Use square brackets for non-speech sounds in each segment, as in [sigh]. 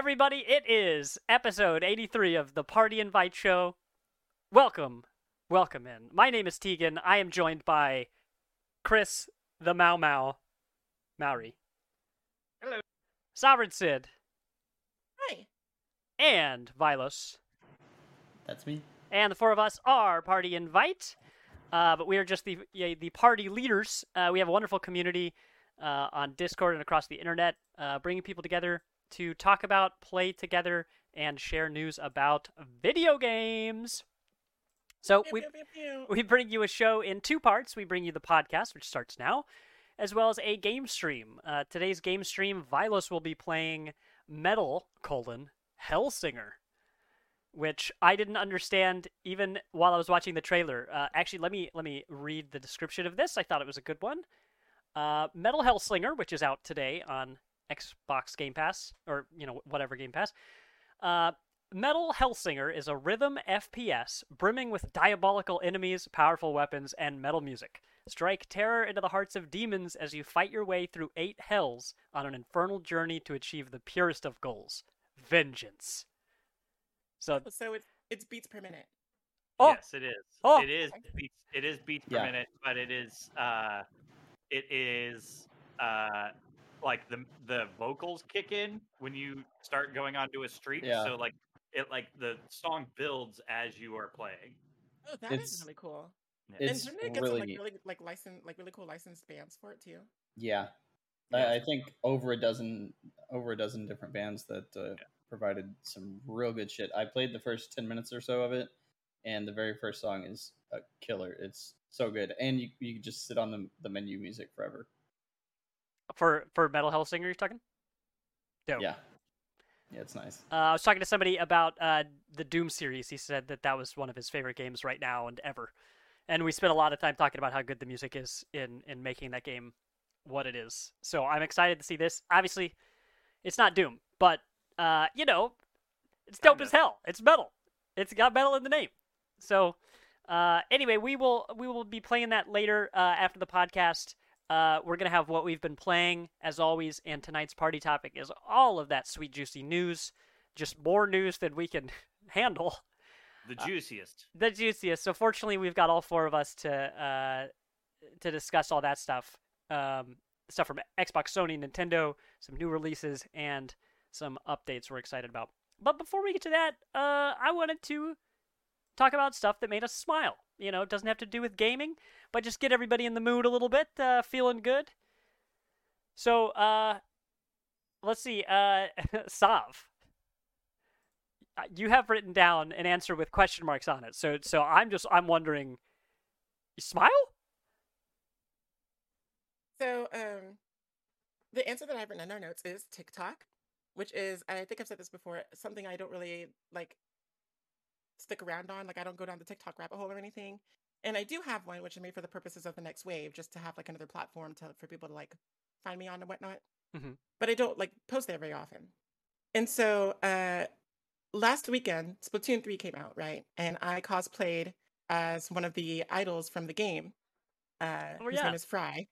everybody. It is episode 83 of the Party Invite Show. Welcome, welcome in. My name is Tegan. I am joined by Chris, the Mau Mau, Maori. Hello. Sovereign Sid, Hi. and Vilos. That's me. And the four of us are Party Invite, uh, but we are just the yeah, the party leaders. Uh, we have a wonderful community uh, on Discord and across the internet, uh, bringing people together to talk about, play together, and share news about video games. So we [laughs] we bring you a show in two parts. We bring you the podcast, which starts now, as well as a game stream. Uh, today's game stream, Vilos will be playing Metal colon Hellsinger, which I didn't understand even while I was watching the trailer. Uh, actually, let me let me read the description of this. I thought it was a good one. Uh, Metal Hellsinger, which is out today on Xbox Game Pass or you know whatever Game Pass. Uh, Metal Hellsinger is a rhythm FPS brimming with diabolical enemies, powerful weapons, and metal music. Strike terror into the hearts of demons as you fight your way through eight hells on an infernal journey to achieve the purest of goals vengeance. So, So it's it's beats per minute. oh, Yes, it is. Oh. It is beats. It is beats per minute, but it is. Uh, it is. Uh, like the the vocals kick in when you start going onto a street. Yeah. So like it like the song builds as you are playing. Oh, that is It's- really cool. It's and didn't it get some really like really like license like really cool licensed bands for it too? Yeah. Yeah. I, I think over a dozen over a dozen different bands that uh, provided some real good shit. I played the first ten minutes or so of it, and the very first song is a killer. It's so good, and you you can just sit on the the menu music forever. For for Metal Hellsinger, you're talking? Dope. Yeah, yeah, it's nice. Uh, I was talking to somebody about uh, the Doom series. He said that that was one of his favorite games right now and ever. And we spent a lot of time talking about how good the music is in in making that game what it is. So I'm excited to see this. Obviously, it's not Doom, but uh, you know, it's dope Kinda. as hell. It's metal. It's got metal in the name. So uh, anyway, we will we will be playing that later uh, after the podcast. Uh, we're gonna have what we've been playing as always, and tonight's party topic is all of that sweet juicy news. Just more news than we can [laughs] handle The Uh, juiciest. the juiciest. So fortunately, we've got all four of us to uh, to discuss all that stuff. Um, stuff from Xbox, Sony, Nintendo, some new releases, and some updates we're excited about. But before we get to that, uh, I wanted to talk about stuff that made us smile. You know, it doesn't have to do with gaming, but just get everybody in the mood a little bit, uh, feeling good. So, uh, let's see. Uh, [laughs] Sav, uh, you have written down an answer with question marks on it. So so I'm just I'm wondering you smile? So um the answer that I've written in our notes is TikTok, which is I think I've said this before, something I don't really like stick around on. Like I don't go down the TikTok rabbit hole or anything. And I do have one which I made for the purposes of the next wave, just to have like another platform to for people to like find me on and whatnot. Mhm. But I don't like post there very often. And so uh last weekend, Splatoon 3 came out, right? And I cosplayed as one of the idols from the game. Uh Oh, yeah. name is Frye.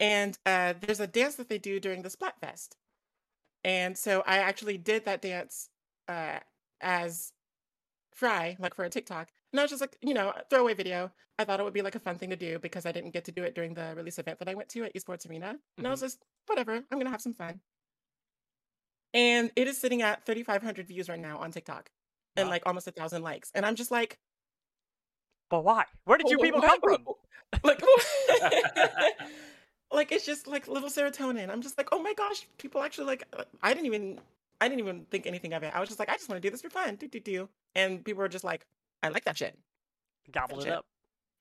And uh there's a dance that they do during the Splatfest. And so I actually did that dance uh as Frye, like for a TikTok. And I was just like, you know, throwaway video. I thought it would be like a fun thing to do because I didn't get to do it during the release event that I went to at Esports Arena. And I was mm-hmm. just, whatever, I'm gonna have some fun. And it is sitting at 3,500 views right now on TikTok and like almost a thousand likes. And I'm just like, But why? Where did you people come from? [laughs] like, [laughs] like it's just like little serotonin. I'm just like, oh my gosh, people actually like. I didn't even, I didn't even think anything of it. I was just like, I just want to do this for fun, do do do. And people were just like, I like that shit. Gobbled it Gotcha. up.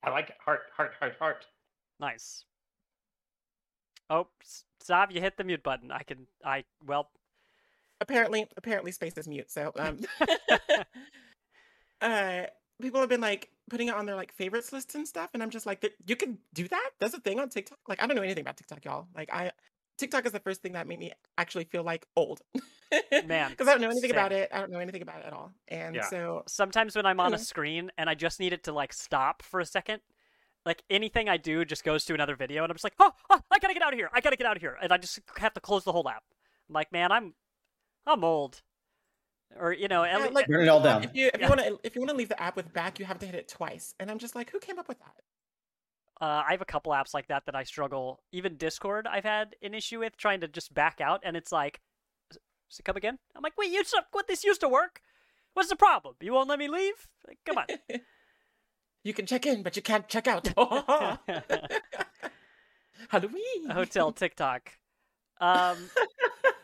I like it. Heart, heart, heart, heart. Nice. Oh, S- Sav, you hit the mute button. I can I well Apparently, apparently, space is mute. So, um, [laughs] [laughs] uh, people have been like putting it on their like favorites lists and stuff, and I'm just like, "Th- you can do that. That's a thing on TikTok. Like, I don't know anything about TikTok, y'all. Like, I TikTok is the first thing that made me actually feel like old. [laughs] Man, because I don't know anything same. about it. I don't know anything about it at all. And Yeah. so, sometimes when I'm on a screen and I just need it to like stop for a second, like anything I do just goes to another video and I'm just like, oh, oh I gotta get out of here. I gotta get out of here. And I just have to close the whole app. I'm like, man, I'm I'm old. Or you know, at Yeah, like Burn it all down. if you if Yeah. you want to if you want to leave the app with back, you have to hit it twice. And I'm just like, who came up with that? Uh, I have a couple apps like that that I struggle. Even Discord, I've had an issue with trying to just back out, and it's like, "Does it come again?" I'm like, "Wait, you said what this used to work? What's the problem? You won't let me leave? Like, come on." [laughs] You can check in, but you can't check out. [laughs] [laughs] Halloween. Hotel TikTok. Um,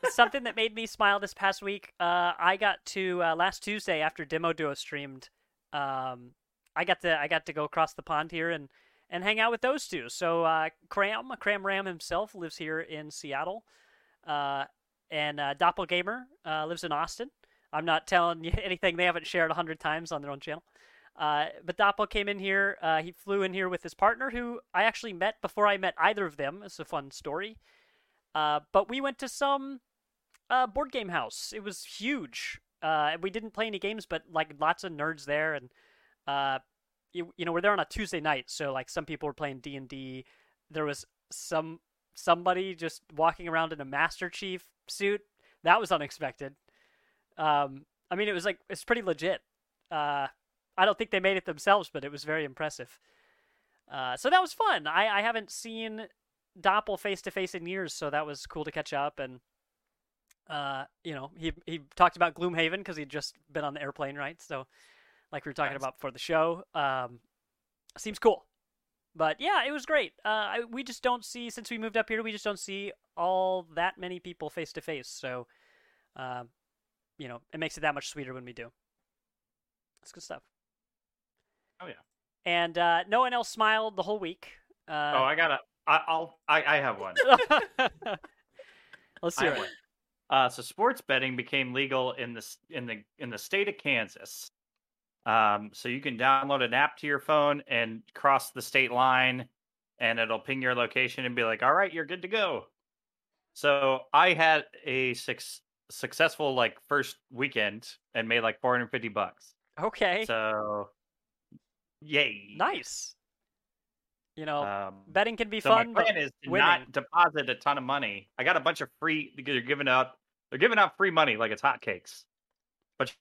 something that made me smile this past week. Uh, I got to uh, last Tuesday after Demo Duo streamed. Um, I got to I got to go across the pond here and and hang out with those two. So uh, Cram Cram Ram himself lives here in Seattle, uh, and uh, Doppelgamer uh, lives in Austin. I'm not telling you [laughs] anything they haven't shared a hundred times on their own channel. Uh, but Doppel came in here. Uh, he flew in here with his partner, who I actually met before I met either of them. It's a fun story. Uh, but we went to some uh, board game house. It was huge. Uh, we didn't play any games, but like lots of nerds there, and uh, you, you know we're there on a Tuesday night, so like some people were playing D and D. There was some somebody just walking around in a Master Chief suit. That was unexpected. Um, I mean, it was like it's pretty legit. Uh, I don't think they made it themselves, but it was very impressive. Uh, so that was fun. I, I haven't seen Doppel face to face in years, so that was cool to catch up. And uh, you know, he he talked about Gloomhaven because he'd just been on the airplane, right? So, like we were talking Nice. about before the show, um, seems cool. But yeah, it was great. Uh, I, we just don't see since we moved up here, we just don't see all that many people face to face. So, um, you know, it makes it that much sweeter when we do. That's good stuff. Oh, yeah. And uh, no one else smiled the whole week. oh, Uh, I gotta. I, I'll. I, I have one. [laughs] Let's hear it. Uh, so sports betting became legal in the in the in the state of Kansas. Um, so you can download an app to your phone and cross the state line, and it'll ping your location and be like, "All right, you're good to go." So I had a suc successful like first weekend and made like 450 bucks. Okay. So, yay! nice. You know, Um, betting can be so fun, my but plan is to winning. not deposit a ton of money. I got a bunch of free. They're giving out. They're giving out free money like it's hotcakes. Bunch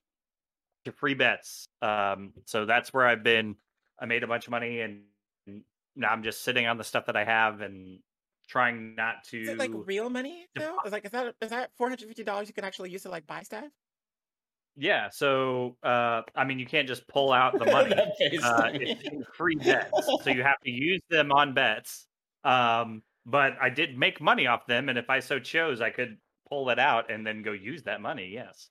of free bets. Um, so that's where I've been. I made a bunch of money, and now I'm just sitting on the stuff that I have and trying not to. Is it like real money though? Is like is that is that four hundred fifty dollars you can actually use to like buy stuff? yeah. So uh, I mean, you can't just pull out the money. [laughs] Uh, it's free bets, so you [laughs] have to use them on bets. Um, but I did make money off them, and if I so chose, I could pull it out and then go use that money. Yes.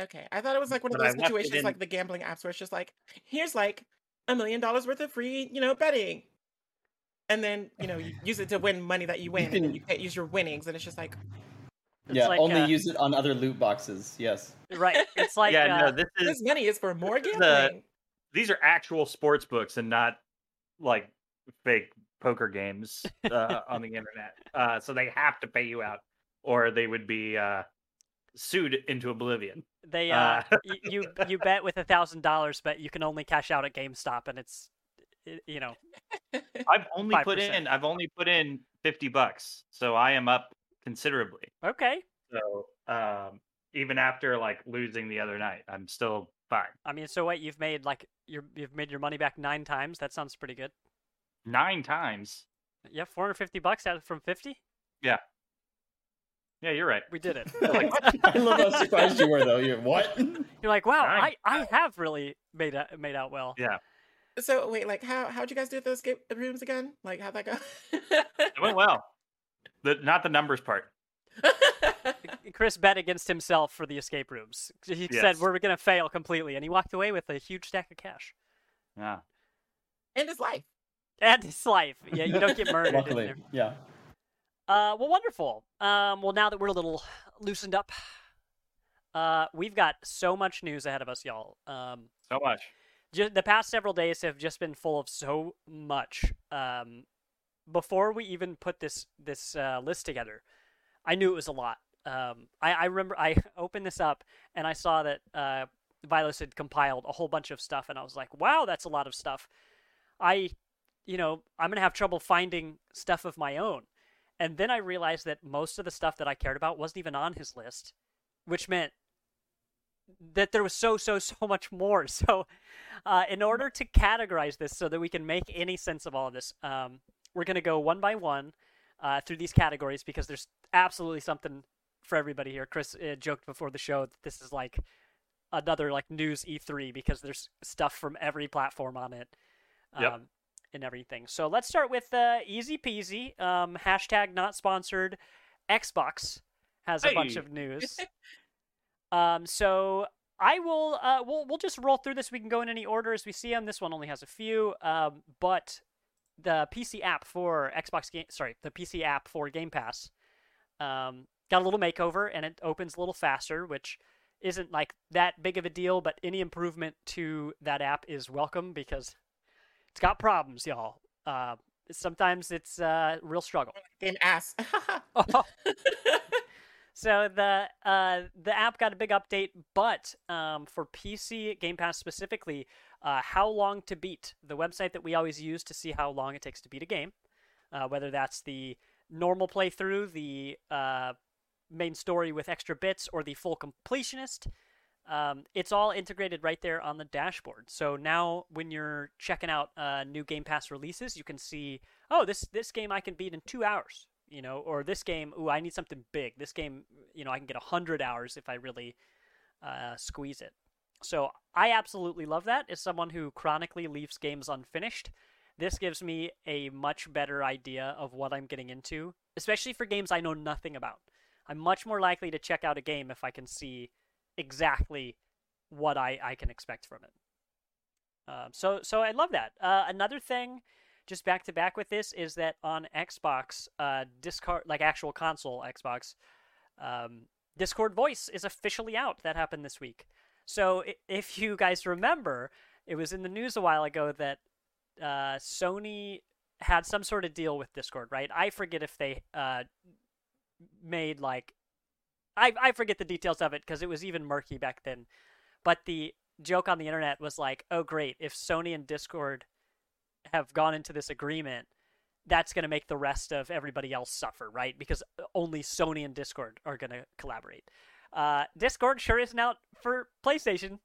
Okay, I thought it was like one of But those situations in- like the gambling apps where it's just like, here's like a million dollars worth of free, you know, betting, and then you know you use it to win money that you win, and then can- you can't use your winnings, and it's just like, It's yeah, like, only uh, use it on other loot boxes. Yes. right. It's like yeah. uh, no, this is this money is for more is a- gambling. these are actual sports books and not like fake poker games uh, [laughs] on the internet. Uh, so they have to pay you out, or they would be uh, sued into oblivion. They uh, uh, [laughs] you you bet with a thousand dollars, but you can only cash out at GameStop, and it's you know I've only put 5%. in. I've only put in fifty bucks, so I am up considerably. okay. So um, even after like losing the other night, I'm still fine. I mean, so what? You've made like you're, you've made your money back nine times. That sounds pretty good. Nine times. Yeah, four hundred fifty bucks out from fifty. Yeah, you're right. We did it. [laughs] I love how surprised you were, though. You're what? [laughs] You're like, wow, Nine I, I have really made out, made out well. Yeah, so wait, like how how'd you guys do those escape rooms again? Like how'd that go? [laughs] it went well. The not the numbers part. Chris bet against himself for the escape rooms. He said we're gonna fail completely, and he walked away with a huge stack of cash Yeah. and his life. and his life. Yeah, you don't get murdered in Luckily, there. yeah. Uh, well, wonderful. Um, well, now that we're a little loosened up, uh, we've got so much news ahead of us, y'all. Um, So much. ju- the past several days have just been full of so much. Um, before we even put this this uh, list together, I knew it was a lot. Um, I, I remember I [laughs] opened this up and I saw that uh, Vilos had compiled a whole bunch of stuff, and I was like, "Wow, that's a lot of stuff." I, you know, I'm gonna have trouble finding stuff of my own. And then I realized that most of the stuff that I cared about wasn't even on his list. which meant that there was so so so [laughs] much more. So, uh, in order to categorize this so that we can make any sense of all of this, um, we're going to go one by one uh, through these categories because there's absolutely something for everybody here. Chris uh, joked before the show that this is like another like news E3 because there's stuff from every platform on it. Um, Yep. And everything. So let's start with uh, easy peasy. Um, hashtag not sponsored. Xbox has a bunch of news. um, so I will. Uh, we'll we'll just roll through this. We can go in any order as we see them. This one only has a few. Um, but the PC app for Xbox game, sorry, the PC app for Game Pass, um, got a little makeover and it opens a little faster, which isn't like that big of a deal. But any improvement to that app is welcome because it's got problems, y'all. Uh, sometimes it's a real struggle. Game ass. [laughs] [laughs] So the uh, the app got a big update, but um, for PC Game Pass specifically, uh, how long to beat the website that we always use to see how long it takes to beat a game, uh, whether that's the normal playthrough, the uh, main story with extra bits, or the full completionist. Um, it's all integrated right there on the dashboard. So now, when you're checking out uh, new Game Pass releases, you can see, oh, this this game I can beat in two hours you know, or this game, ooh, I need something big. This game, you know, I can get 100 hours if I really uh, squeeze it. So I absolutely love that. As someone who chronically leaves games unfinished, this gives me a much better idea of what I'm getting into, especially for games I know nothing about. I'm much more likely to check out a game if I can see exactly what I, I can expect from it. Um, so so I love that. Uh, another thing just back to back with this is that on Xbox, uh, Discord, like actual console Xbox, um, Discord Voice is officially out. That happened this week. So if [laughs] you guys remember, it was in the news a while ago that uh, Sony had some sort of deal with Discord, right? I forget if they uh, made like, I I forget the details of it because it was even murky back then. But the joke on the internet was like, oh great, if Sony and Discord have gone into this agreement, that's going to make the rest of everybody else suffer, right? Because only Sony and Discord are going to collaborate. Uh, Discord sure isn't out for PlayStation,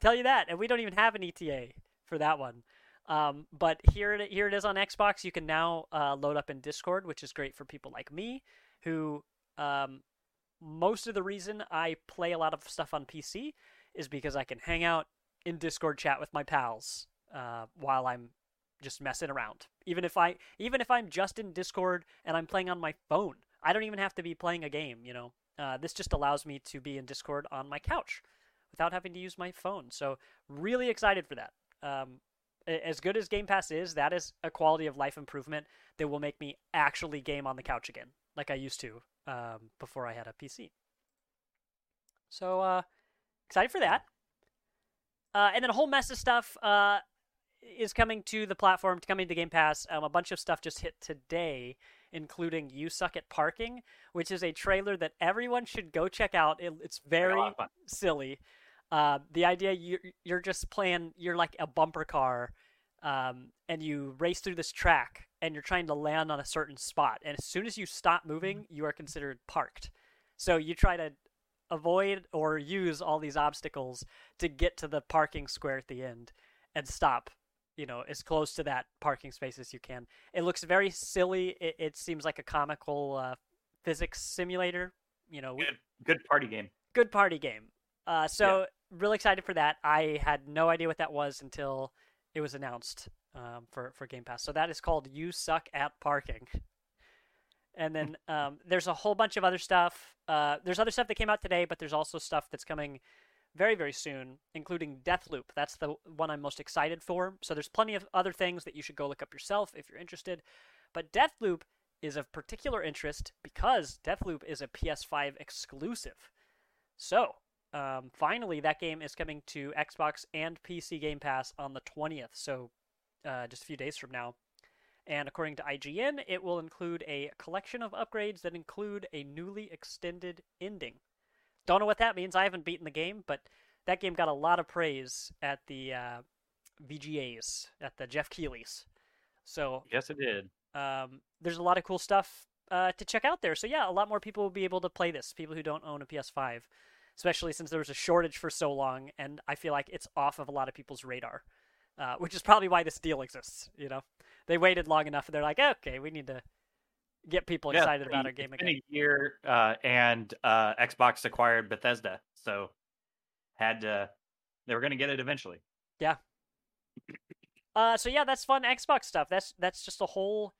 tell you that, and we don't even have an ETA for that one. Um, but here it, here it is on Xbox. You can now uh, load up in Discord, which is great for people like me, who um, most of the reason I play a lot of stuff on PC is because I can hang out in Discord chat with my pals uh, while I'm just messing around. Even if I even if I'm just in Discord and I'm playing on my phone, I don't even have to be playing a game. You know, uh, this just allows me to be in Discord on my couch without having to use my phone. So really excited for that. Um, as good as Game Pass is, that is a quality of life improvement that will make me actually game on the couch again, like I used to um, before I had a PC. So uh, excited for that. Uh, and then a whole mess of stuff uh, is coming to the platform, to coming to Game Pass. Um, a bunch of stuff just hit today, including "You Suck at Parking," which is a trailer that everyone should go check out. It, it's very lot of fun. silly. Uh, the idea you're, you're just playing, you're like a bumper car, um, and you race through this track, and you're trying to land on a certain spot. And as soon as you stop moving, you are considered parked. So you try to avoid or use all these obstacles to get to the parking square at the end and stop you know as close to that parking space as you can it looks very silly it, it seems like a comical uh, physics simulator you know Good, good party game. good party game uh, so really excited for that i had no idea what that was until it was announced um, for, for game pass. So that is called you suck at parking. And then um, there's a whole bunch of other stuff. Uh, there's other stuff that came out today but there's also stuff that's coming very very soon including deathloop. That's the one i'm most excited for. So there's plenty of other things that you should go look up yourself if you're interested. But deathloop is of particular interest because deathloop is a ps5 exclusive. So um, finally that game is coming to xbox and pc game pass on the 20th so uh, just a few days from now and according to IGN, it will include a collection of upgrades that include a newly extended ending. Don't know what that means. I haven't beaten the game, but that game got a lot of praise at the uh, VGAs, at the Geoff Keighley's. So Yes, it did. um, there's a lot of cool stuff uh, to check out there. So yeah, a lot more people will be able to play this. People who don't own a PS5. especially since there was a shortage for so long, and I feel like it's off of a lot of people's radar, uh, which is probably why this deal exists. You know, they waited long enough, and they're like, okay, we need to get people Yeah, excited it's about our game it's been again. a year, uh, and uh, Xbox acquired Bethesda, so had to. They were going to get it eventually. Yeah. Uh, so yeah, that's fun Xbox stuff. That's that's just a whole.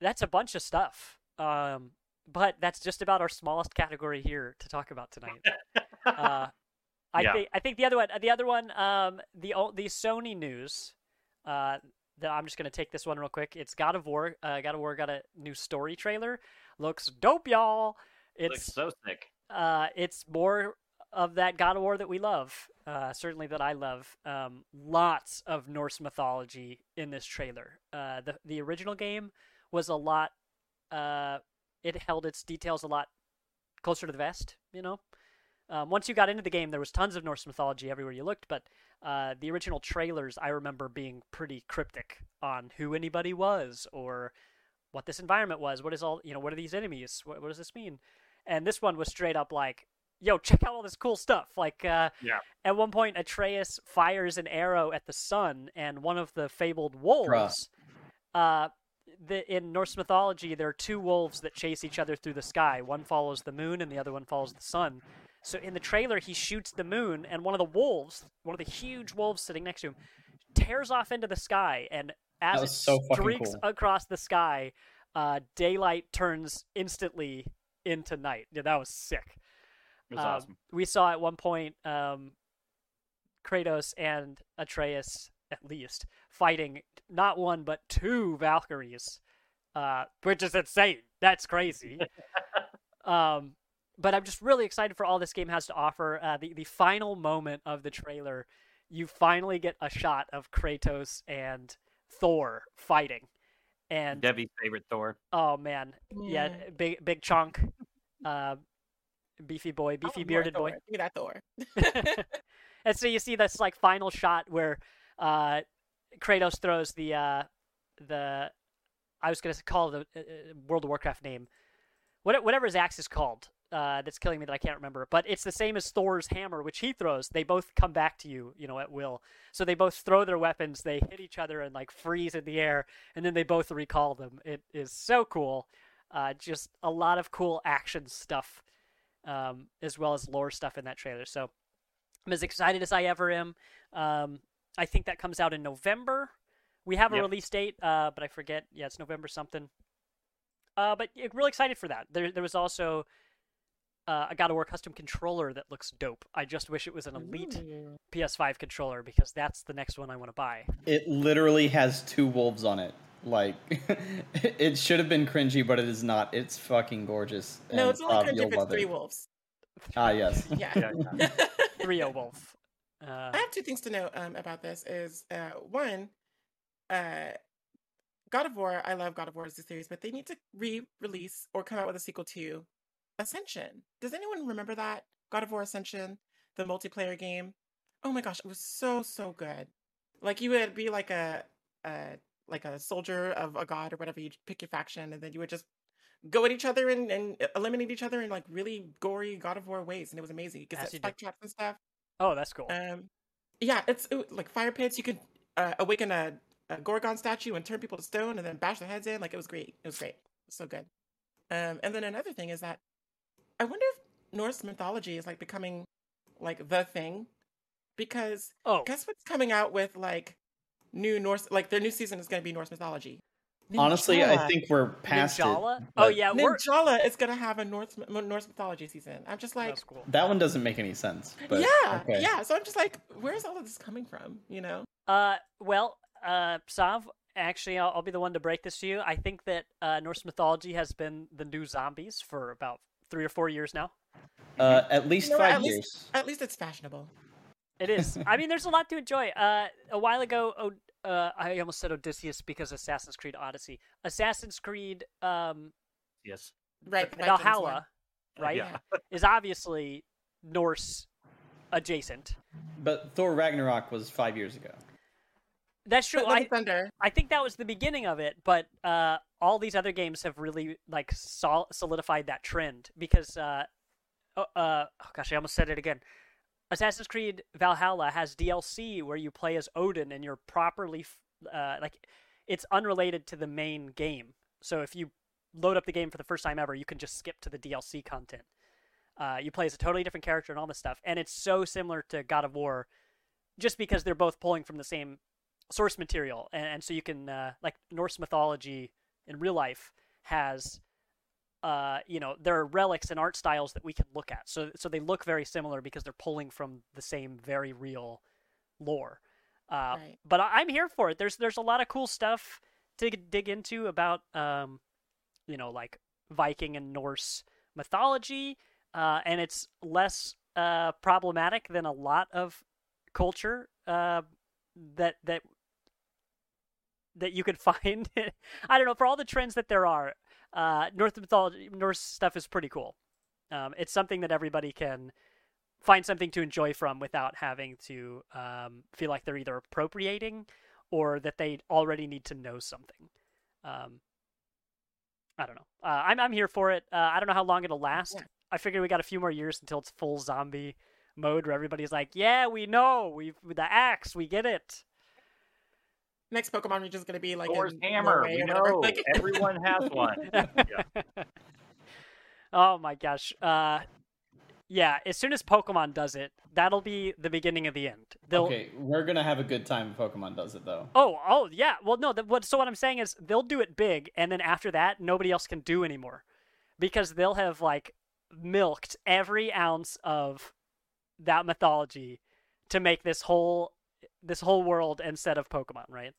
That's a bunch of stuff. Um, but that's just about our smallest category here to talk about tonight. [laughs] Uh, I Yeah. think I think the other one, the other one, um, the the Sony news. Uh, that I'm just gonna take this one real quick. It's God of War. Uh, God of War got a new story trailer. Looks dope, y'all. Looks It's so sick. uh, it's more of that God of War that we love. Uh, certainly that I love. Um, lots of Norse mythology in this trailer. Uh, the the original game was a lot. Uh, it held its details a lot closer to the vest. You know, um, once you got into the game, there was tons of Norse mythology everywhere you looked. But uh, the original trailers, I remember being pretty cryptic on who anybody was or what this environment was. What is all you know? What are these enemies? What, what does this mean? And this one was straight up like, "Yo, check out all this cool stuff!" Like, uh, Yeah. At one point, Atreus fires an arrow at the sun, and one of the fabled wolves. Uh, the, in Norse mythology, there are two wolves that chase each other through the sky. One follows the moon, and the other one follows the sun. So in the trailer, he shoots the moon, and one of the wolves, one of the huge wolves sitting next to him, tears off into the sky. And as it so streaks cool. across the sky, uh, daylight turns instantly into night. Yeah, that was sick. It was Um, awesome. We saw at one point um, Kratos and Atreus, at least, fighting not one but two Valkyries, uh, which is insane. That's crazy. [laughs] um, but I'm just really excited for all this game has to offer. Uh, the the final moment of the trailer, you finally get a shot of Kratos and Thor fighting, and Debbie's favorite Thor. oh man, yeah, Mm. big big chunk, uh, beefy boy, beefy bearded boy. Thor. Give me that Thor. [laughs] [laughs] and so you see this like final shot where uh, Kratos throws the uh, the I was gonna call the uh, uh, World of Warcraft name, whatever his axe is called. Uh, that's killing me that I can't remember, but it's the same as Thor's hammer, which he throws. They both come back to you, you know, at will. So they both throw their weapons, they hit each other and like freeze in the air, and then they both recall them. It is so cool. Uh, just a lot of cool action stuff, um, as well as lore stuff in that trailer. So I'm as excited as I ever am. Um, I think that comes out in November. We have a Yep. release date, uh, but I forget. Yeah, it's November something. Uh, but yeah, really excited for that. There, there was also uh, a God of War custom controller that looks dope. I just wish it was an elite Ooh. PS5 controller because that's the next one I want to buy. It literally has two wolves on it. Like, [laughs] it should have been cringy, but it is not. It's fucking gorgeous. No, and, it's only uh, cringe if it's three it. wolves. [laughs] Ah, yes. [laughs] Yeah. Yeah, Trio Wolf. Uh, I have two things to note um, about this. Is uh, one, uh, God of War. I love God of War as a series, but they need to re-release or come out with a sequel to Ascension. Does anyone remember that God of War Ascension, the multiplayer game? Oh my gosh, it was so so good. Like you would be like a, a like a soldier of a god or whatever. You pick your faction, and then you would just go at each other and, and eliminate each other in like really gory God of War ways, and it was amazing. You could As set spike traps and stuff. oh, that's cool. Um, yeah, it's it, like fire pits. You could uh, awaken a, a Gorgon statue and turn people to stone, and then bash their heads in. Like it was great. It was great. It was so good. Um, and then another thing is that I wonder if Norse mythology is like becoming like the thing, because oh, guess what's coming out with like new Norse? Like their new season is going to be Norse mythology. Honestly, I think we're past Ninjala? it. oh but yeah, we're Ninjala is going to have a Norse Norse mythology season. I'm just like, cool. That one doesn't make any sense. But yeah, okay. yeah. So I'm just like, where's all of this coming from? You know? Uh, well, uh, Sav, actually, I'll, I'll be the one to break this to you. I think that uh, Norse mythology has been the new zombies for about three or four years now. Uh, at least You know five at least- years. At least it's fashionable. It is. [laughs] I mean, there's a lot to enjoy. Uh, a while ago, oh, uh, I almost said Odysseus because Assassin's Creed Odyssey. Assassin's Creed um, Yes. Right. the Vikings one. Valhalla, right, Yeah. is obviously Norse adjacent. But Thor Ragnarok was five years ago. That's true. I, Thunder. I think that was the beginning of it, but uh, all these other games have really like sol- solidified that trend because uh, oh, uh, oh gosh, I almost said it again. Assassin's Creed Valhalla has DLC where you play as Odin and you're properly uh, like it's unrelated to the main game. So if you load up the game for the first time ever, you can just skip to the DLC content. Uh, you play as a totally different character and all this stuff, and it's so similar to God of War, just because they're both pulling from the same source material, and, and so you can uh, like Norse mythology in real life has. Uh, you know, there are relics and art styles that we can look at. So, so they look very similar because they're pulling from the same very real lore. Uh, Right. But I'm here for it. There's there's a lot of cool stuff to dig into about um, you know, like Viking and Norse mythology, uh, and it's less uh, problematic than a lot of culture uh, that that that you could [laughs] find. I don't know for all the trends that there are. Uh, Norse mythology, Norse stuff is pretty cool. Um, it's something that everybody can find something to enjoy from without having to um, feel like they're either appropriating or that they already need to know something. Um, I don't know. Uh, I'm I'm here for it. Uh, I don't know how long it'll last. Yeah. I figure we got a few more years until it's full zombie mode where everybody's like, "Yeah, we know. We've the axe. We get it." Next Pokemon region is going to be like Thor's hammer. Norway We know Like, everyone has [laughs] one. [laughs] oh my gosh. Uh, yeah. As soon as Pokemon does it, that'll be the beginning of the end. They'll. Okay, we're gonna have a good time if Pokemon does it though. Oh, oh, yeah. Well, no. That, what? So what I'm saying is, they'll do it big, and then after that, nobody else can do anymore, because they'll have like milked every ounce of that mythology to make this whole this whole world instead of Pokemon, right?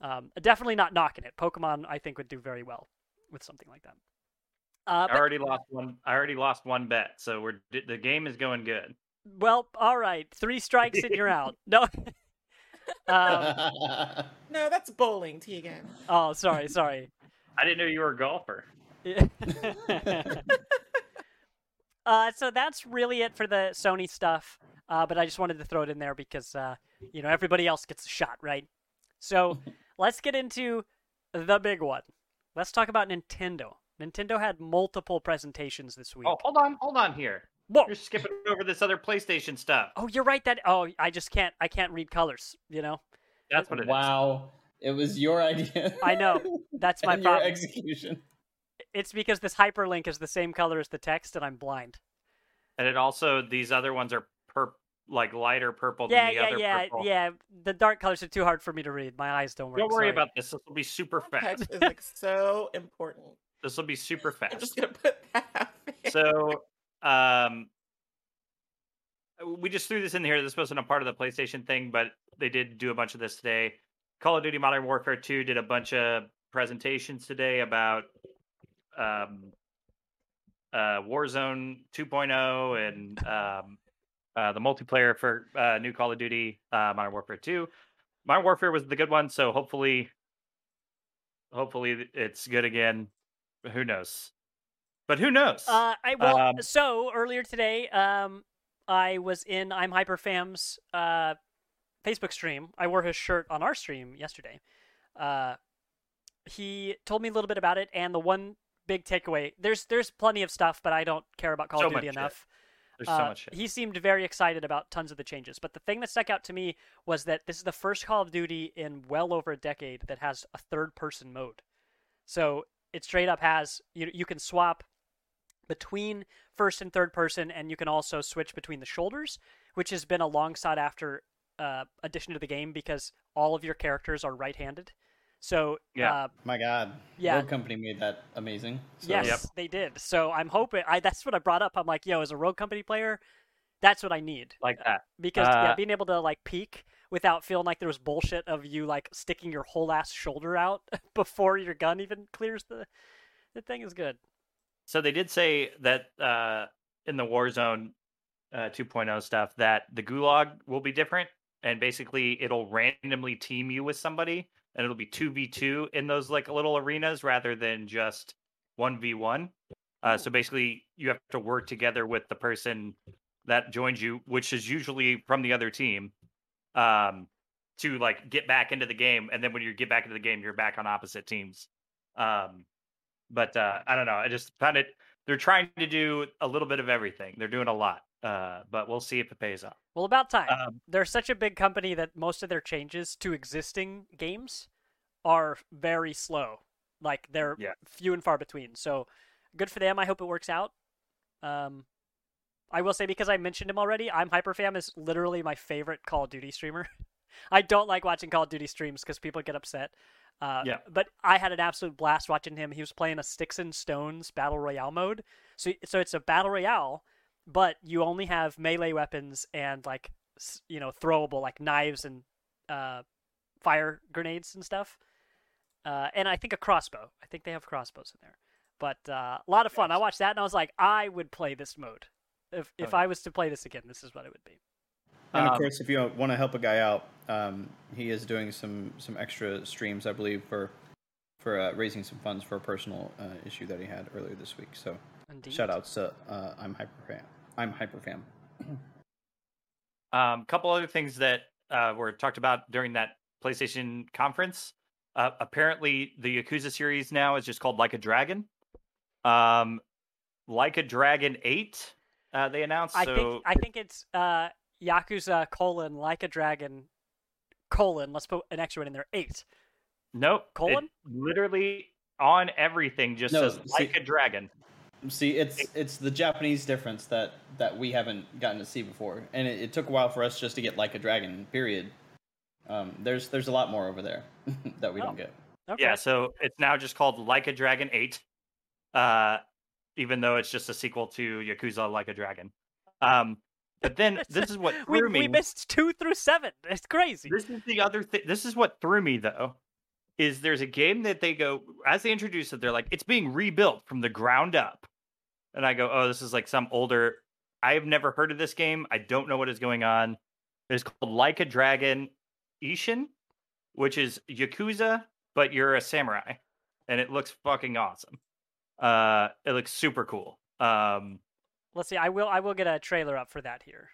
Um, definitely not knocking it. Pokemon, I think, would do very well with something like that. Uh, I already lost one. I already lost one bet, so we're the game is going good. well, all right. Three strikes and you're out. No. [laughs] um, no, that's bowling, Tegan. oh, sorry, sorry. I didn't know you were a golfer. [laughs] uh, so that's really it for the Sony stuff. Uh, but I just wanted to throw it in there because uh, you know everybody else gets a shot, right? So [laughs] let's get into the big one. Let's talk about Nintendo. Nintendo had multiple presentations this week. Oh, hold on, hold on here. Whoa! You're skipping over this other PlayStation stuff. Oh, you're right. That oh, I just can't. I can't read colors. You know. That's what it is. wow, it was your idea. I know. That's [laughs] my and your problem. execution. It's because this hyperlink is the same color as the text, and I'm blind. And it also these other ones are purp like lighter purple Yeah, than the yeah, other yeah, purple. yeah. The dark colors are too hard for me to read. My eyes don't work. Don't worry sorry. about this. This will be super fast. Text is [laughs] like so important. This will be super fast. I'm fast. just gonna put that [laughs] out so um we just threw this in here this wasn't a part of the playstation thing but they did do a bunch of this today call of duty modern warfare 2 did a bunch of presentations today about um uh warzone 2.0 and um uh the multiplayer for uh new call of duty uh modern warfare 2 modern warfare was the good one so hopefully hopefully it's good again who knows but who knows Uh, I well, Um, so earlier today, um, I was in I'm Hyperfam's uh Facebook stream. I wore his shirt on our stream yesterday. Uh, he told me a little bit about it, and the one big takeaway there's there's plenty of stuff, but I don't care about Call So of Duty enough. shit. There's so Uh, much shit. He seemed very excited about tons of the changes, but the thing that stuck out to me was that this is the first Call of Duty in well over a decade that has a third-person mode. So it straight up has you you can swap between first and third person, and you can also switch between the shoulders, which has been a long sought after uh, addition to the game because all of your characters are right-handed. So Yeah. uh, My God, Yeah. Rogue Company made that amazing. So, Yes, Yep. they did. So I'm hoping. I that's what I brought up. I'm like, yo, as a Rogue Company player, that's what I need like that. because yeah, Uh, being able to like peek without feeling like there was bullshit of you like sticking your whole ass shoulder out [laughs] before your gun even clears the the thing is good. So they did say that uh, in the Warzone uh, 2.0 stuff that the gulag will be different, and basically it'll randomly team you with somebody, and it'll be two v two in those like little arenas rather than just one v one. Uh, so basically, you have to work together with the person that joins you, which is usually from the other team, um, to like get back into the game. And then when you get back into the game, you're back on opposite teams. Um, but uh, I don't know. I just found it. They're trying to do a little bit of everything. They're doing a lot, uh, but we'll see if it pays off. Well, about time. Um, They're such a big company that most of their changes to existing games are very slow. Like they're Yeah. few and far between. So good for them. I hope it works out. Um, I will say because I mentioned him already, I'm Hyperfam is literally my favorite Call of Duty streamer. [laughs] I don't like watching Call of Duty streams because people get upset. Uh, Yeah. But I had an absolute blast watching him. He was playing a Sticks and Stones battle royale mode. So so it's a battle royale, but you only have melee weapons and like you know throwable like knives and uh, fire grenades and stuff. Uh, and I think a crossbow. I think they have crossbows in there. But uh, a lot of fun. I watched that and I was like, I would play this mode. If if Oh, I was to play this again, this is what it would be. And of Um, course, if you want to help a guy out, um, he is doing some some extra streams, I believe, for for uh, raising some funds for a personal uh, issue that he had earlier this week. So Indeed. shout outs to uh, I'm Hyperfam. I'm Hyperfam. Um, a couple other things that uh, were talked about during that PlayStation conference. Uh, apparently, the Yakuza series now is just called Like a Dragon. Um, like a Dragon Eight, uh, they announced. I so think I think it's uh, Yakuza colon like a dragon colon. Let's put an extra one in there. Eight. nope, it colon? literally on everything just No, says see- Like a Dragon. See, it's it's the Japanese difference that that we haven't gotten to see before, and it, it took a while for us just to get like a dragon. Period. Um, there's there's a lot more over there [laughs] that we Oh. don't get. Okay. Yeah, so it's now just called Like a Dragon 8. Uh even though it's just a sequel to Yakuza Like a Dragon. Um but then [laughs] this is what we threw me. we missed two through seven. It's crazy. This is the other thing. This is what threw me though. Is there's a game that they go as they introduce it, they're like, it's being rebuilt from the ground up. And I go, Oh, this is like some older I've never heard of this game. I don't know what is going on. It's called Like a Dragon Ishin, which is Yakuza, but you're a samurai. And it looks fucking awesome. Uh it looks super cool. Um Let's see. I will I will get a trailer up for that here.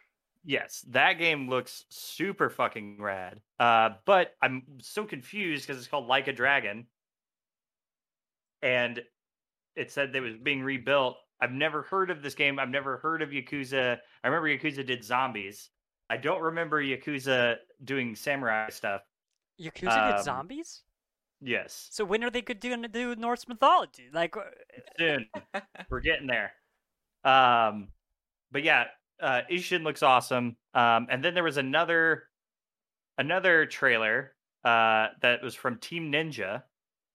Yes, that game looks super fucking rad. Uh, but I'm so confused because it's called Like a Dragon, and it said that it was being rebuilt. I've never heard of this game. I've never heard of Yakuza. I remember Yakuza did zombies. I don't remember Yakuza doing samurai stuff. Yakuza did Um, zombies. Yes, So when are they going to do Norse mythology? Like, uh, soon [laughs] we're getting there. Um, but yeah, uh, Ishin looks awesome. Um, and then there was another another trailer uh, that was from Team Ninja,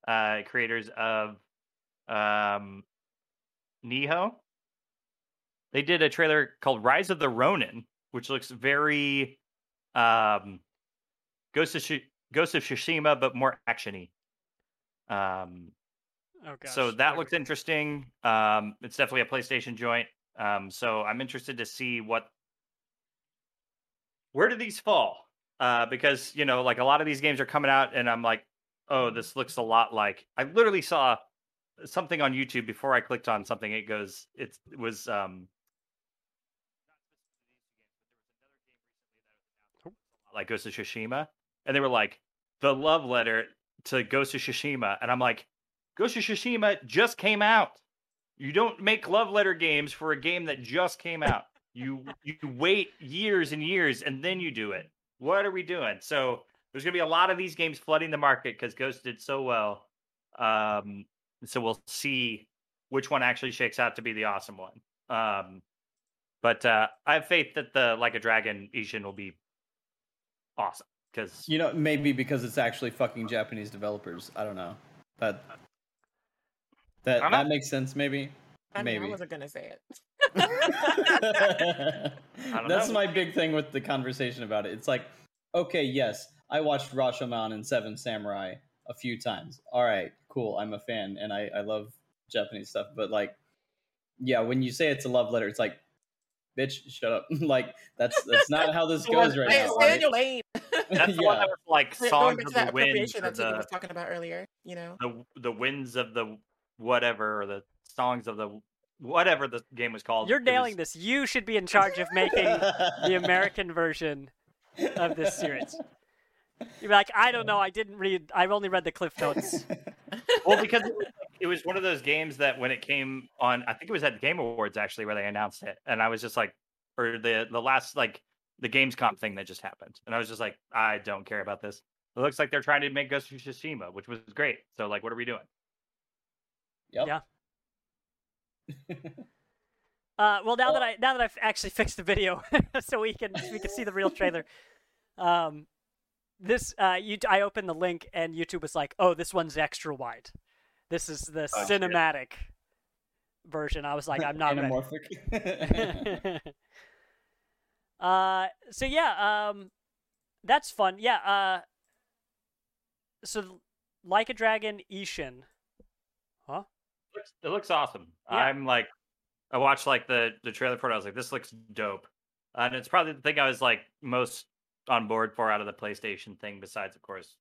uh, creators of um, Nioh. They did a trailer called Rise of the Ronin, which looks very um, Ghost of Shi- Ghost of Tsushima, but more actiony. Um, oh gosh. so that looks interesting. Um, it's definitely a PlayStation joint. Um, so I'm interested to see what where do these fall? Uh, because you know, like a lot of these games are coming out, and I'm like, oh, this looks a lot like. I literally saw something on YouTube before I clicked on something. It goes, it was um, like Ghost of Tsushima, and they were like the love letter to Ghost of Tsushima, and I'm like, Ghost of Tsushima just came out. You don't make love letter games for a game that just came out. You you wait years and years and then you do it. What are we doing? So there's gonna be a lot of these games flooding the market because Ghost did so well. Um, so we'll see which one actually shakes out to be the awesome one. Um, but uh, I have faith that the Like a Dragon Ishin will be awesome because You know, maybe because it's actually fucking Japanese developers. I don't know. That that I know. makes sense. Maybe. I mean, I wasn't gonna say it. [laughs] [laughs] That's know. my big thing with the conversation about it. It's like, okay, yes, I watched Rashomon and Seven Samurai a few times. All right, cool. I'm a fan and I, I love Japanese stuff. But like, yeah, when you say it's a love letter, it's like, bitch, shut up. [laughs] like that's that's not how this [laughs] goes right Hey, now. stay right? lane. that's the one Yeah. that was like songs of the winds appropriation or that the was talking about earlier. You know, the the winds of the whatever or the songs of the whatever the game was called. You're nailing was- this. You should be in charge of making the American version of this series. [laughs] You're like, I don't know. I didn't read. I've only read the cliff notes. [laughs] Well, because it was, it was one of those games that when it came on, I think it was at the Game Awards actually where they announced it, and I was just like, or the the last like the Gamescom thing that just happened, and I was just like, I don't care about this. It looks like they're trying to make Ghost of Tsushima, which was great. So like, what are we doing? Yep. Yeah. [laughs] Uh, well, now that I now that I've actually fixed the video, [laughs] so we can we can see the real trailer. Um, this uh, you I opened the link and YouTube was like, "Oh, this one's extra wide. This is the Oh, shit. cinematic version." I was like, "I'm not ready." Anamorphic. [laughs] uh, so yeah, um, that's fun. Yeah. Uh, so like a dragon, Ishin. Huh? looks, it looks awesome. Yeah. I'm like, I watched like the the trailer for it. I was like, this looks dope, and it's probably the thing I was like most on board for out of the PlayStation thing, besides of course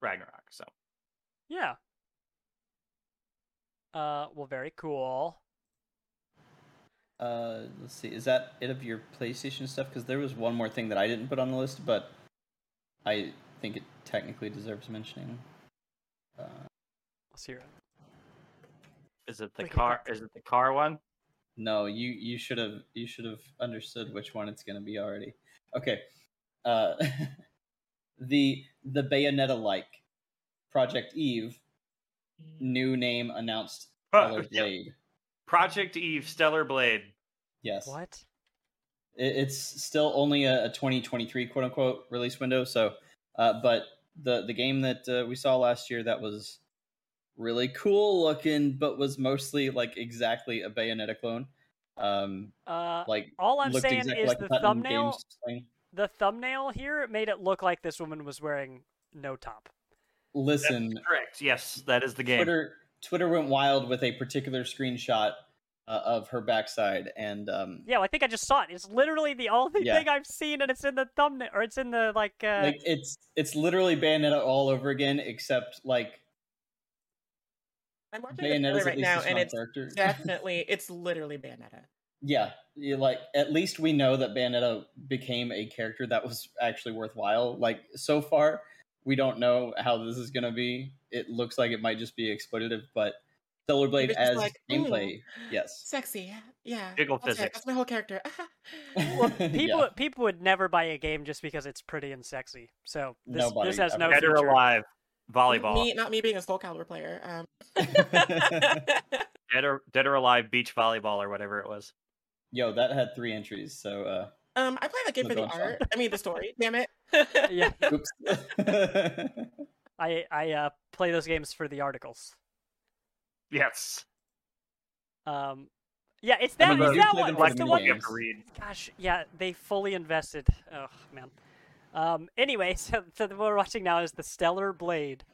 Ragnarok. So Yeah. Uh, well, very cool. uh, let's see. Is that it of your PlayStation stuff? Because there was one more thing that I didn't put on the list, but I think it technically deserves mentioning. Uh, Let's hear it. is it the Look at car? Is it the car one? No, you you should have you should have understood which one it's going to be already. Okay, uh, [laughs] the the Bayonetta like Project Eve new name announced. Stellar Yep. Blade. Project Eve Stellar Blade. Yes, What? It- it's still only a, a 2023 quote unquote release window. So, uh, but the the game that uh, we saw last year that was really cool looking, but was mostly like exactly a Bayonetta clone. Um, Uh, like all I'm saying exactly is like the Platinum thumbnail. Games thing. The thumbnail here made it look like this woman was wearing no top. Listen, That's correct. Yes, that is the game. Twitter Twitter went wild with a particular screenshot uh, of her backside, and um, Yeah, well, I think I just saw it. It's literally the only Yeah. thing I've seen, and it's in the thumbnail, or it's in the like. Uh, like it's it's literally Bayonetta all over again, except like I'm watching the Bayonetta's trailer at right least now, and it's character. [laughs] definitely it's literally Bayonetta. Yeah, like at least we know that Bayonetta became a character that was actually worthwhile. Like so far, we don't know how this is gonna be. It looks like it might just be exploitative, but Stellar Blade as like, gameplay, yes. Sexy, yeah. Jiggle That's, it. physics. That's my whole character. [laughs] well, [laughs] people Yeah. people would never buy a game just because it's pretty and sexy. So this, Nobody this has no ever. Dead or alive volleyball. Me, not me being a Soul Calibur player. Um, [laughs] Dead or Dead or alive beach volleyball or whatever it was. Yo, that had three entries. So, uh, um, I play that game for the on fun. art. I mean, the story. Damn it. Yeah, [laughs] oops. [laughs] I I uh, play those games for the articles. Yes. Um, yeah, it's I that. it's that one. them It's the the one. you have to read. Gosh, yeah, they fully invested. Oh man. Um. Anyway, [laughs] so, so what we're watching now is the Stellar Blade.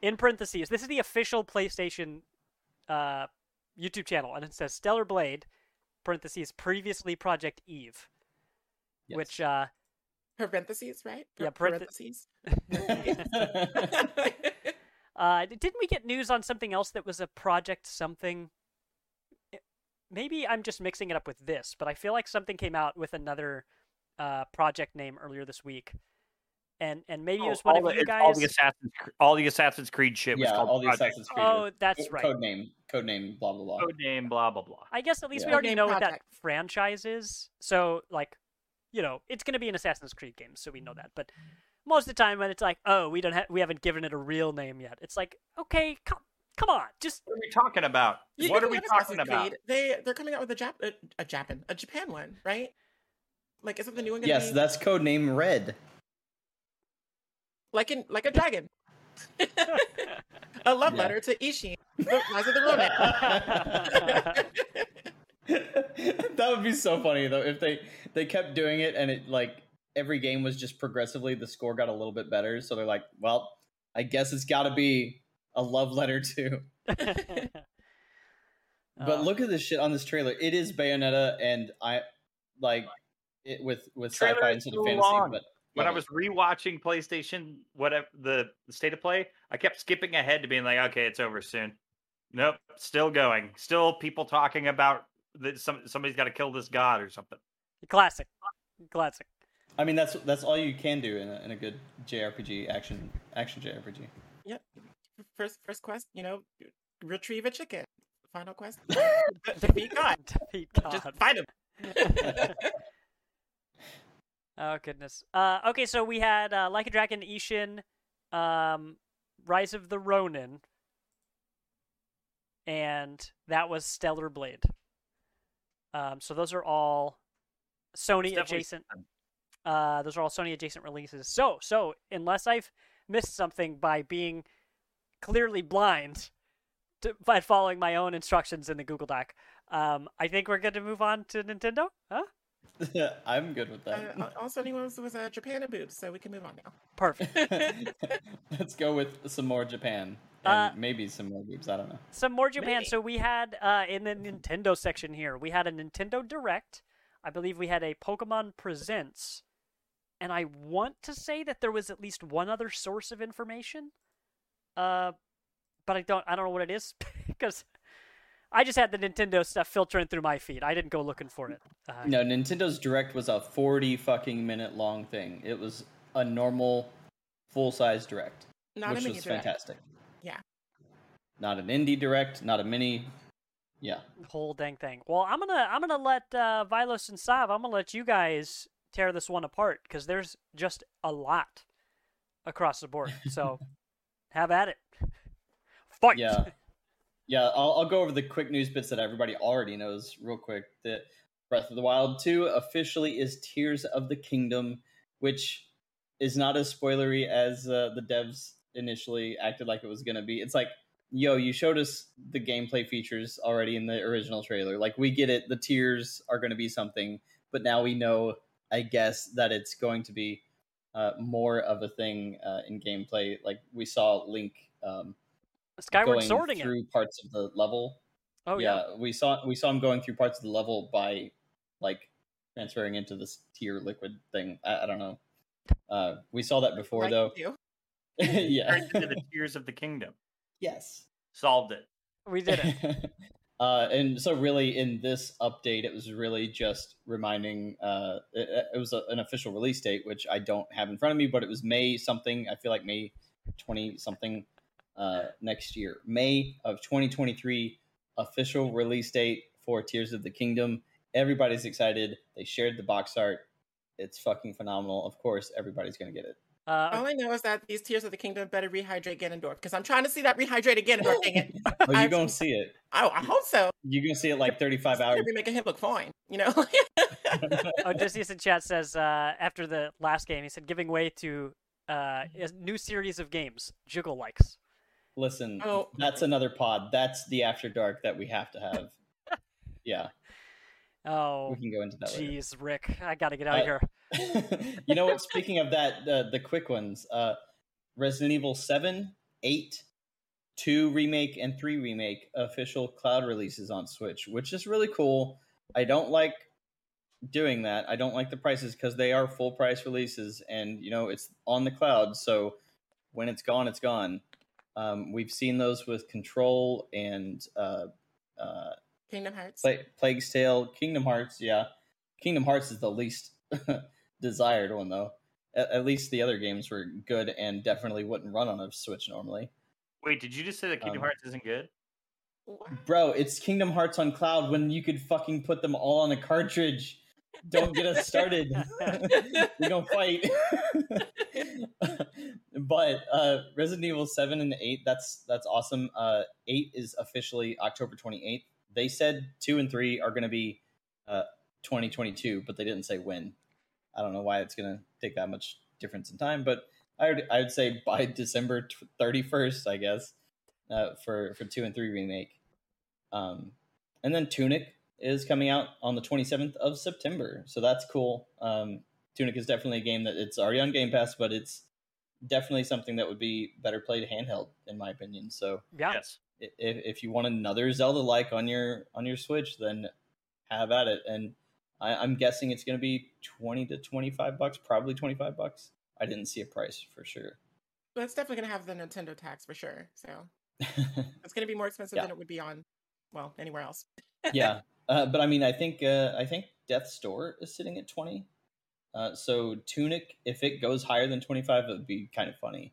In parentheses, this is the official PlayStation uh, YouTube channel, and it says Stellar Blade. Parentheses previously Project Eve, Yes. which uh, Parentheses, right? Yeah, Pa- parenth- parentheses. [laughs] uh, didn't we get news on something else that was a Project something? Eh, Maybe I'm just mixing it up with this, but I feel like something came out with another uh, project name earlier this week, and and maybe it oh, was one of the, you it's all the guys. Assassin's all the Assassin's Creed shit was yeah, called all the Project. Assassin's Creed. Oh, that's right. Code name, code name, blah blah blah. Code name, blah blah blah. I guess at least we already Name know what that franchise is. So like, you know, it's going to be an Assassin's Creed game, so we know that. But most of the time, when it's like, oh, we don't have, we haven't given it a real name yet. It's like, okay, come, come on, just What are we talking about? You- what you are we talking Assassin's about? Creed. They they're coming out with a Jap a, a Japan a Japan one, right? Like, isn't the new one gonna Yes, be that's code name Red. Like in like a dragon? [laughs] a love Yeah. letter to Ishin, the Rise of the Ronin. [laughs] that would be so funny though if they they kept doing it and it like every game was just progressively the score got a little bit better. So they're like, well, I guess it's got to be a love letter too. [laughs] But Uh, look at this shit on this trailer. It is Bayonetta, and I like it with with Trailer sci-fi is instead of fantasy. long. But when I was rewatching PlayStation, whatever the, the state of play, I kept skipping ahead to being like, okay, it's over soon. Nope, still going. Still people talking about that some somebody's got to kill this god or something. classic, classic. I mean, that's that's all you can do in a, in a good JRPG action action JRPG. Yep. First first quest, you know, retrieve a chicken. Final quest. De- [laughs] defeat God. Defeat god. Just God. fight him. [laughs] oh goodness. Uh, okay, so we had uh, Like a Dragon, Ishin, um, Rise of the Ronin, and that was Stellar Blade. Um, so those are all Sony adjacent. Uh, those are all Sony adjacent releases. So, so unless I've missed something by being clearly blind to, by following my own instructions in the Google Doc, um, I think we're good to move on to Nintendo. Huh? [laughs] I'm good with Uh, that. al- also, anyone was, was uh, Japan and boobs, so we can move on now. Perfect. [laughs] Let's go with some more Japan and Uh, maybe some more boobs. I don't know. Some more Japan. Maybe. So we had uh, in the Nintendo section here, we had a Nintendo Direct. I believe we had a Pokemon Presents, and I want to say that there was at least one other source of information. Uh, but I don't. I don't know what it is [laughs] because I just had the Nintendo stuff filtering through my feed. I didn't go looking for it. Uh, No, Nintendo's Direct was a 40 fucking minute long thing. It was a normal full size Direct, Not a which mini was direct. fantastic. Yeah. Not an indie Direct, not a mini. Yeah. whole dang thing. Well, I'm gonna I'm gonna let uh, Vilos and Sav. I'm gonna let you guys tear this one apart because there's just a lot across the board. So [laughs] have at it. Fight. Yeah. [laughs] Yeah, I'll, I'll go over the quick news bits that everybody already knows real quick. That Breath of the Wild 2 officially is Tears of the Kingdom, which is not as spoilery as uh, the devs initially acted like it was going to be. It's like, yo, you showed us the gameplay features already in the original trailer. Like, we get it. The tears are going to be something, but now we know, I guess, that it's going to be uh, more of a thing uh, in gameplay. Like, we saw Link. Um, Skyward going sorting it. through parts of the level. Oh yeah. we saw we saw him going through parts of the level by like transferring into this tier liquid thing. I, I don't know. Uh, we saw that before Like though. you. [laughs] yeah. Into the [laughs] Tears of the Kingdom. yes. Solved it. We did it. [laughs] uh, and so really in this update, it was really just reminding. Uh, it, it was a, an official release date, which I don't have in front of me, but it was May something. I feel like May twenty something uh, next year. May of 2023, official release date for Tears of the Kingdom. Everybody's excited. They shared the box art. It's fucking phenomenal. Of course, everybody's gonna get it. Uh, All I know is that these Tears of the Kingdom better rehydrate Ganondorf because I'm trying to see that rehydrate Ganondorf. Dang [gasps] it! Oh, you're I've- gonna see it. Oh, I hope so. You're gonna see it like 35 hours. They're making him look fine. You know. [laughs] Odysseus in chat says uh, after the last game, he said giving way to uh, a new series of games, Jiggle likes. Listen, Oh. that's another pod. That's the after dark that we have to have. [laughs] yeah, Oh, we can go into that later. jeez, Rick, I gotta get out of Uh, here. [laughs] [laughs] you know what? Speaking of that, uh, the quick ones: uh, Resident Evil Seven, Eight, Two remake, and Three remake official cloud releases on Switch, which is really cool. I don't like doing that. I don't like the prices because they are full price releases, and you know it's on the cloud. So when it's gone, it's gone. Um, we've seen those with Control and uh, uh, Kingdom Hearts. Pla- Plague's Tale, Kingdom Hearts. Yeah, Kingdom Hearts is the least [laughs] desired one though. At, at least the other games were good and definitely wouldn't run on a Switch normally. Wait, did you just say that Kingdom Um, Hearts isn't good? Bro, it's Kingdom Hearts on cloud when you could fucking put them all on a cartridge. Don't get us started. [laughs] [laughs] we don't fight. But uh, Resident Evil Seven and Eight, that's that's awesome. Uh, eight is officially October twenty eighth. They said two and three are going to be uh, twenty twenty two, but they didn't say when. I don't know why it's going to take that much difference in time, but I would I would say by [laughs] December thirty first, I guess, uh, for for two and three remake. Um, and then Tunic is coming out on the 27th of September, so that's cool. Um, Tunic is definitely a game that it's already on Game Pass, but it's definitely something that would be better played handheld, in my opinion. So Yeah. Yes. if, if you want another Zelda like on your on your Switch, then have at it. And I, I'm guessing it's going to be 20 to 25 bucks, probably 25 bucks. I didn't see a price for sure. But it's definitely gonna have the Nintendo tax for sure. So [laughs] it's gonna be more expensive Yeah. than it would be on, well, anywhere else. yeah, [laughs] uh, but I mean, I think uh, I think Death's Door is sitting at twenty. Uh, so Tunic, if it goes higher than twenty five, it would be kind of funny.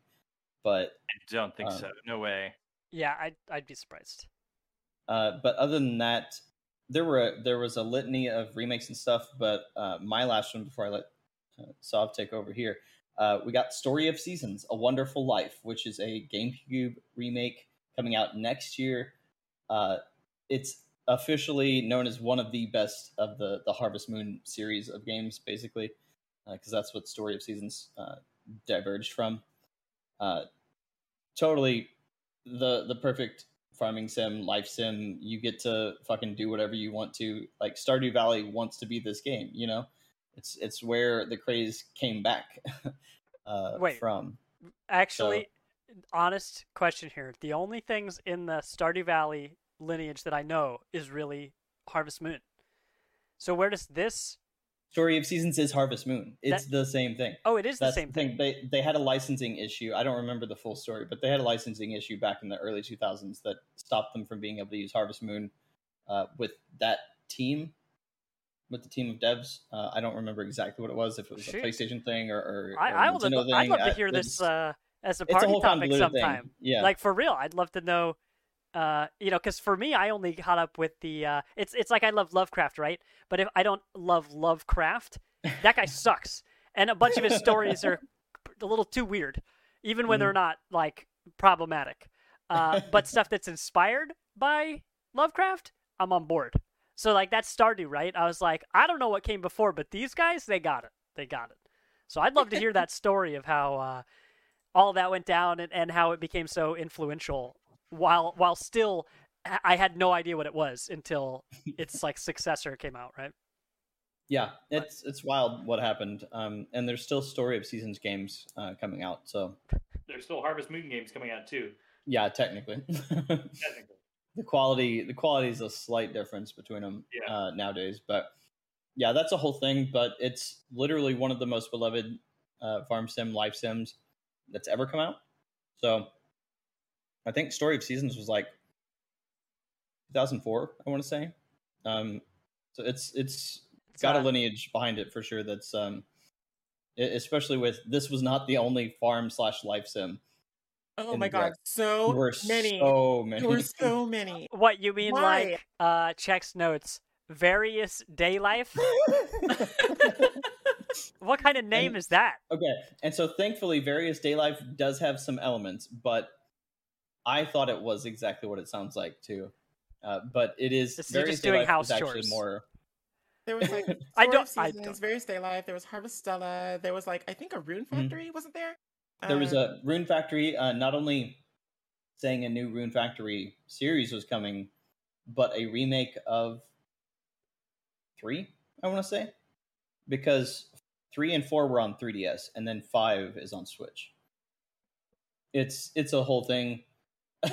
But I don't think Um, so. No way. Yeah, I'd I'd be surprised. Uh, but other than that, there were there was a litany of remakes and stuff. But uh, my last one before I let uh, Sav take over here, uh, we got Story of Seasons: A Wonderful Life, which is a GameCube remake coming out next year. Uh, it's officially known as one of the best of the the Harvest Moon series of games, basically, because that's what Story of Seasons uh, diverged from. Uh, totally the the perfect farming sim, life sim. You get to fucking do whatever you want to. Like Stardew Valley wants to be this game, you know. It's it's where the craze came back [laughs] uh, Wait. from. Actually, honest question here. The only things in the Stardew Valley lineage that I know is really Harvest Moon. So where does this? Story of Seasons is Harvest Moon. It's That- the same thing. Oh, it is the same the thing. thing. They they had a licensing issue. I don't remember the full story, but they had a licensing issue back in the early 2000s that stopped them from being able to use Harvest Moon uh, with that team, with the team of devs. Uh, I don't remember exactly what it was. If it was Shoot. a PlayStation thing or, or, I, or I would love, thing. I'd love to hear it's- this uh, as a a party whole topic convoluted thing. sometime. Yeah. Like for real, I'd love to know. Uh, you know, because for me, I only caught up with the. Uh, it's it's like I love Lovecraft, right? But if I don't love Lovecraft, that guy [laughs] sucks, and a bunch of his stories are a little too weird, even when Mm-hmm. they're not like problematic. Uh, but stuff that's inspired by Lovecraft, I'm on board. So like that's Stardew, right? I was like, I don't know what came before, but these guys, they got it. They got it. So I'd love to hear that [laughs] story of how uh, all that went down and, and how it became so influential while while still I- I had no idea what it was until its like successor came out, right? Yeah, it's it's wild what happened. Um, and there's still Story of Seasons games uh, coming out. So There's still Harvest Moon games coming out too. yeah, technically. [laughs] Technically. the quality the quality is a slight difference between them Yeah. uh, nowadays but yeah that's a whole thing but it's literally one of the most beloved uh, farm sim life sims that's ever come out so i think story of seasons was like 2004 i want to say um, so it's it's It's, got a lineage behind it for sure that's um especially with this was not the only farm slash life sim Oh my god, direct. so there were many. so many There were so [laughs] many. What you mean, Why? like uh, checks notes, various day life? [laughs] What kind of name And- is that? Okay, and so thankfully, Various Day Life does have some elements, but I thought it was exactly what it sounds like too. Uh, but it is This is you Various just doing house is actually chores. more. There was like [laughs] I don't- of I Seasons, don't- Various Day Life. There was Harvestella. There was like I think a Rune Mhm. Factory wasn't there? There was Uh, a Rune Factory. Uh, not only saying a new Rune Factory series was coming, but a remake of three. I want to say because three and four were on 3DS, and then five is on Switch. It's it's a whole thing. [laughs]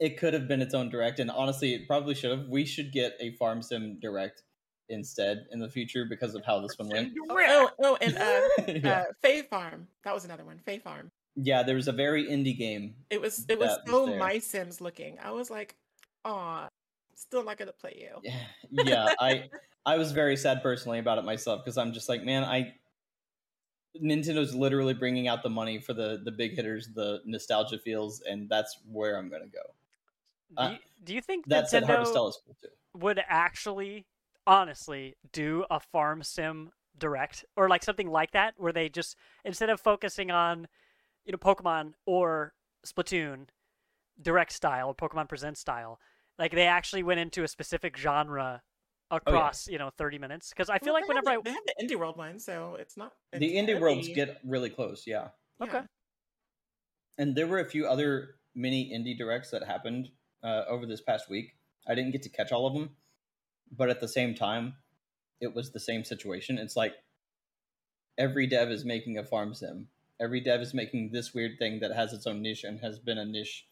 it could have been its own direct, and honestly, it probably should have. We should get a Farm Sim direct instead in the future because of how this one went. Oh, oh, and uh, [laughs] yeah. uh, Fae Farm. That was another one. Fae Farm. yeah, there was a very indie game. It was it was That was so. My Sims looking. I was like, aw, still not gonna play you. Yeah, yeah, I I was very sad personally about it myself because I'm just like, man, I Nintendo's literally bringing out the money for the the big hitters, the nostalgia feels, and that's where I'm gonna go. Do Uh, you, do you think That said, Nintendo Harvestella is cool too. would actually, honestly, do a farm sim direct or like something like that, where they just instead of focusing on, you know, Pokemon or Splatoon, direct style Pokemon Present style, like they actually went into a specific genre across, you know, thirty minutes? Because I feel Well, like they have whenever I they have the indie world one, so it's not The it's indie worlds get really close, yeah. okay, And there were a few other mini indie directs that happened uh, over this past week. I didn't get to catch all of them, but at the same time, it was the same situation. It's like every dev is making a farm sim. Every dev is making this weird thing that has its own niche and has been a niche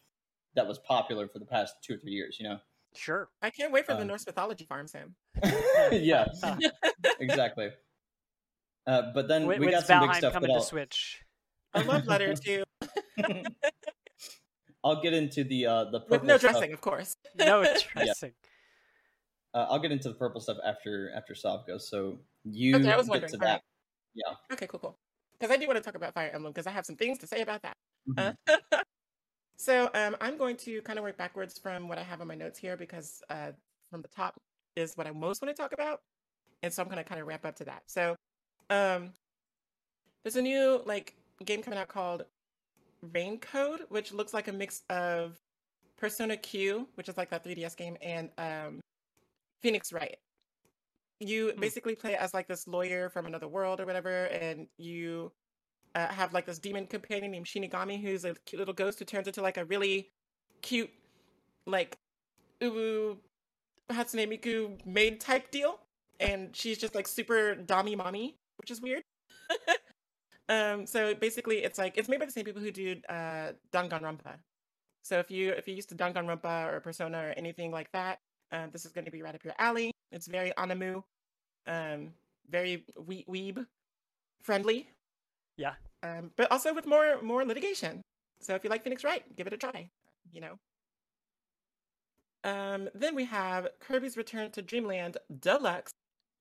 that was popular for the past two or three years. You know? Sure. I can't wait for the Um, Norse mythology farm Sam. [laughs] yeah, [laughs] exactly. Uh, but then When, we got some big Valheim stuff. coming to I'll, Switch? I love letter [laughs] too, I'll get into the uh, the with purple no stuff dressing, of course. No dressing. Uh, I'll get into the purple stuff after after Sav goes. So you Okay, I was get wondering. to All right. that. Yeah. Okay, cool, cool. Because I do want to talk about Fire Emblem because I have some things to say about that. Mhm. So um, I'm going to kind of work backwards from what I have on my notes here because uh, from the top is what I most want to talk about, and so I'm going to kind of wrap up to that. So um, there's a new like game coming out called Rain Code, which looks like a mix of Persona Q, which is like that 3DS game, and um, Phoenix Wright. You Hmm. basically play as like this lawyer from another world or whatever, and you uh, have like this demon companion named Shinigami, who's a cute little ghost who turns into like a really cute, like uwu Hatsune Miku maid type deal, and she's just like super dommy mommy, which is weird. [laughs] um, so basically, it's like it's made by the same people who do uh, Danganronpa. So if you if you used to Danganronpa or Persona or anything like that, uh, this is going to be right up your alley. It's very animu, um, very wee- weeb friendly. Yeah. Um, but also with more more litigation. So if you like Phoenix Wright, give it a try. You know. Um, then we have Kirby's Return to Dreamland Deluxe,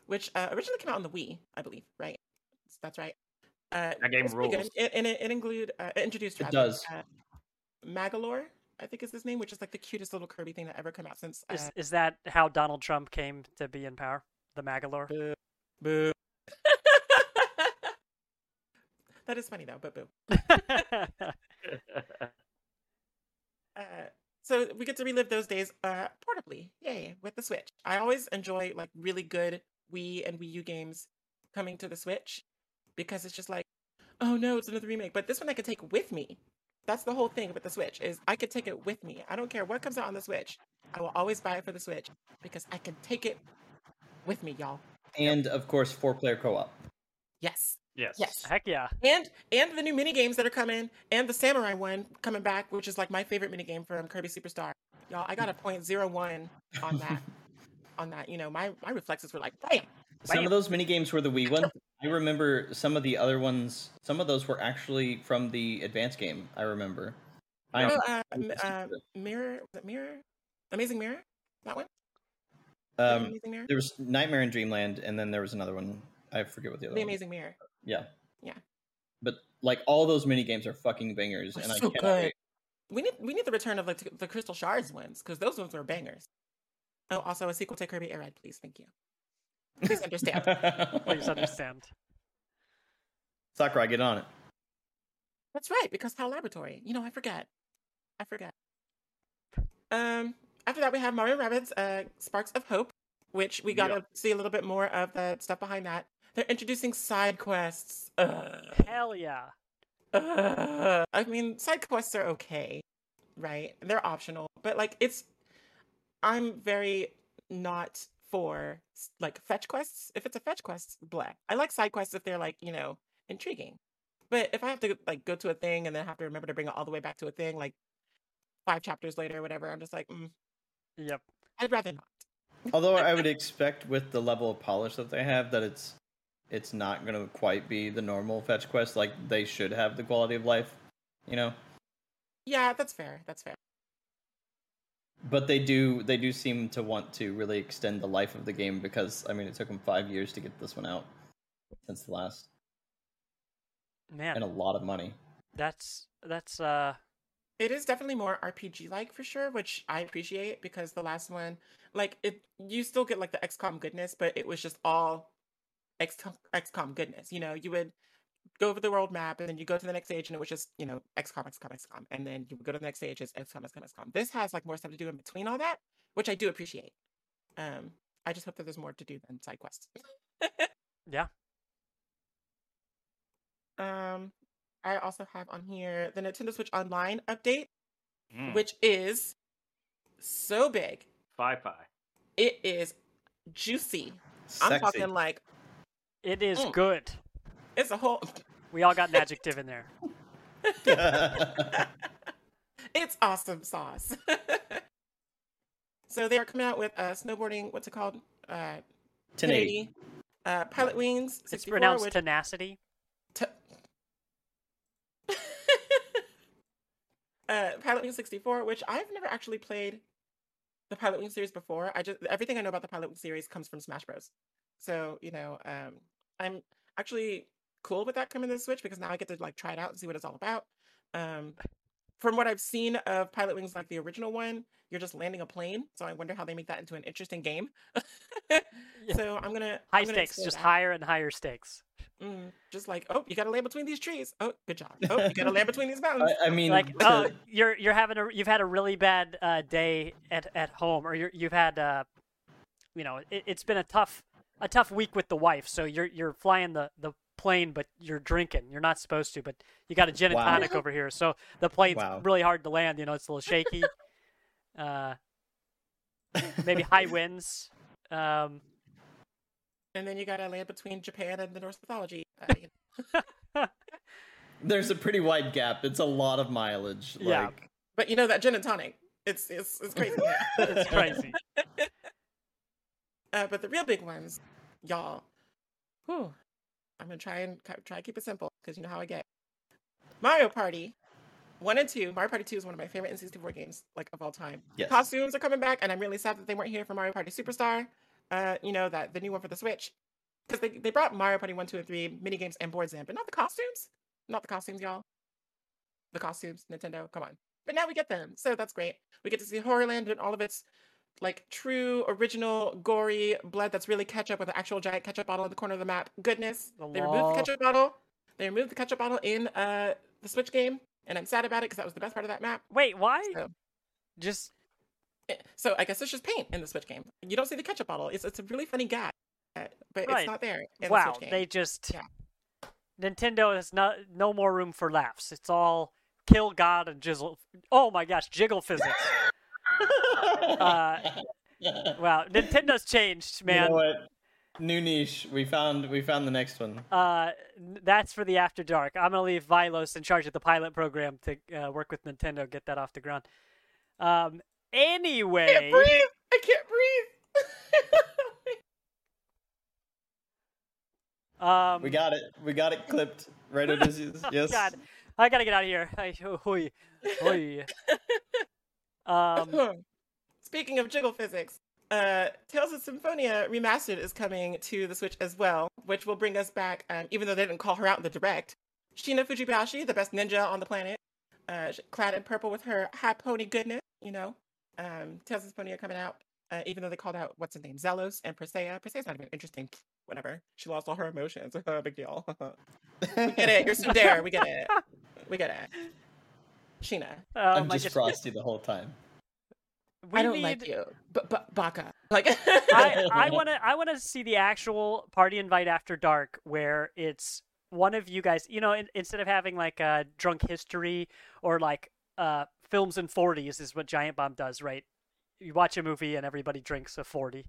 which uh, originally came out on the Wii, I believe. Right? That's right. Uh, That game it's pretty good. rules. It, and it, it include uh, it introduced It rather, does. Uh, Magolor, I think is his name, which is like the cutest little Kirby thing that ever come out since. Uh, Is is that how Donald Trump came to be in power? The Magolor. Boo. Boo. That is funny though, but boo. [laughs] Uh, so we get to relive those days uh, portably, yay, with the Switch. I always enjoy like really good Wii and Wii U games coming to the Switch because it's just like, oh no, it's another remake. But this one I could take with me. That's the whole thing with the Switch is I could take it with me. I don't care what comes out on the Switch. I will always buy it for the Switch because I can take it with me, y'all. and of course, four player co op. Yes. Yes. Yes. Heck yeah. And and the new mini games that are coming, and the samurai one coming back, which is like my favorite mini game from Kirby Superstar. Y'all, I got a point zero one on that. [laughs] on that, you know, my my reflexes were like, bam. Some Bam. of those mini games were the Wii ones. I [laughs] remember some of the other ones. Some of those were actually from the advance game. I remember. I Oh, uh, m- uh, mirror, was it mirror? Amazing Mirror, that one. Um, Amazing Mirror. there was Nightmare in Dreamland, and then there was another one. I forget what the other The one. was. Amazing Mirror. Yeah. Yeah. But like all those mini games are fucking bangers, They're and I so cannot good. wait. We need we need the return of like the Crystal Shards ones because those ones were bangers. Oh, also a sequel to Kirby Air Ride, please, thank you. Please understand. [laughs] Please understand. Sakurai, get on it. That's right, because Hal Laboratory. You know, I forget. I forget. Um, after that, we have Mario Rabbids, uh, Sparks of Hope, which we got to see a little bit more of the stuff behind that. They're introducing side quests. Ugh. Hell yeah. Ugh. I mean, side quests are okay, right? They're optional, but like it's. I'm very not for like fetch quests. If it's a fetch quest, blah. I like side quests if they're like you know intriguing. But if I have to like go to a thing and then have to remember to bring it all the way back to a thing, like five chapters later or whatever, I'm just like, mm, Yep. I'd rather not. Although I would [laughs] expect with the level of polish that they have that it's it's not going to quite be the normal fetch quest. Like they should have the quality of life, you know. Yeah, that's fair. That's fair. But they do they do seem to want to really extend the life of the game because I mean it took them five years to get this one out since the last Man, and a lot of money. that's that's uh It is definitely more RPG like for sure, which I appreciate because the last one, like it, you still get like the XCOM goodness, but it was just all XCOM, XCOM goodness. You know, you would go over the world map and then you go to the next stage and it was just you know XCOM, XCOM, XCOM, and then you would go to the next stage it's XCOM, XCOM, XCOM. This has like more stuff to do in between all that, which I do appreciate. Um, I just hope that there's more to do than side quests. [laughs] yeah. Um, I also have on here the Nintendo Switch Online update, Mm, which is so big. Fi-Fi. It is juicy. I'm talking like It is Mm. good. it's a whole. We all got an adjective in there. [laughs] it's awesome sauce. [laughs] so they are coming out with uh, snowboarding. What's it called? Uh, 1080. Uh, Pilotwings. 64, It's pronounced which, tenacity. t- [laughs] uh, Pilotwings 64, which I've never actually played the Pilotwings series before. I just everything I know about the Pilotwings series comes from Smash Bros. So you know, um, I'm actually cool with that coming to the Switch because now I get to like try it out and see what it's all about. Um, from what I've seen of Pilotwings, like the original one, you're just landing a plane. So I wonder how they make that into an interesting game. [laughs] So I'm gonna High I'm gonna stakes, just that. higher and higher stakes. Mm, just like, oh, you got to land between these trees. Oh, good job. Oh, you got to land between these mountains. I, I mean, Like, to- oh, you're you're having a you've had a really bad uh, day at at home, or you're, you've had uh, you know, it, it's been a tough a tough week with the wife. So you're you're flying the the plane, but you're drinking. You're not supposed to, but you got a gin and Wow. tonic over here, so the plane's Wow. really hard to land. You know, it's a little shaky. [laughs] uh, maybe high winds. Um, and then you got to land between Japan and the Norse mythology. You [laughs] there's a pretty wide gap. It's a lot of mileage. Yeah. But you know that gin and tonic. It's it's it's crazy. [laughs] it's crazy. Uh, but the real big ones, y'all. Whew, I'm gonna try and try to keep it simple because you know how I get. Mario Party, one and two. Mario Party Two is one of my favorite N64 games, like of all time. Yes. Costumes are coming back, and I'm really sad that they weren't here for Mario Party Superstar. Uh, you know that the new one for the Switch, because they they brought Mario Party One, Two, and Three mini games and boards in, but not the costumes. Not the costumes, y'all. The costumes, Nintendo. Come on. But now we get them, so that's great. We get to see Horrorland and all of its like true, original, gory blood that's really ketchup with an actual giant ketchup bottle in the corner of the map. Goodness. The they removed the ketchup bottle. They removed the ketchup bottle in uh the Switch game, and I'm sad about it because that was the best part of that map. Wait, why? So, Just eh, so I guess it's just paint in the Switch game. You don't see the ketchup bottle. It's it's a really funny gag, but Right. it's not there. In wow, the they just Yeah. Nintendo has no no more room for laughs. It's all kill God and jizzle. Oh my gosh, jiggle physics. [laughs] Uh, Wow, Nintendo's changed, You man. know what? New niche. We found we found the next one. Uh, that's for the after dark. I'm gonna leave Vilos in charge of the pilot program to uh, work with Nintendo, get that off the ground. Um, I can't anyway, breathe. I can't breathe. [laughs] um, We got it. We got it clipped. Right, [laughs] Odysseus? Yes. God, I gotta get out of here. I. [laughs] um, [laughs] Speaking of jiggle physics, uh, Tales of Symphonia Remastered is coming to the Switch as well, which will bring us back, um, even though they didn't call her out in the direct. Sheena Fujibayashi, the best ninja on the planet, uh, clad in purple with her high pony goodness, you know. Um, Tales of Symphonia coming out, uh, even though they called out, what's his name, Zelos and Presea. Presea's not even interesting. [laughs] Whatever. She lost all her emotions. [laughs] Big deal. we get it. You're tsundere. We get it. We get it. Sheena. oh I'm just gosh, frosty the whole time. we I don't need, like you. But but Baka. Like [laughs] I, I [laughs] want to I want to see the actual party invite after dark where it's one of you guys you know in, instead of having like a drunk history or like uh films in 40s is what Giant Bomb does right you watch a movie and everybody drinks a 40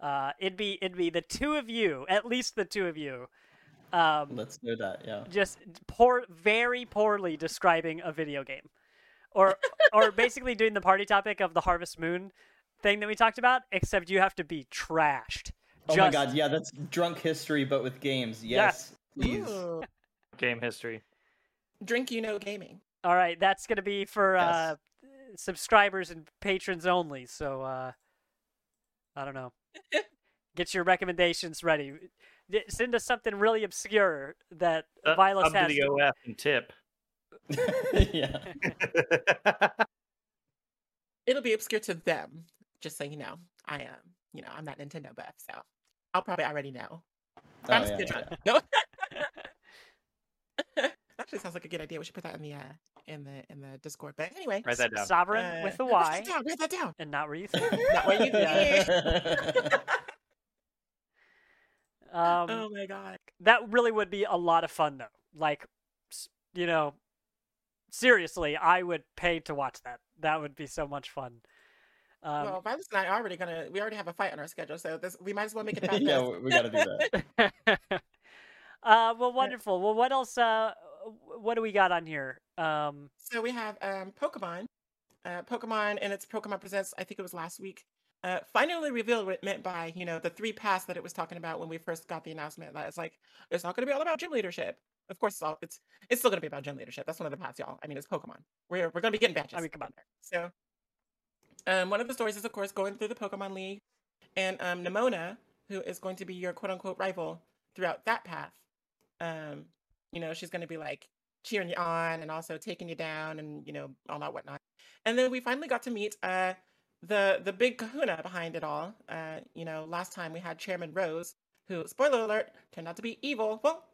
uh it'd be it'd be the two of you at least the two of you um Let's do that. Yeah. just poor very poorly describing a video game or or [laughs] basically doing the party topic of the harvest moon thing that we talked about except you have to be trashed Oh my god, yeah, that's drunk history, but with games. Yes, please. Game history. Drink you know gaming. all right that's gonna be for Yes. uh subscribers and patrons only so uh i don't know [laughs] get your recommendations ready D- send us something really obscure that Uh, Vilos up to has the to- OF and tip. [laughs] yeah. [laughs] It'll be obscure to them, just so you know. I am, you know, I'm not Nintendo buff, so I'll probably already know. Oh, I'm yeah, still [laughs] yeah. No. Actually, sounds like a good idea. We should put that in the uh, in the in the Discord. But anyway, Write that down. sovereign uh, with a write y that down. Write that down. and not where you think Not what you think. Um oh my god. that really would be a lot of fun though like you know seriously i would pay to watch that that would be so much fun um, well, Violet and I are already gonna. We already have a fight on our schedule, so this we might as well make it [laughs] about yeah, this. we gotta do that. [laughs] [laughs] uh, well wonderful well what else uh, what do we got on here um, So we have um, Pokemon. Uh, Pokemon and its Pokemon Presents, I think it was last week, uh, finally revealed what it meant by, you know, the three paths that it was talking about when we first got the announcement that it's like, it's not going to be all about gym leadership. Of course, it's, all, it's it's still going to be about gym leadership. That's one of the paths, y'all. I mean, it's Pokemon. We're, we're going to be getting badges. I mean, come on. So, um, one of the stories is, of course, going through the Pokemon League, and um, Nemona, who is going to be your quote unquote rival throughout that path. Um, you know, she's going to be like cheering you on and also taking you down and you know all that whatnot. And then we finally got to meet uh the the big kahuna behind it all. Uh, you know, last time we had Chairman Rose, who spoiler alert turned out to be evil. Well,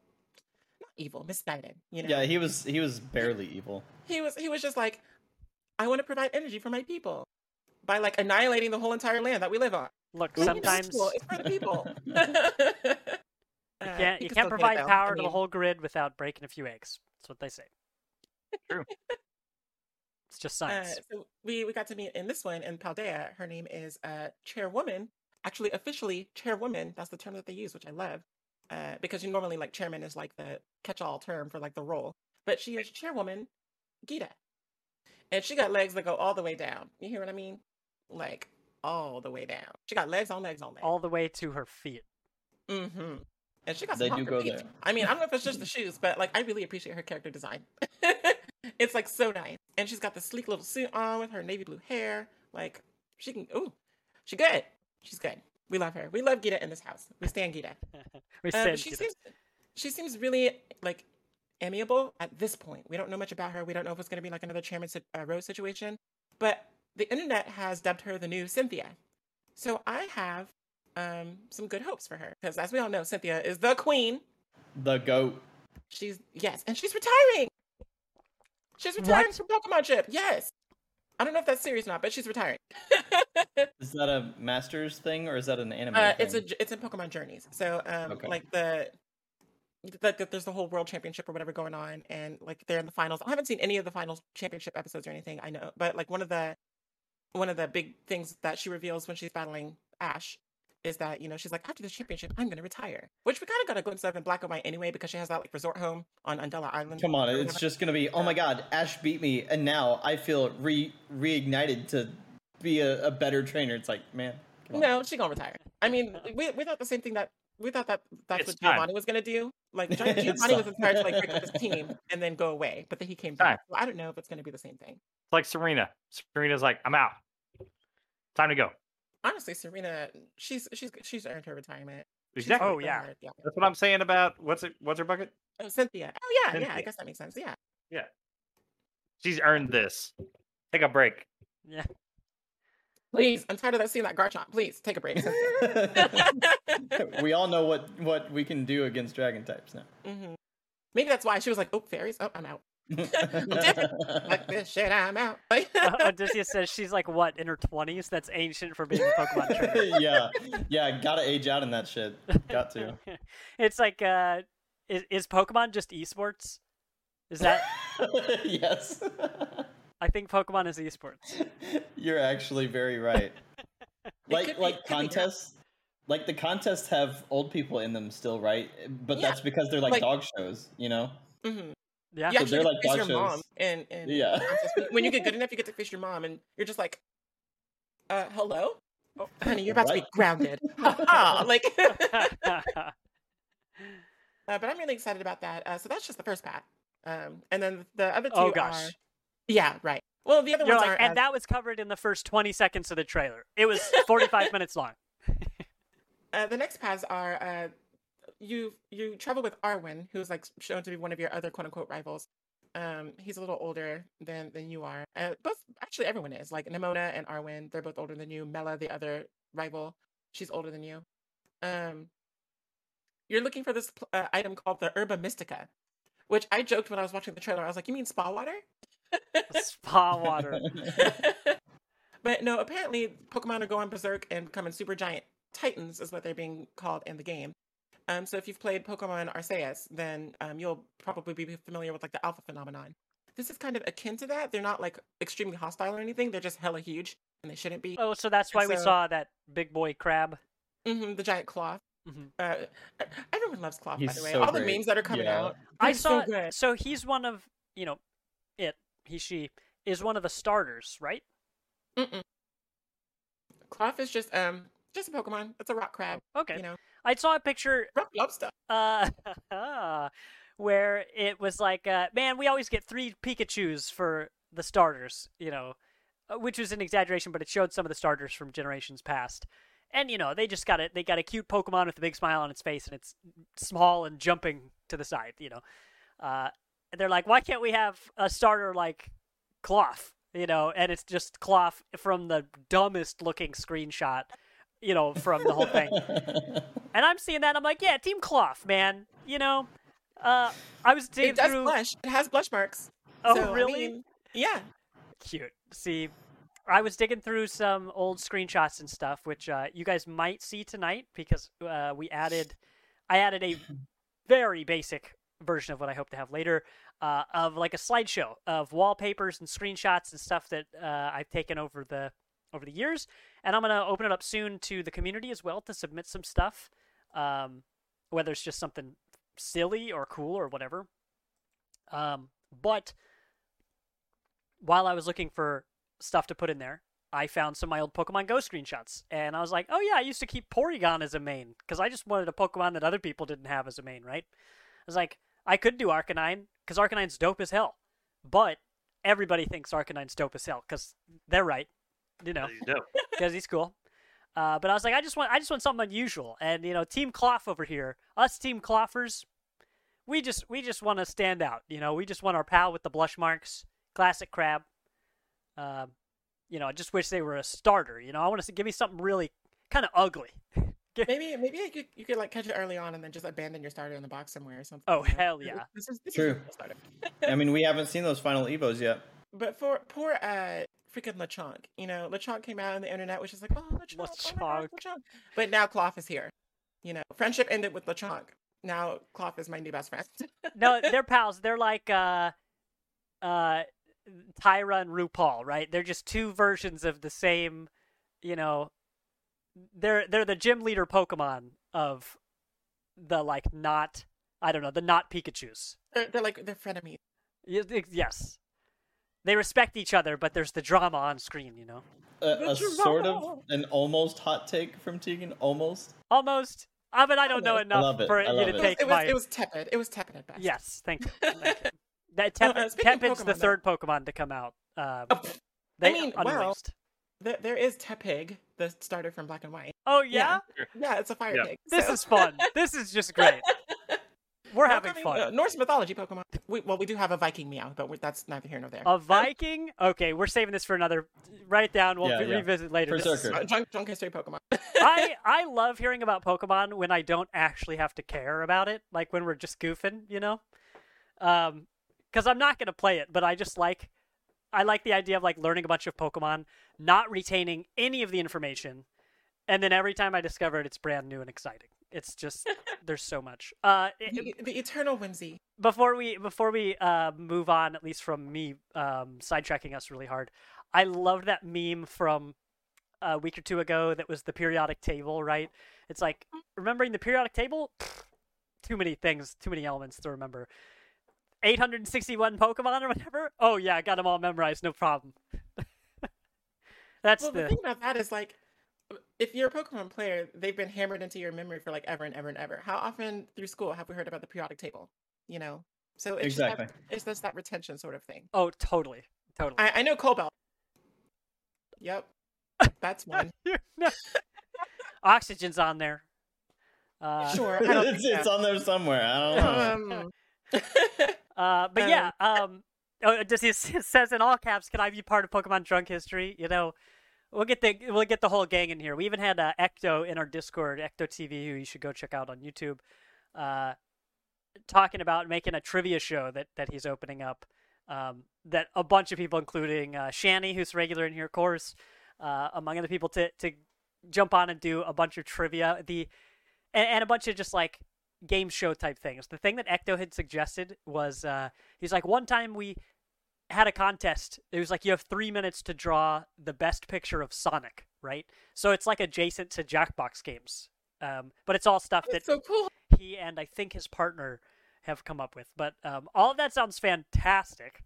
not evil, misguided. You know, Yeah, he was he was barely evil. he was he was just like, I want to provide energy for my people by like annihilating the whole entire land that we live on. Look, It's sometimes peaceful, it's for the people. [laughs] [laughs] you Uh, can't you could can't still get it, provide power I to the whole grid without breaking a few eggs. That's what they say. [laughs] True. It's just Uh, science. so we we got to meet in this one in Paldea. Her name is uh, Chairwoman. Actually, officially Chairwoman. That's the term that they use, which I love, uh, because you normally like Chairman is like the catch-all term for like the role, but she is Chairwoman Geeta, and she got legs that go all the way down. You hear what I mean? Like all the way down. She got legs on legs on legs. All the way to her feet. Mm-hmm. And she got They some do go feet. there. I mean, I don't know if it's just the [laughs] shoes, but like I really appreciate her character design. [laughs] it's like so nice. And she's got the sleek little suit on with her navy blue hair. Like she can ooh, she good. She's good. We love her. We love Geeta in this house. We stand Geeta. [laughs] we Uh, said but she Geeta. seems she seems really like amiable at this point. We don't know much about her. We don't know if it's going to be like another Chairman si- uh, Rose situation. But the internet has dubbed her the new Cynthia. So I have um, some good hopes for her because, as we all know, Cynthia is the queen. The goat. She's yes, and she's retiring. She's retiring What? from Pokemon Chip. Yes. I don't know if that's serious or not, but she's retiring. [laughs] Is that a Masters thing or is that an anime? Uh, it's a it's in Pokemon Journeys. So um, Okay. like the, the the- there's the whole World Championship or whatever going on, and like they're in the finals. I haven't seen any of the finals championship episodes or anything. I know, but like one of the one of the big things that she reveals when she's battling Ash is that you know she's like after this championship I'm gonna retire, which we kind of got a glimpse of in Black and White anyway because she has that like resort home on Undella Island. Come on, it's just gonna be. Oh my God, Ash beat me, and now I feel re reignited to be a, a better trainer. It's like, man. No, she's gonna retire. I mean, we we thought the same thing that we thought that that's It's what time. Giovanni was gonna do. Like [laughs] Giovanni was time. inspired to like break up his team and then go away, but then he came back. So I don't know if it's gonna be the same thing. It's like Serena. Serena's like, I'm out. Time to go. Honestly, Serena, she's she's she's earned her retirement. She's Exactly. Oh, yeah. her- yeah. That's what I'm saying about what's it? What's her bucket? Oh, Cynthia. Oh yeah, yeah. I guess that makes sense. Yeah. Yeah. She's earned this. Take a break. Yeah. Please, I'm tired of that seeing that Garchomp. Please take a break. [laughs] We all know what what we can do against dragon types now. hmm Maybe that's why she was like, "Oh, fairies. Oh, I'm out. Like this shit, I'm out." Like, [laughs] Uh, Odysseus says she's like what in her twenties. That's ancient for being a Pokemon trainer. [laughs] yeah, yeah, gotta age out in that shit. Got to. [laughs] it's like, uh, is, is Pokemon just esports? Is that? yes. I think Pokemon is esports. You're actually very right. like be- like could be, contests, like the contests have old people in them still, right? But Yeah, that's because they're like, like- dog shows, you know. mhm. Yeah. You So they're like face your mom, and and Yeah. when you get good [laughs] enough, you get to face your mom, and you're just like, uh, hello, oh, honey, you're about to be grounded. [laughs] Like, [laughs] uh, but I'm really excited about that. Uh, so that's just the first pack, um, and then the other two oh gosh. are, yeah, right. Well, the other You're ones like, are, and uh, that was covered in the first 20 seconds of the trailer. It was 45 minutes long. uh, the next paths are uh, you you travel with Arven, who's like shown to be one of your other quote unquote rivals. Um, he's a little older than than you are. Uh, both actually everyone is like Nemona and Arven. They're both older than you. Mela, the other rival, she's older than you. Um, you're looking for this uh, item called the Herba Mystica, which I joked when I was watching the trailer. I was like, "You mean spa water?" [laughs] Spa water. [laughs] but no, apparently Pokemon are going berserk and becoming super giant titans, is what they're being called in the game. Um, so if you've played Pokemon Arceus, then um, you'll probably be familiar with like the alpha phenomenon. This is kind of akin to that. They're not like extremely hostile or anything. They're just hella huge, and they shouldn't be. Oh, so that's why we saw that big boy crab. hmm the giant Klawf. Mhm. Uh, everyone loves Klawf, by the way. so All the memes that are coming Yeah. out. I saw. so good. So he's one of you know, it he she is one of the starters, right? Mm-mm. Klawf is just um just a Pokemon. It's a rock crab. Okay. You know, I saw a picture lobster. uh [laughs] where it was like uh man we always get three pikachus for the starters you know uh, which was an exaggeration but it showed some of the starters from generations past and you know they just got it they got a cute pokemon with a big smile on its face and it's small and jumping to the side you know uh and they're like, why can't we have a starter like Klawf? You know, and it's just Klawf from the dumbest looking screenshot, you know, from the whole thing. [laughs] and I'm seeing that, and I'm like, yeah, Team Klawf, man. You know, uh, I was digging It does through. blush. It has blush marks. Oh, So, I really? mean, yeah. Cute. See, I was digging through some old screenshots and stuff, which uh, you guys might see tonight because uh, we added, I added a very basic version of what I hope to have later, uh, of like a slideshow of wallpapers and screenshots and stuff that uh, I've taken over the over the years, and I'm gonna open it up soon to the community as well to submit some stuff, um, whether it's just something silly or cool or whatever. Um, but while I was looking for stuff to put in there, I found some of my old Pokemon Go screenshots, and I was like, "Oh yeah, I used to keep Porygon as a main because I just wanted a Pokemon that other people didn't have as a main, right?" I was like, "I could do Arcanine because Arcanine's dope as hell, but everybody thinks Arcanine's dope as hell because they're right, you know, because [laughs] he's cool." Uh, but I was like, I just want, I just want something unusual, and you know, Team Klawf over here, us Team Cloffers, we just, we just want to stand out, you know, we just want our pal with the blush marks, classic crab. Um, you know, I just wish they were a starter. You know, I want to give me something really kind of ugly. [laughs] Maybe maybe you could, you could like catch it early on and then just abandon your starter in the box somewhere or something. Oh, hell yeah. This is this True. is a real starter. I mean, we [laughs] haven't seen those final Evos yet. But for poor uh freaking Lechonk, you know, Lechonk came out on the internet, which is like, oh Lechonk, oh my Lechonk. But now Klawf is here. You know, friendship ended with Lechonk. Now Klawf is my new best friend. [laughs] no, they're pals. They're like uh, uh, Tyra and RuPaul, right? They're just two versions of the same. You know, they're they're the gym leader Pokemon of the like not I don't know the not Pikachu's. they're, they're like they're frenemies. Yes, they respect each other, but there's the drama on screen. You know, A, a sort of an almost hot take from Tegan, almost. almost. I mean, I don't know enough it. for you love to it. It was, take it was my. it was tepid. It was tepid at best. Yes, thank you. [laughs] Thank you. That Temp- uh, speaking of Tempid's the Pokemon, though- third Pokemon to come out. Um, Oh, pff, they mean, well, unreleased. there, there is Tepig, the starter from Black and White. Oh yeah, Yeah, it's a fire Yeah. pig. this is fun. [laughs] This is just great. We're having Welcoming, fun. uh, Norse mythology Pokemon. We, well, we do have a Viking Meow, but we that's neither here nor there. A Viking? Okay, we're saving this for another. Write it down. We'll Yeah, re- yeah. revisit later. This is- Uh, drunk, drunk history Pokemon. [laughs] I I love hearing about Pokemon when I don't actually have to care about it, like when we're just goofing, you know. Um, because I'm not gonna play it, but I just like, I like the idea of like learning a bunch of Pokemon, not retaining any of the information, and then every time I discover it, it's brand new and exciting. It's just there's so much. Uh, [laughs] the, the eternal whimsy. before we before we uh, move on, at least from me um, sidetracking us really hard, I loved that meme from a week or two ago. That was the periodic table, right? It's like remembering the periodic table. Pfft, too many things, too many elements to remember. 861 Pokemon or whatever. Oh yeah, I got them all memorized, no problem. [laughs] That's Well, the the thing about that is like, if you're a Pokemon player, they've been hammered into your memory for like ever and ever and ever. How often through school have we heard about the periodic table? You know, so it's Exactly. Just that, it's just that retention sort of thing. oh totally, totally. I, I know Cobalt. Yep, that's one. [laughs] [laughs] Oxygen's on there. Uh, Sure, I don't it's, it's on there somewhere. I don't know. Um, [laughs] Uh, but yeah, um, oh, does he it says in all caps, "Can I be part of Pokemon Drunk History?" You know, we'll get the we'll get the whole gang in here. We even had uh, Ecto in our Discord, Ecto TV, who you should go check out on YouTube, uh, talking about making a trivia show that that he's opening up. Um, that a bunch of people, including uh, Shani, who's regular in here, of course, uh, among other people, to to jump on and do a bunch of trivia. The and, and a bunch of just like game show type things. The thing that Ecto had suggested was uh, he's like one time we had a contest. It was like you have three minutes to draw the best picture of Sonic, right? So it's like adjacent to Jackbox games, um, but it's all stuff that that's so cool. he and I think his partner have come up with. But um, all of that sounds fantastic,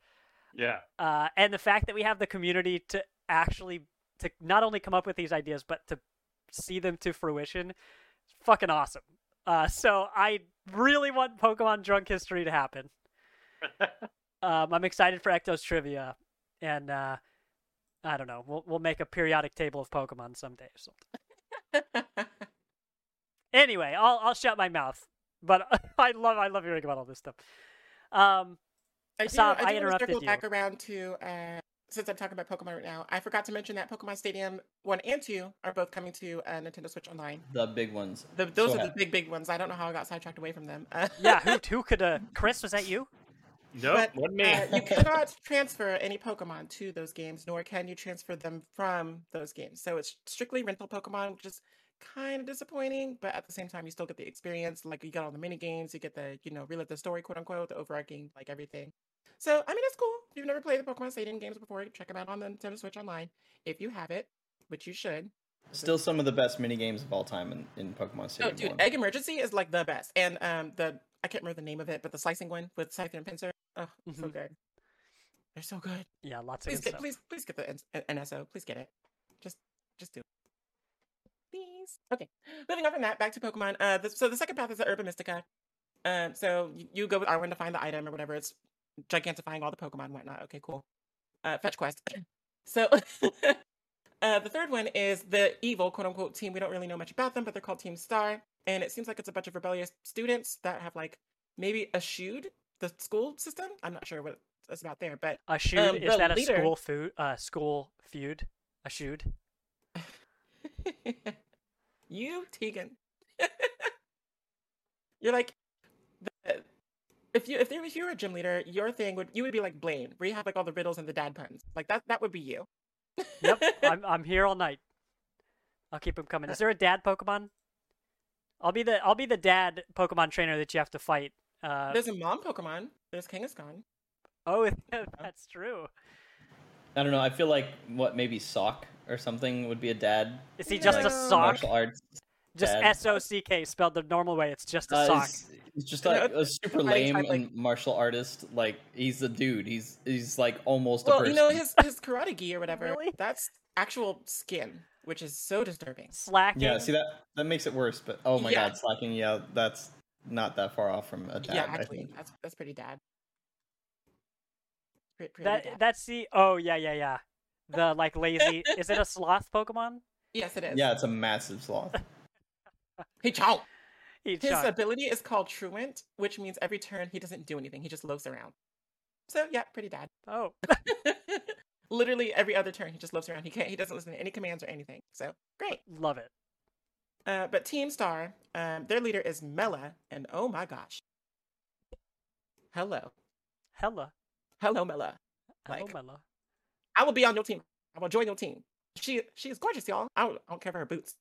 Yeah. uh, and the fact that we have the community to actually to not only come up with these ideas but to see them to fruition, is fucking awesome. Uh, so I really want Pokemon Drunk History to happen. [laughs] Um, I'm excited for Ecto's trivia, and uh, I don't know. We'll we'll make a periodic table of Pokemon someday or something. [laughs] Anyway, I'll I'll shut my mouth. But [laughs] I love I love hearing about all this stuff. Um, I do, Stop, I, I do want to interrupted circle you. back around to uh, since I'm talking about Pokemon right now. I forgot to mention that Pokemon Stadium one and two are both coming to uh, Nintendo Switch Online. The big ones. The, those So are the big, big ones. I don't know how I got sidetracked away from them. Uh, Yeah, who [laughs] who could uh Chris, was that you? Nope, But, wasn't me. uh, you [laughs] cannot transfer any Pokemon to those games, nor can you transfer them from those games. So it's strictly rental Pokemon, which is kind of disappointing. But at the same time, you still get the experience. Like you get all the mini games, you get the you know relive the story, quote unquote, the overarching like everything. So I mean, it's cool. If you've never played the Pokemon Stadium games before, check them out on the Nintendo Switch Online if you have it, which you should. Still some of the best mini games of all time in, in Pokemon Stadium. Oh, Stadium. dude, 1. Egg Emergency is like the best, and um the I can't remember the name of it, but the slicing one with Scyther and Pinsir. Oh, so Mhm. good. They're so good. Yeah, lots of Please good get, stuff. please, please get the N- N- NSO. Please get it. Just, just do it. Please. Okay. Moving on from that, back to Pokemon. Uh, the, so the second path is the Herba Mystica. Um, so you, you go with Arven to find the item or whatever. It's gigantifying all the Pokemon and whatnot. Okay, cool. Uh, fetch quest. [clears throat] So, [laughs] uh, the third one is the evil quote unquote team. We don't really know much about them, but they're called Team Star, and it seems like it's a bunch of rebellious students that have like maybe eschewed the school system. I'm not sure what it's about there, but A shoot um, is that a leader- school food uh school feud? A shoot? [laughs] you Tegan. [laughs] You're like the, if you if there if you were a gym leader, your thing would you would be like Blaine, where you have like all the riddles and the dad puns. Like that that would be you. Yep, [laughs] I'm I'm here all night. I'll keep them coming. Is there a dad Pokemon? I'll be the I'll be the dad Pokemon trainer that you have to fight. Uh, There's a mom Pokemon. There's Kangaskhan. oh, [laughs] that's true. I don't know. I feel like what maybe Sawk or something would be a dad. Is he just a sock? Martial arts. Just dad. S O C K spelled the normal way. It's just a Uh, sock. It's, it's just like a super I- I lame like- martial artist. Like he's a dude. He's he's like almost a Well, person. you know his his [laughs] karate gi or whatever. Really? That's actual skin, which is so disturbing. Slacking. Yeah, see that that makes it worse. But oh my Yeah. god, slacking. Yeah, that's not that far off from a dad. yeah, I actually, think. that's that's pretty dad. Pretty, pretty that dad. that's the oh yeah yeah yeah. The like lazy. is it a sloth Pokemon? yes, it is. Yeah, it's a massive sloth. [laughs] Hey, chow. He His chunked. ability is called Truant, which means every turn he doesn't do anything. He just loafs around. So yeah, pretty dad. Oh, [laughs] Literally every other turn he just loafs around. He can't. He doesn't listen to any commands or anything. So great. love it. Uh, but Team Star, um, their leader is Mela, and oh my gosh, hello, Hella. hello Mela. Hello, Like- Mela. I will be on your team. I will join your team. She she is gorgeous, y'all. I don't, I don't care for her boots,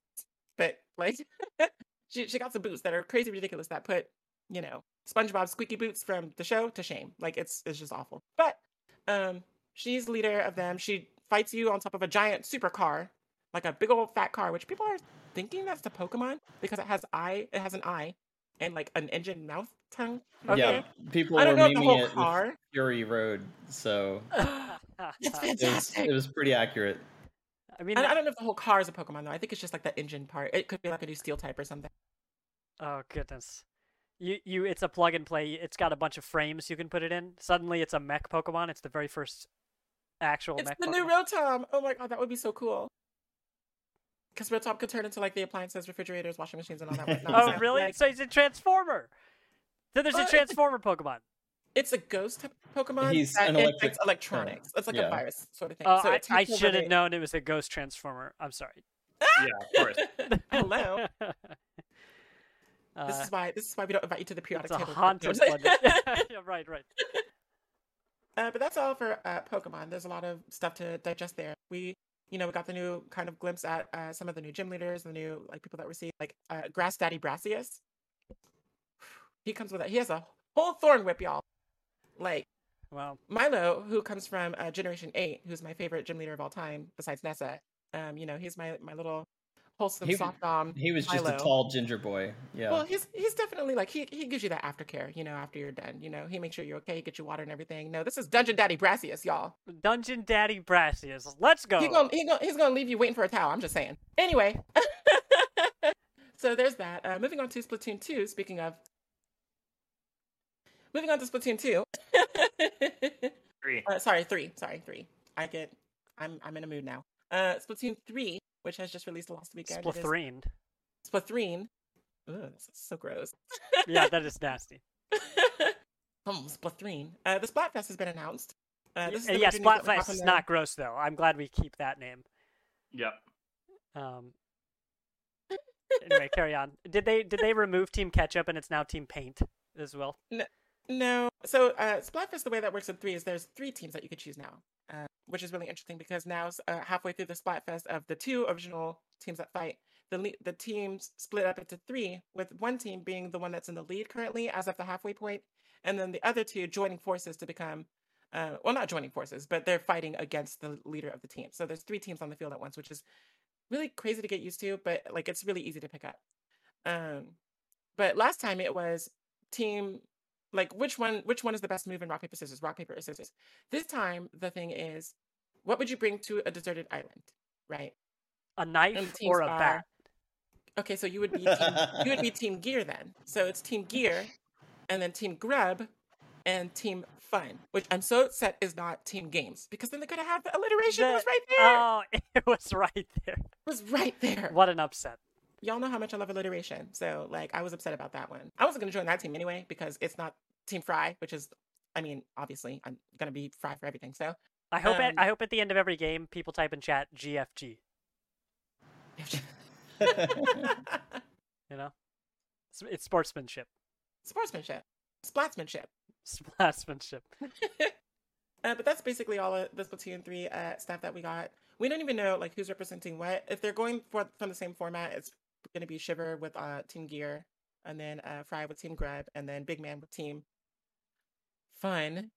but like [laughs] she she got some boots that are crazy ridiculous that put you know SpongeBob squeaky boots from the show to shame. Like it's it's just awful. But um, she's leader of them. She fights you on top of a giant supercar, like a big old fat car, which people are thinking that's the Pokemon because it has eye. It has an eye and like an engine mouth tongue. Okay. Yeah, people I were don't know the memeing whole it with car. Fury Road, so [laughs] It's it was, fantastic. it was pretty accurate. I mean, I, I don't know if the whole car is a Pokemon though. I think it's just like the engine part. It could be like a new Steel type or something. oh goodness. You you it's a plug and play. It's got a bunch of frames you can put it in. Suddenly it's a mech Pokemon. It's the very first actual It's mech the Pokemon. new Rotom. Oh my god, that would be so cool. Because Rotom could turn into like the appliances, refrigerators, washing machines, and all that. whatnot. [laughs] Oh So, really? like, So he's a Transformer. So there's Uh, a Transformer Pokemon. it's a ghost type Pokemon. He's that an infects electric- electronics. It's like yeah. a virus sort of thing. Oh, so I, I should have known it was a ghost Transformer. I'm sorry. [laughs] yeah, of course. Hello. [laughs] uh, this is why. This is why we don't invite you to the periodic it's a table. haunted one. yeah, right, right. Uh, but that's all for uh, Pokemon. There's a lot of stuff to digest there. We, you know, we got the new kind of glimpse at uh, some of the new gym leaders, the new like people that we see, like uh, Grass Daddy Brassius. He comes with it. He has a whole thorn whip, y'all. Like Wow. Milo, who comes from uh, Generation Eight, who's my favorite gym leader of all time, besides Nessa. Um, you know, he's my my little wholesome He- soft dom. He was just Milo. a tall ginger boy. Yeah. Well, he's he's definitely like he he gives you that aftercare, you know, after you're done. You know, he makes sure you're okay, get you water and everything. No, this is Dungeon Daddy Brassius, y'all. Dungeon Daddy Brassius. Let's go. He gonna, he gonna, he's gonna leave you waiting for a towel. I'm just saying. Anyway, [laughs] so there's that. Uh, moving on to Splatoon 2. Speaking of, moving on to Splatoon 2. Three. [laughs] uh, sorry, three. Sorry, three. I get. I'm I'm in a mood now. Uh, Splatoon 3, which has just released last weekend. It is Splithreen. Splatoon. Ugh, this is so gross. Yeah, [laughs] that is nasty. [laughs] Hmm, Splatoon. Uh, the Splatfest has been announced. Uh, this is Uh, the yeah, major news that we got Splatfest is not gross though. I'm glad we keep that name. Yep. Um, anyway, carry on. Did they did they remove Team Ketchup and it's now Team Paint as well? No. So uh, Splatfest, the way that works in three is there's three teams that you could choose now, uh, which is really interesting because now uh, halfway through the Splatfest of the two original teams that fight, the le- the teams split up into three, with one team being the one that's in the lead currently as of the halfway point, and then the other two joining forces to become. Uh, well, not joining forces, but they're fighting against the leader of the team. So there's three teams on the field at once, which is really crazy to get used to, but like it's really easy to pick up. Um, but last time it was team like which one which one is the best move in rock paper scissors rock paper or scissors this time the thing is what would you bring to a deserted island right A knife the or a are- bat? okay so you would be [laughs] team, you would be team gear then so it's team gear and then team grub and team fun which i'm so upset is not team games because then they're gonna have the alliteration it The- was right there Oh, [laughs] it was right there. it was right there What an upset. Y'all know how much I love alliteration. So like I was upset about that one. I wasn't gonna join that team anyway because it's not Team Frye, which is I mean, obviously I'm gonna be Frye for everything. So I hope at, Um, I hope at the end of every game people type in chat GFG. [laughs] You know, it's, it's sportsmanship, sportsmanship. Splatsmanship. sportsmanship. [laughs] Uh, but that's basically all of the Splatoon 3 uh, stuff that we got. We don't even know like who's representing what. If they're going for from the same format, it's gonna be Shiver with uh, Team Gear, and then uh, Frye with Team Grub, and then Big Man with Team Fun.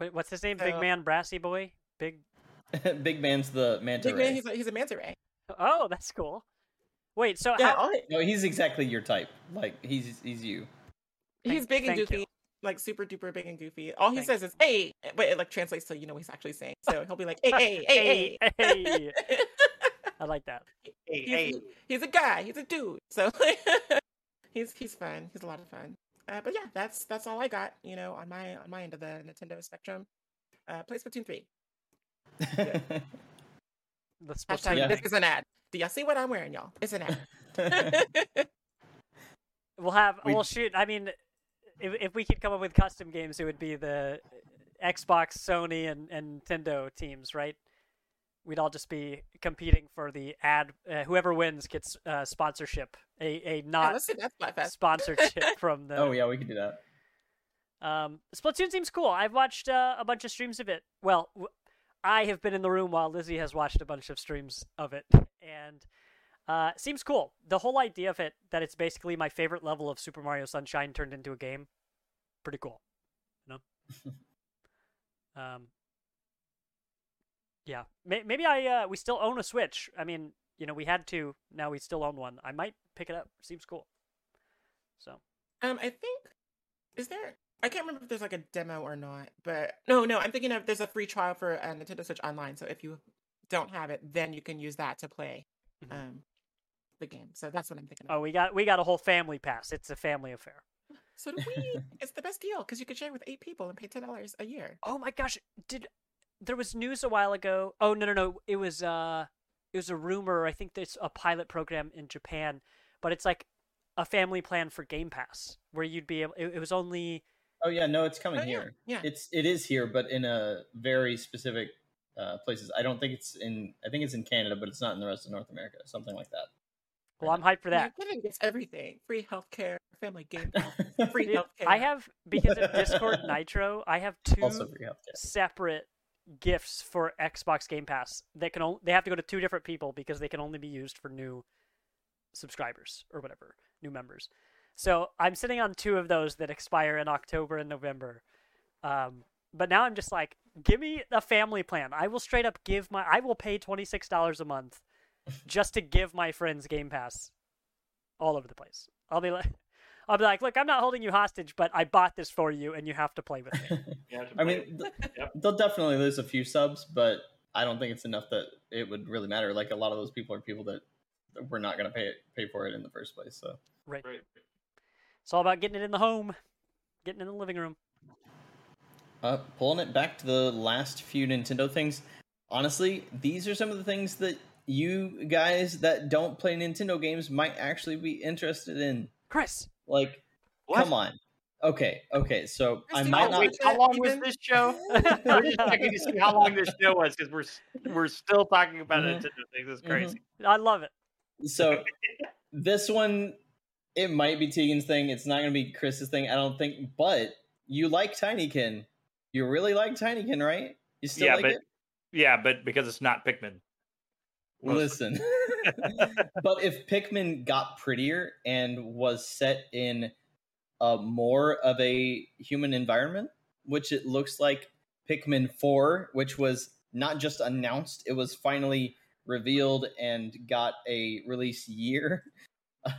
Wait, what's his name? Big man, brassy boy. Big. [laughs] Big man's the manta Big Man, he's a, he's a manta ray. Oh, that's cool. Wait, so Yeah, how, No, he's exactly your type. Like he's he's you. He's big and thank goofy, you. like super duper big and goofy. All he Thank says is "hey," but it like translates to you know what he's actually saying. So he'll be like, "Hey, hey, hey, [laughs] hey." hey, hey. I like that. Hey, he's, hey. he's a guy. He's a dude. So [laughs] he's he's fun. He's a lot of fun. Uh, but yeah, that's that's all I got. You know, on my on my end of the Nintendo spectrum. Uh, play Splatoon three. The [laughs] Hashtag Yeah. this is an ad. Do y'all see what I'm wearing, y'all? It's an ad. [laughs] We'll have. We- Well, shoot. I mean, if if we could come up with custom games, it would be the Xbox, Sony, and, and Nintendo teams, right? We'd all just be competing for the ad. Uh, whoever wins gets uh, sponsorship. A a yeah, not let's do that Splatfest. sponsorship [laughs] from the. oh yeah, we could do that. Um, Splatoon seems cool. I've watched uh, a bunch of streams of it. Well, w- I have been in the room while Lizzie has watched a bunch of streams of it, and uh, seems cool. The whole idea of it that it's basically my favorite level of Super Mario Sunshine turned into a game, pretty cool. You know. [laughs] um. Yeah, maybe I uh, we still own a Switch. I mean, you know, we had two. Now we still own one. I might pick it up. Seems cool. So. Um, I think is there. I can't remember if there's like a demo or not, but no, no. I'm thinking of there's a free trial for uh, Nintendo Switch Online. So if you don't have it, then you can use that to play Mhm. um the game. So that's what I'm thinking. Of. Oh, we got we got a whole family pass. It's a family affair. So do we? [laughs] it's the best deal because you could share with eight people and pay ten dollars a year. Oh my gosh, did there was news a while ago? Oh no no no, it was uh it was a rumor. I think there's a pilot program in Japan, but it's like a family plan for Game Pass where you'd be able. It, it was only Oh yeah, no, it's coming Oh, here. yeah. It's it is here, but in a very specific uh, places. I don't think it's in. I think it's in Canada, but it's not in the rest of North America. Something like that. well, I'm hyped for that. Nintendo gets everything: free healthcare, family game, [laughs] free Dude, healthcare. I have because of Discord [laughs] Nitro, I have two also free healthcare. separate gifts for Xbox Game Pass that can only they have to go to two different people because they can only be used for new subscribers or whatever, new members. So I'm sitting on two of those that expire in October and November. Um, but now I'm just like, give me a family plan. I will straight up give my I will pay twenty six dollars a month [laughs] just to give my friends Game Pass all over the place. I'll be like I'll be like, look, I'm not holding you hostage, but I bought this for you and you have to play with me. [laughs] You have to I mean, th- Yep. they'll definitely lose a few subs, but I don't think it's enough that it would really matter. Like a lot of those people are people that we're not going to pay pay for it in the first place. So Right. Right. It's all about getting it in the home, getting in the living room. Uh, pulling it back to the last few Nintendo things, honestly, these are some of the things that you guys that don't play Nintendo games might actually be interested in. Chris, Like, What? come on. Okay, okay. So I might not. wait, how long was this show? [laughs] We're [laughs] just checking to see how long this show was because we're we're still talking about Mhm. Nintendo things. It's Mhm. crazy. I love it. So this one, it might be Tegan's thing. It's not going to be Chris's thing, I don't think. But you like Tinykin. You really like Tinykin, right? You still Yeah, like but- it? Yeah, but because it's not Pikmin. Mostly. Listen. [laughs] but if Pikmin got prettier and was set in a more of a human environment, which it looks like Pikmin 4, which was not just announced, it was finally revealed and got a release year. [laughs]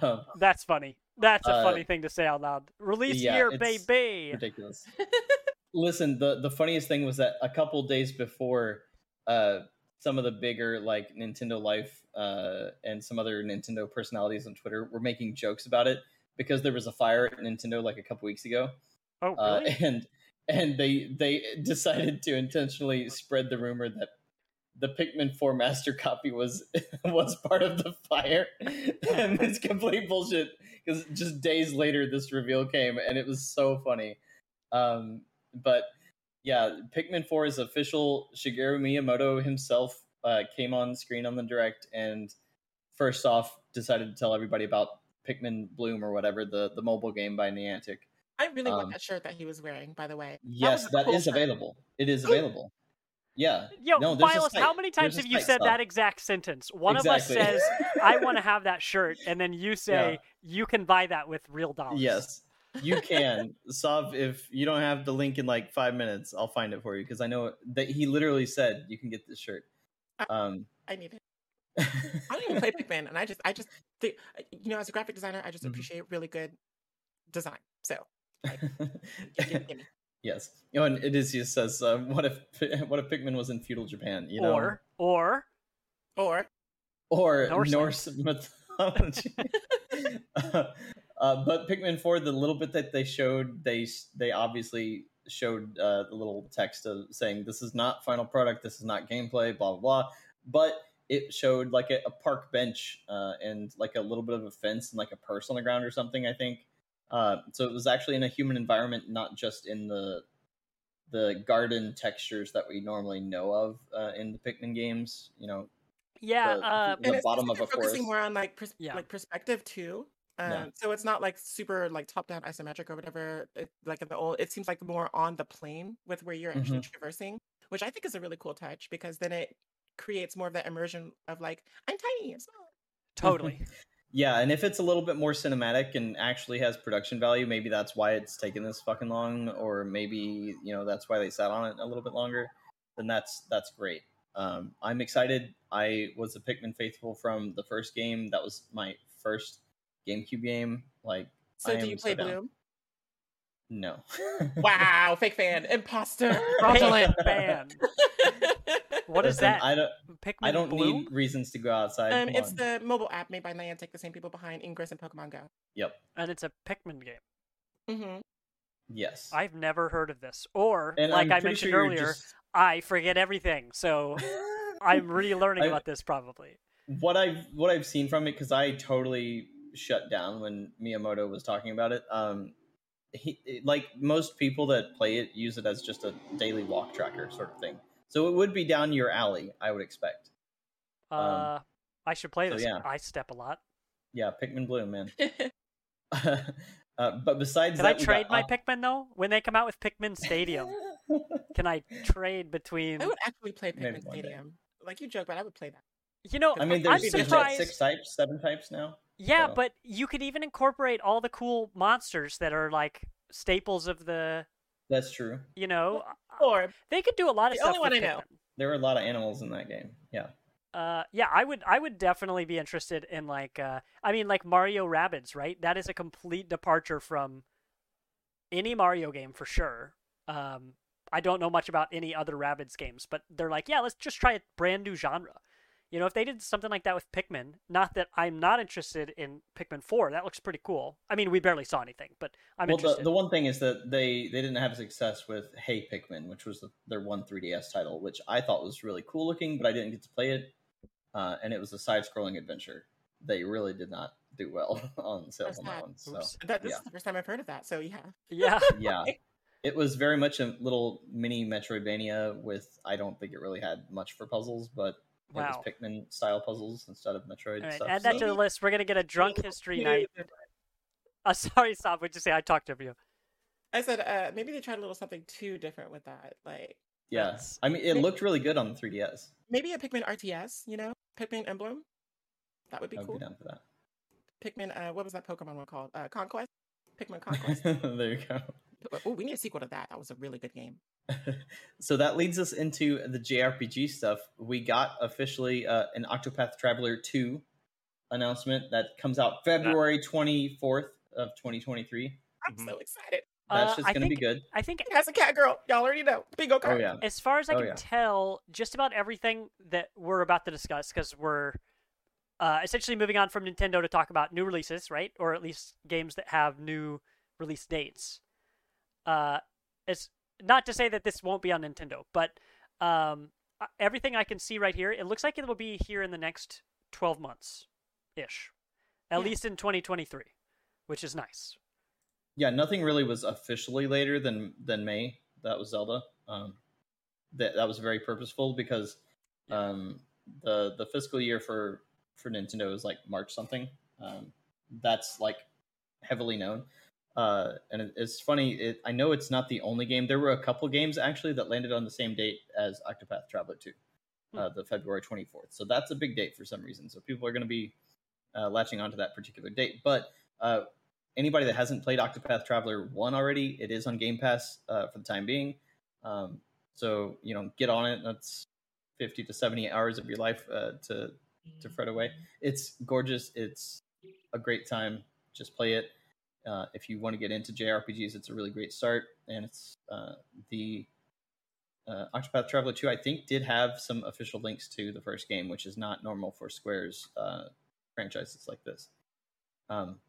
Um, That's funny. That's a Uh, funny thing to say out loud. Release yeah, year, it's baby. ridiculous. [laughs] Listen, the the funniest thing was that a couple days before, uh, some of the bigger like Nintendo Life uh, and some other Nintendo personalities on Twitter were making jokes about it because there was a fire at Nintendo like a couple weeks ago, Oh, uh, really? [laughs] and and they they decided to intentionally spread the rumor that the Pikmin 4 master copy was [laughs] was part of the fire, [laughs] and it's complete bullshit. Because just days later, this reveal came, and it was so funny. Um, but yeah, Pikmin 4 is official. Shigeru Miyamoto himself uh, came on screen on the direct, and first off, decided to tell everybody about Pikmin Bloom or whatever the the mobile game by Niantic. I really Um, want that shirt that he was wearing, by the way. Yes, a that cool is shirt. available. It is available. Yeah. Yo, no, Miles, how many times There's have you said Sub. that exact sentence? One Exactly. of us says, I want to have that shirt, and then you [laughs] say, Yeah. you can buy that with real dollars. Yes, you can. Sav, if you don't have the link in like five minutes, I'll find it for you because I know that he literally said you can get this shirt. Um, I need it. [laughs] I don't even play Pikmin, and I just, I just, think, you know, as a graphic designer, I just Mhm. appreciate really good design. So, gimme, gimme. [laughs] yes. You know, and Odysseus says, uh, "What if [laughs] what if Pikmin was in feudal Japan? You know, Or, or, Or or Norse Norse, mythology." uh, but Pikmin Four, the little bit that they showed, they they obviously showed uh, the little text of saying this is not final product, this is not gameplay, blah blah blah. But it showed like a, a park bench uh, and like a little bit of a fence and like a purse on the ground or something. I think. Uh, so it was actually in a human environment, not just in the the garden textures that we normally know of uh, in the Pikmin games. You know, yeah, The- uh, the and bottom seems of like a they're focusing forest. more on like pers- Yeah. like perspective too. Um, Yeah. So it's not like super like top down isometric or whatever. It, like in the old, it seems like more on the plane with where you're actually Mm-hmm. traversing, which I think is a really cool touch because then it creates more of that immersion of like I'm tiny, I'm small. totally. Yeah, and if it's a little bit more cinematic and actually has production value, maybe that's why it's taken this fucking long, or maybe you know that's why they sat on it a little bit longer. Then that's that's great. Um, I'm excited. I was a Pikmin faithful from the first game. That was my first GameCube game. Like, So I do you play so down. Bloom? No. [laughs] Wow, fake fan, imposter, [laughs] fraudulent. fan. [laughs] What is Listen, that? I don't. Pikmin I don't Bloom? need reasons to go outside. um, it's on. the mobile app made by Niantic, the same people behind Ingress and Pokemon Go. Yep. and it's a Pikmin game. Mm-hmm. Yes. I've never heard of this. Or, And like I'm I mentioned sure earlier, just- I forget everything. So I'm relearning I- about this probably. what I've what I've seen from it because I totally shut down when Miyamoto was talking about it. Um, he like most people that play it use it as just a daily walk tracker sort of thing. So it would be down your alley, I would expect. Um, Uh, I should play so this. yeah. I step a lot. Yeah, Pikmin Bloom, man. [laughs] [laughs] uh, but besides Can that, I trade got my Op- Pikmin though? When they come out with Pikmin Stadium, [laughs] can I trade between? I would actually play Maybe Pikmin one day. Stadium. Like you joke, but I would play that. You know, I mean, I'm there's surprised. six types, seven types now. Yeah, so- but you could even incorporate all the cool monsters that are like staples of the. That's true. You know, Or they could do a lot of The stuff. only one I know. Pikmin. There were a lot of animals in that game. Yeah. Uh, yeah, I would. I would definitely be interested in like. Uh, I mean, like Mario Rabbids, right? That is a complete departure from any Mario game for sure. Um, I don't know much about any other Rabbids games, but they're like, yeah, let's just try a brand new genre. You know, if they did something like that with Pikmin, not that I'm not interested in Pikmin 4, that looks pretty cool. I mean, we barely saw anything, but I'm interested. well, the, interested. the one thing is that they they didn't have success with Hey Pikmin, which was the, their one 3DS title, which I thought was really cool looking, but I didn't get to play it. Uh, and it was a side-scrolling adventure. They really did not do well [laughs] on sales That's on that sad. one. So Oops. That, this yeah. is the first time I've heard of that. So yeah. [laughs] Yeah. yeah, it was very much a little mini Metroidvania with. I don't think it really had much for puzzles, but it Wow. was Pikmin style puzzles instead of Metroid All right, stuff. add that so- to the list. We're gonna get a drunk history night. they- Uh, [laughs] sorry, stop. What'd you say? I talked over you. I said uh, maybe they tried a little something too different with that. Like yeah, That's- I mean, it May- looked really good on the 3DS. maybe a Pikmin RTS. You know, Pikmin Emblem. That would be I would cool. be down for that. Pikmin. Uh, what was that Pokemon one called? Uh, Conquest. Pikmin Conquest. [laughs] there you go. oh, we need a sequel to that. That was a really good game. [laughs] so that leads us into the JRPG stuff. We got officially uh, an Octopath Traveler 2 announcement that comes out February 24th of 2023. I'm so excited. That's Uh, just going to be good. I think It has a cat girl. Y'all already know. Bingo Oh yeah. as far as I Oh, can yeah. tell, just about everything that we're about to discuss, because we're uh, essentially moving on from Nintendo to talk about new releases, right? Or at least games that have new release dates. Uh, it's not to say that this won't be on Nintendo, but um, uh, everything I can see right here, it looks like it will be here in the next 12 months ish. At Yeah. least in 2023, which is nice. Yeah, nothing really was officially later than than May. That was Zelda. Um, that that was very purposeful because um, the the fiscal year for for Nintendo is like March something. Um, that's like heavily known. Uh, and it, it's funny. It, I know it's not the only game. There were a couple games actually that landed on the same date as Octopath Traveler 2, uh, the February 24th. So that's a big date for some reason. So people are going to be uh, latching onto that particular date. But uh, anybody that hasn't played Octopath Traveler 1 already, it is on Game Pass uh, for the time being. Um, so, you know, get on it. That's 50 to 70 hours of your life uh, to, to fret away. It's gorgeous. It's a great time. Just play it. Uh, if you want to get into JRPGs, it's a really great start. And it's uh, the uh, Octopath Traveler 2, I think, did have some official links to the first game, which is not normal for Square's uh, franchises like this. Um,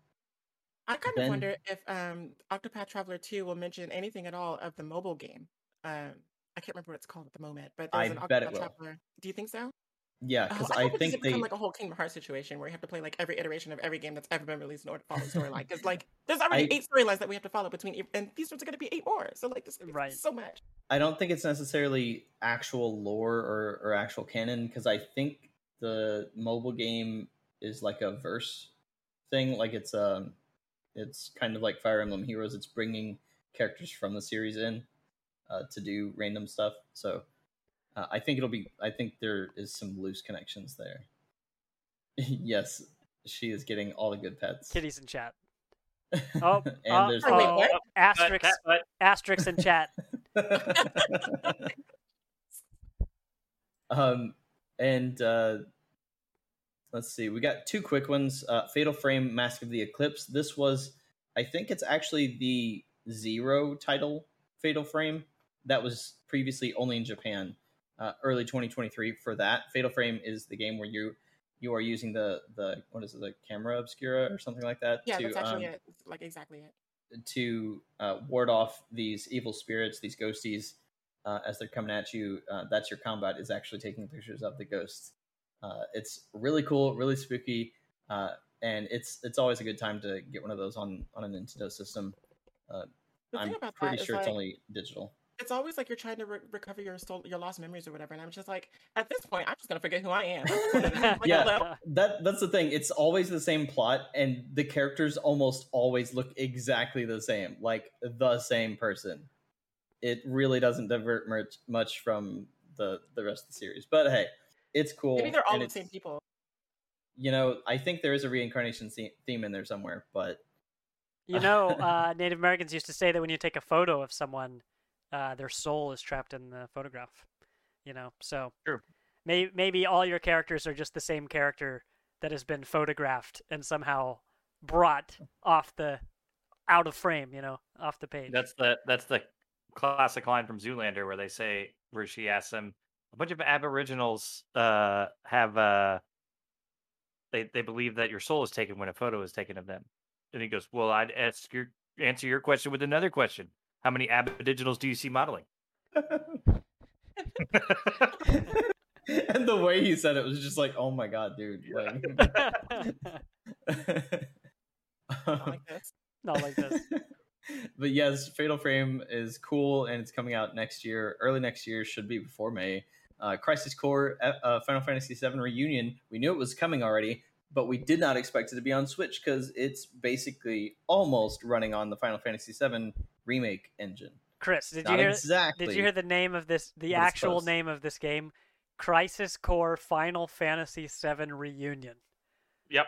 I kind Then- of wonder if um, Octopath Traveler 2 will mention anything at all of the mobile game. Um, I can't remember what it's called at the moment, but there's I an bet it Octopath will. Traveler. Do you think so? Yeah, Oh, because I, I, it think they. become like a whole Kingdom Hearts situation where you have to play like every iteration of every game that's ever been released in order to follow the storyline. Because like [laughs] there's already I- eight storylines that we have to follow between, and these ones are going to be eight more. So like this Right. is so much. I don't think it's necessarily actual lore or, or actual canon because I think the mobile game is like a verse thing. Like it's um, it's kind of like Fire Emblem Heroes. It's bringing characters from the series in uh, to do random stuff. So uh, I think it'll be. I think there is some loose connections there. [laughs] yes, she is getting all the good pets. Kitties in chat. [laughs] Oh, and uh, there's Oh, wait, oh, what? But, asterisks, but asterisks in chat. [laughs] um, and uh, let's see, we got two quick ones. Uh, Fatal Frame, Mask of the Eclipse. This was, I think, it's actually the zero title Fatal Frame that was previously only in Japan, uh, early 2023. For that, Fatal Frame is the game where you you are using the the what is it, the camera obscura or something like that Yeah, to that's actually um, it. Like exactly it. to uh, ward off these evil spirits, these ghosties, uh, as they're coming at you. Uh, that's your combat is actually taking pictures of the ghosts. Uh, it's really cool, really spooky, uh, and it's it's always a good time to get one of those on on a Nintendo system. Uh, I'm pretty sure it's like, only digital. It's always like you're trying to re- recover your stole- your lost memories or whatever, and I'm just like, at this point, I'm just gonna forget who I am. [laughs] [laughs] Like, Yeah. although- That that's the thing. It's always the same plot, and the characters almost always look exactly the same, like the same person. It really doesn't divert much much from the the rest of the series. But hey, it's cool. maybe they're all and the same people. You know, I think there is a reincarnation theme in there somewhere, but You know, uh, Native Americans used to say that when you take a photo of someone, uh, their soul is trapped in the photograph. You know, so True. Maybe maybe all your characters are just the same character that has been photographed and somehow brought off the out of frame. You know, off the page. that's the that's the classic line from Zoolander where they say where she asks him a bunch of Aboriginals uh, have uh, they they believe that your soul is taken when a photo is taken of them, and he goes, "Well, I'd ask your answer your question with another question: How many Aboriginals do you see modeling?" [laughs] and the way he said it was just like, oh my god, dude. Like, [laughs] Not like [laughs] this. Not like this. but yes, Fatal Frame is cool and it's coming out next year. Early next year should be before May. Uh, Crisis Core, uh, uh, Final Fantasy VII Reunion. We knew it was coming already, but we did not expect it to be on Switch because it's basically almost running on the Final Fantasy VII remake engine. Chris, did Not you hear? exactly. Did you hear the name of this? The actual close. name of this game? Crisis Core Final Fantasy VII Reunion. Yep.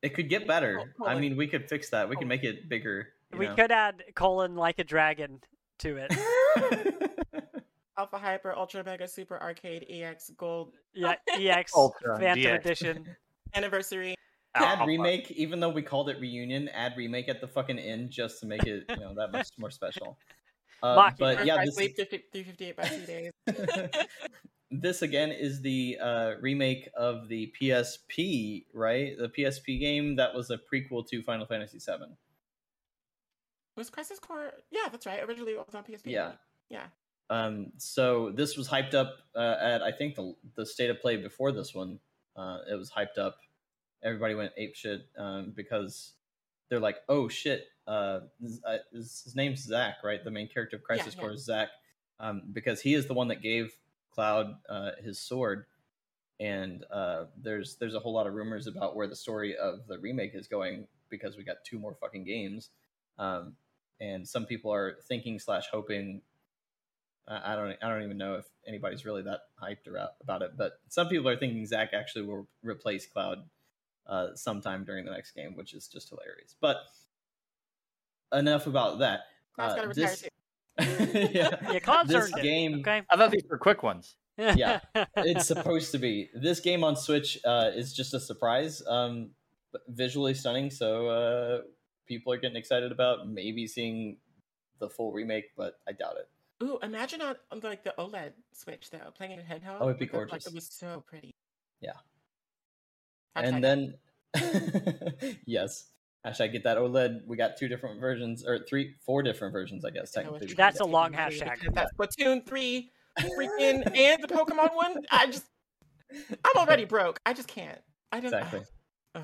It could get better. Oh, I mean, we could fix that. We can make it bigger. you we know. could add colon like a dragon to it. [laughs] [laughs] Alpha Hyper Ultra Mega Super Arcade EX Gold Yeah, EX Ultra, Phantom DX. Edition. [laughs] Anniversary. add remake, even though we called it reunion, add remake at the fucking end just to make it, you know, that much more special. [laughs] Uh, Maki. but yeah, I this, sleep 358 by two days. [laughs] this again is the uh, remake of the PSP, right? The PSP game that was a prequel to Final Fantasy VII. Was Crisis Core? Yeah, that's right. Originally it was on PSP. Yeah. Yeah. Um, so this was hyped up uh, at I think the the state of play before this one. Uh, it was hyped up. Everybody went ape shit um, because they're like, oh shit, uh, uh, his, his name's Zack, right? The main character of Crisis Yeah, Core yeah. is Zack, um, because he is the one that gave Cloud uh, his sword. And uh, there's there's a whole lot of rumors about where the story of the remake is going because we got two more fucking games, um, and some people are thinking slash hoping I I don't. I don't even know if anybody's really that hyped about, about it. But some people are thinking Zack actually will replace Cloud uh, sometime during the next game, which is just hilarious. But enough about that. Cloud's Uh, gotta retire this- too. [laughs] yeah, Yeah, Cloud's this earned it. game. Okay. I thought these were quick ones. Yeah, [laughs] It's supposed to be. This game on Switch uh, is just a surprise. Um, visually stunning, so uh, people are getting excited about maybe seeing the full remake, but I doubt it. Ooh, imagine on, on like the OLED Switch though, playing it in handheld. Oh, it'd be with the- Like gorgeous. it was so pretty. Yeah. Hashtag and then [laughs] yes hashtag get that oled we got two different versions or three four different versions i guess I technically it's That's a long hashtag. That's Splatoon three, freaking, and the Pokemon one. I just, I'm already broke. I just can't. I don't. exactly Ugh.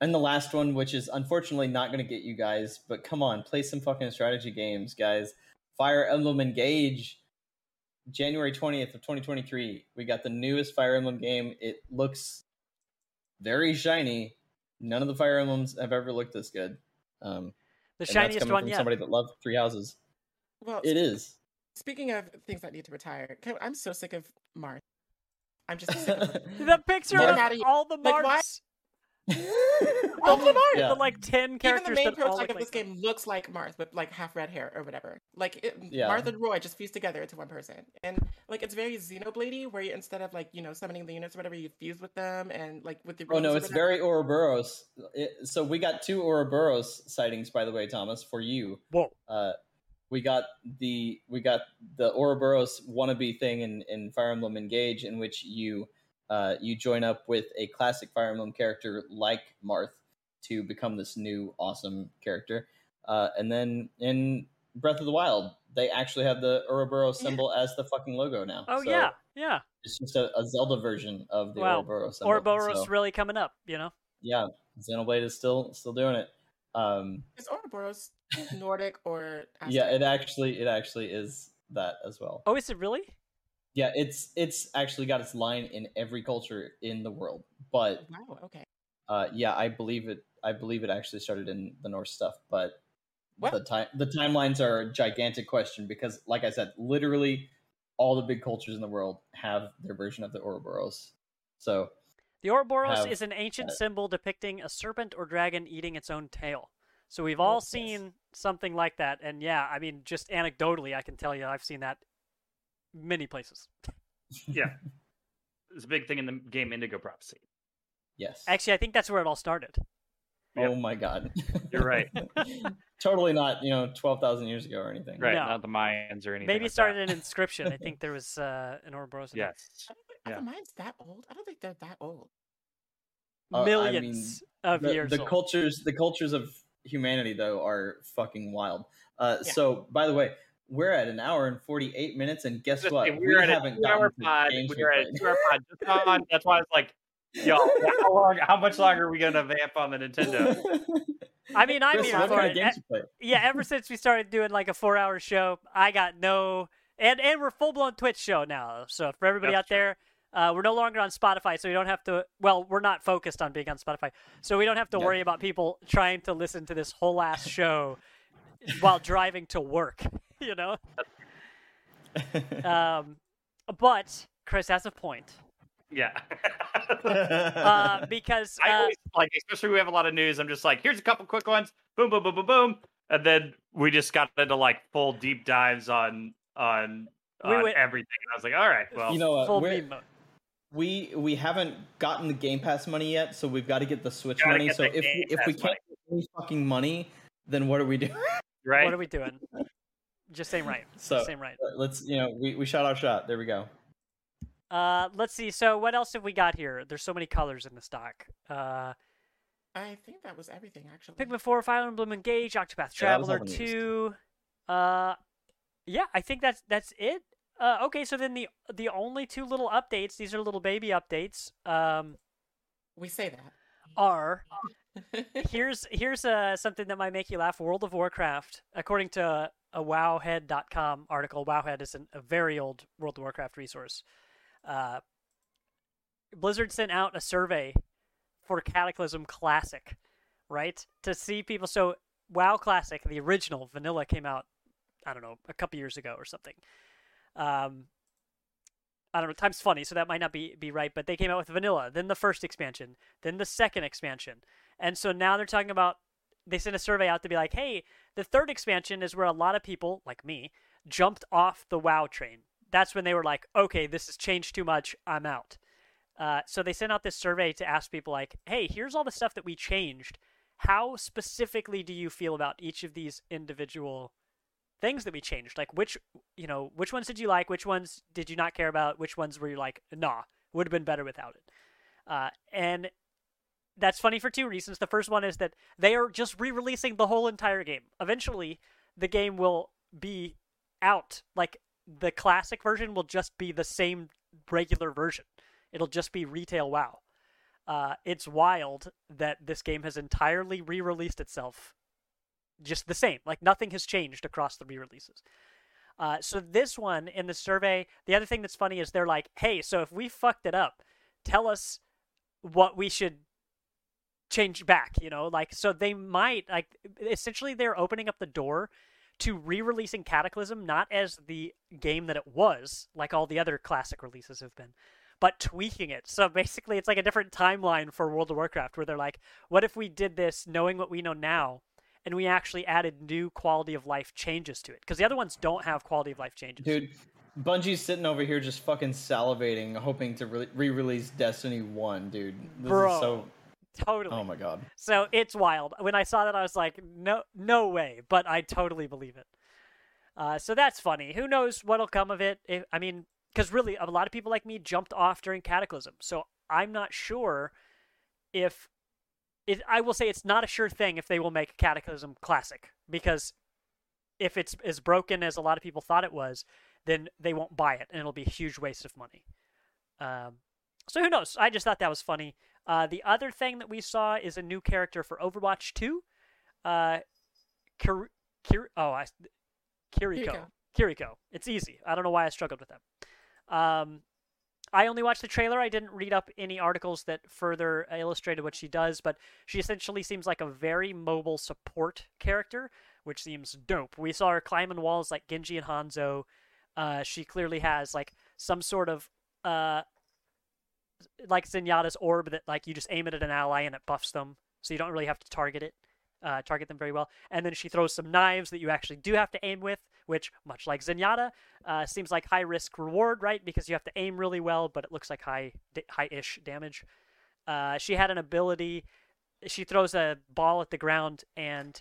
and the last one which is unfortunately not going to get you guys but come on play some fucking strategy games guys fire emblem engage january 20th of 2023 we got the newest fire emblem game. It looks very shiny. None of the fire emblems have ever looked this good. Um the and shiniest coming one from yet. somebody that loved three houses. Well, it is. speaking of things that need to retire, I'm so sick of Marth. I'm just [laughs] sick of. The picture Get of all the Like, why- marks, All the Marth. Yeah. the like ten characters. Even characters the main that all protagonist of this like game looks like Marth with like half red hair or whatever. Like it, Yeah. Marth and Roy just fused together into one person, and like it's very Xenoblade where you instead of like you know summoning the units or whatever, you fuse with them and like with the. Oh no, it's whatever. very Ouroboros. It, so we got two Ouroboros sightings, by the way, Thomas, for you. Whoa. Uh, we got the we got the Ouroboros wannabe thing in, in Fire Emblem Engage, in which you uh, you join up with a classic Fire Emblem character like Marth to become this new awesome character. Uh, and then in Breath of the Wild, they actually have the Ouroboros Yeah. symbol as the fucking logo now. Oh So yeah, yeah. it's just a, a Zelda version of the Wow. Ouroboros symbol. Ouroboros so- really coming up, you know. yeah, Xenoblade is still still doing it. Um, Is Ouroboros Nordic or yeah, it actually it actually is that as well. Oh, is it really? Yeah, it's it's actually got its line in every culture in the world. But Wow. Okay. uh, yeah, I believe it. I believe it actually started in the Norse stuff. But What? the time the timelines are a gigantic question because, like I said, literally all the big cultures in the world have their version of the Ouroboros. So The Ouroboros have is an ancient symbol depicting a serpent or dragon eating its own tail. So we've all yes. seen something like that, and yeah, I mean, just anecdotally, I can tell you I've seen that many places. Yeah. It's a big thing in the game Indigo Prophecy. yes, Actually, I think that's where it all started. oh my god, You're right. [laughs] totally not you know twelve thousand years ago or anything. Right, No. not the Mayans or anything. Maybe like started that. in inscription. I think there [laughs] was uh, an Ouroboros. in there. Yes. I don't think Yeah. don't mine's that old. I don't think they're that old. Uh, I Millions of the, years the old. cultures the cultures of humanity though are fucking wild uh Yeah. so by the way we're at an hour and 48 minutes, and guess Just what? say, we're at a haven't two-hour to pod. games We're at two-hour pod just on. That's why I was like, yo, how [laughs] long? How much longer are we gonna vamp on the Nintendo? [laughs] I mean, I'm Chris, here for it. of games yeah, ever since we started doing like a four-hour show, I got no, and and we're full-blown Twitch show now. So for everybody That's out there, uh, we're no longer on Spotify, so we don't have to. Well, we're not focused on being on Spotify, so we don't have to Yeah. worry about people trying to listen to this whole ass show while driving to work. [laughs] You know. [laughs] Um, but Chris has a point yeah. [laughs] uh, because I uh, always like, especially we have a lot of news. I'm just like, here's a couple quick ones. Boom, boom, boom, boom, boom, and then we just got into like full deep dives on on, We on went- everything. And I was like, all right, well, you know what? full we're- mode. we we haven't gotten the Game Pass money yet, so we've got to get the Switch money. So if we, if we Pass can't get any fucking money, then what are we doing? Right? What are we doing? Just same right. So Just saying right. let's you know we, we shot our shot. There we go. Uh, let's see. So what else have we got here? There's so many colors in the stock. Uh, I think that was everything actually. Pikmin 4, Fire Emblem Engage, Octopath Yeah, that was Traveler all the news. 2. Uh, yeah, I think that's that's it. Uh, okay, so then the the only two little updates, these are little baby updates, um, We say that. are here's here's uh, something that might make you laugh. World of Warcraft, according to a Wowhead.com article. Wowhead is an, a very old World of Warcraft resource. Uh, Blizzard sent out a survey for Cataclysm Classic, right? To see people. So WoW Classic, the original vanilla, came out. I don't know, a couple years ago or something. Um, I don't know. Time's funny, so that might not be be right. But they came out with vanilla, then the first expansion, then the second expansion, and so now they're talking about. They sent a survey out to be like, "Hey, the third expansion is where a lot of people, like me, jumped off the WoW train. That's when they were like, okay, this has changed too much. I'm out." Uh, so they sent out this survey to ask people like, "Hey, here's all the stuff that we changed. How specifically do you feel about each of these individual things that we changed? Like which, you know, which ones did you like? Which ones did you not care about? Which ones were you like, nah, would have been better without it?" Uh, and that's funny for two reasons. The first one is that they are just re-releasing the whole entire game. Eventually, the game will be out. Like the classic version will just be the same regular version. It'll just be retail WoW. Uh, it's wild that this game has entirely re-released itself, just the same. Like nothing has changed across the re-releases. Uh, so this one in the survey, the other thing that's funny is they're like, "Hey, so if we fucked it up, tell us what we should change back." You know, like so they might like essentially they're opening up the door to re-releasing Cataclysm not as the game that it was, like all the other classic releases have been, but tweaking it. So basically, it's like a different timeline for World of Warcraft, where they're like, "What if we did this, knowing what we know now, and we actually added new quality of life changes to it? Because the other ones don't have quality of life changes." Dude, Bungie's sitting over here just fucking salivating, hoping to re- re-release Destiny One, dude. This Bro. is so. Totally. Oh my god. So it's wild. When I saw that, I was like, "No, no way!" But I totally believe it. Uh, so that's funny. Who knows what'll come of it? If, I mean, because really, a lot of people like me jumped off during Cataclysm, so I'm not sure if it. I will say it's not a sure thing if they will make Cataclysm classic because if it's as broken as a lot of people thought it was, then they won't buy it, and it'll be a huge waste of money. Um, so who knows? I just thought that was funny. Uh, the other thing that we saw is a new character for Overwatch 2. Uh, Kir- Kir- oh, I, Kiriko. Kiriko. Kiriko. It's easy. I don't know why I struggled with that. Um, I only watched the trailer. I didn't read up any articles that further illustrated what she does, but she essentially seems like a very mobile support character, which seems dope. We saw her climbing walls like Genji and Hanzo. Uh, she clearly has like some sort of uh, like Zenyatta's orb that like you just aim it at an ally and it buffs them, so you don't really have to target it, uh, target them very well. And then she throws some knives that you actually do have to aim with, which much like Zenyatta, uh, seems like high risk reward, right? Because you have to aim really well, but it looks like high high-ish damage. Uh, she had an ability. She throws a ball at the ground, and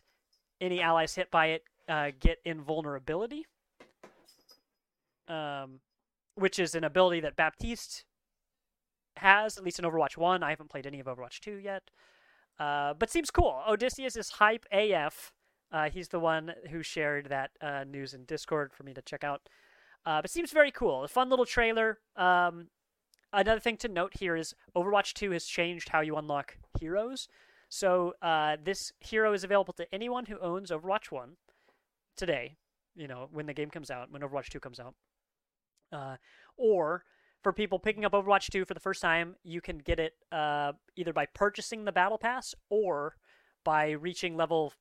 any allies hit by it uh, get invulnerability. Um, which is an ability that Baptiste has, at least in Overwatch 1. I haven't played any of Overwatch 2 yet. Uh, but seems cool. Odysseus is hype AF. Uh, he's the one who shared that uh, news in Discord for me to check out. Uh, but seems very cool. A fun little trailer. Um, another thing to note here is Overwatch 2 has changed how you unlock heroes. So uh, this hero is available to anyone who owns Overwatch 1 today, you know, when the game comes out, when Overwatch 2 comes out. Uh, or for people picking up Overwatch 2 for the first time, you can get it uh, either by purchasing the Battle Pass or by reaching level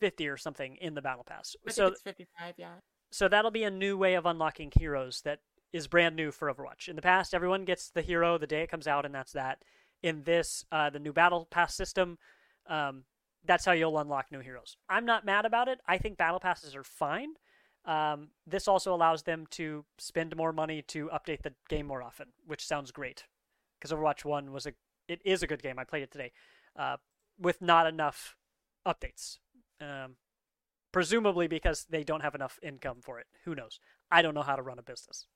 50 or something in the Battle Pass. I think so it's 55, yeah. so that'll be a new way of unlocking heroes that is brand new for Overwatch. In the past, everyone gets the hero the day it comes out, and that's that. In this, uh, the new Battle Pass system, um, that's how you'll unlock new heroes. I'm not mad about it. I think Battle Passes are fine. Um, this also allows them to spend more money to update the game more often, which sounds great. Because Overwatch One was a, it is a good game. I played it today, uh, with not enough updates. Um, presumably because they don't have enough income for it. Who knows? I don't know how to run a business.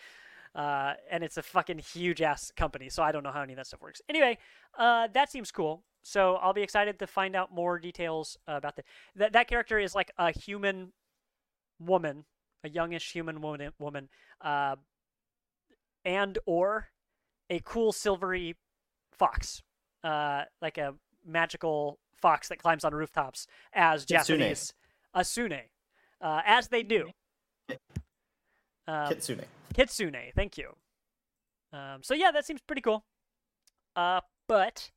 [laughs] uh, and it's a fucking huge ass company, so I don't know how any of that stuff works. Anyway, uh, that seems cool. So I'll be excited to find out more details about that. That that character is like a human woman, a youngish human woman, woman, uh, and or a cool silvery fox, uh, like a magical fox that climbs on rooftops as Kitsune. Japanese Asune, uh, as they do. Um, Kitsune. Kitsune, thank you. Um, so yeah, that seems pretty cool. Uh, but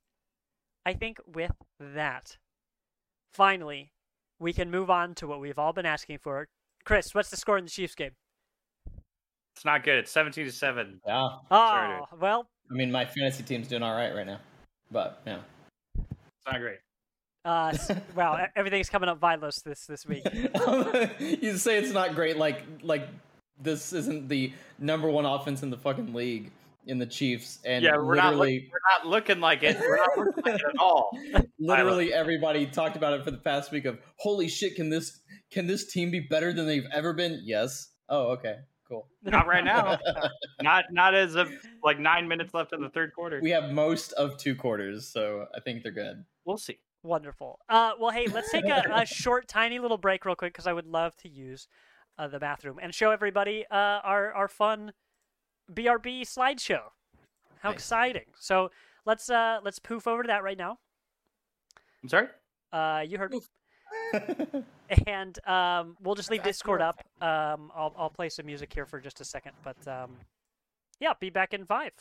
I think with that, finally, we can move on to what we've all been asking for. Chris, what's the score in the Chiefs game? It's not good. It's 17 to 7. Yeah. Sorry, Oh, well, I mean, my fantasy team's doing all right right now, but yeah. It's not great. uh, s- [laughs] wow, e- everything's coming up Vilos this this week. [laughs] you say it's not great, like like this isn't the number one offense in the fucking league in the Chiefs, and yeah, we're not, look- literally, we're not looking like it. We're not looking like it at all. [laughs] literally everybody talked about it for the past week. Of holy shit, can this can this team be better than they've ever been? Yes. Oh, okay, cool. [laughs] Not right now. not not as of like nine minutes left in the third quarter. We have most of two quarters, so I think they're good. We'll see. Wonderful. Uh, well, hey, let's take a, a [laughs] short, tiny little break real quick because I would love to use uh, the bathroom and show everybody uh, our our fun BRB slideshow. How Nice. exciting! So let's uh, let's poof over to that right now. I'm sorry. Uh, you heard, [laughs] and um, we'll just leave Discord up. Um, I'll I'll play some music here for just a second, but um, yeah, be back in five.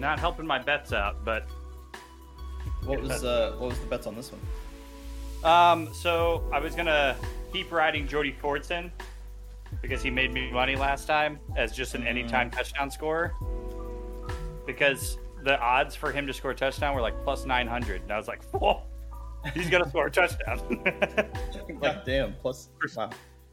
Not helping my bets out, but What was uh, what was the bets on this one? um, so I was gonna keep riding Jody Fortson because he made me money last time as just an anytime touchdown scorer. Because the odds for him to score a touchdown were like plus nine hundred, and I was like, "Whoa, he's gonna score a touchdown." [laughs] God damn! Plus, wow.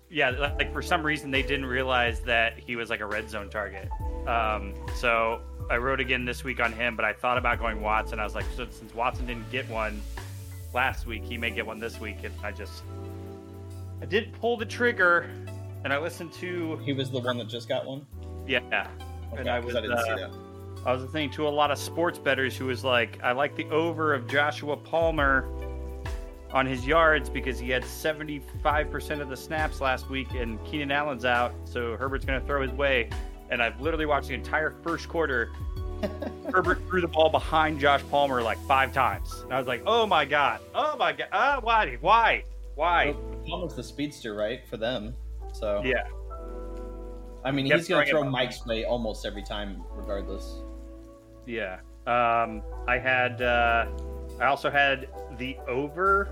yeah, like for some reason they didn't realize that he was like a red zone target. Um, so I wrote again this week on him, but I thought about going Watson. I was like, so since Watson didn't get one last week, he may get one this week, and I just I did pull the trigger, and I listened to He was the one that just got one. yeah, Okay, and I was I didn't see uh, that. I was listening to a lot of sports betters who was like, I like the over of Joshua Palmer on his yards because he had 75% of the snaps last week and Keenan Allen's out, so Herbert's going to throw his way. And I've literally watched the entire first quarter. [laughs] Herbert threw the ball behind Josh Palmer like five times. And I was like, oh my God. Oh my God. Uh, why? Why? Why? Well, Palmer's the speedster, right? For them. So Yeah. I mean, he's gonna throw. Mike's way almost every time, regardless. Yeah. Um, I had. Uh, I also had the over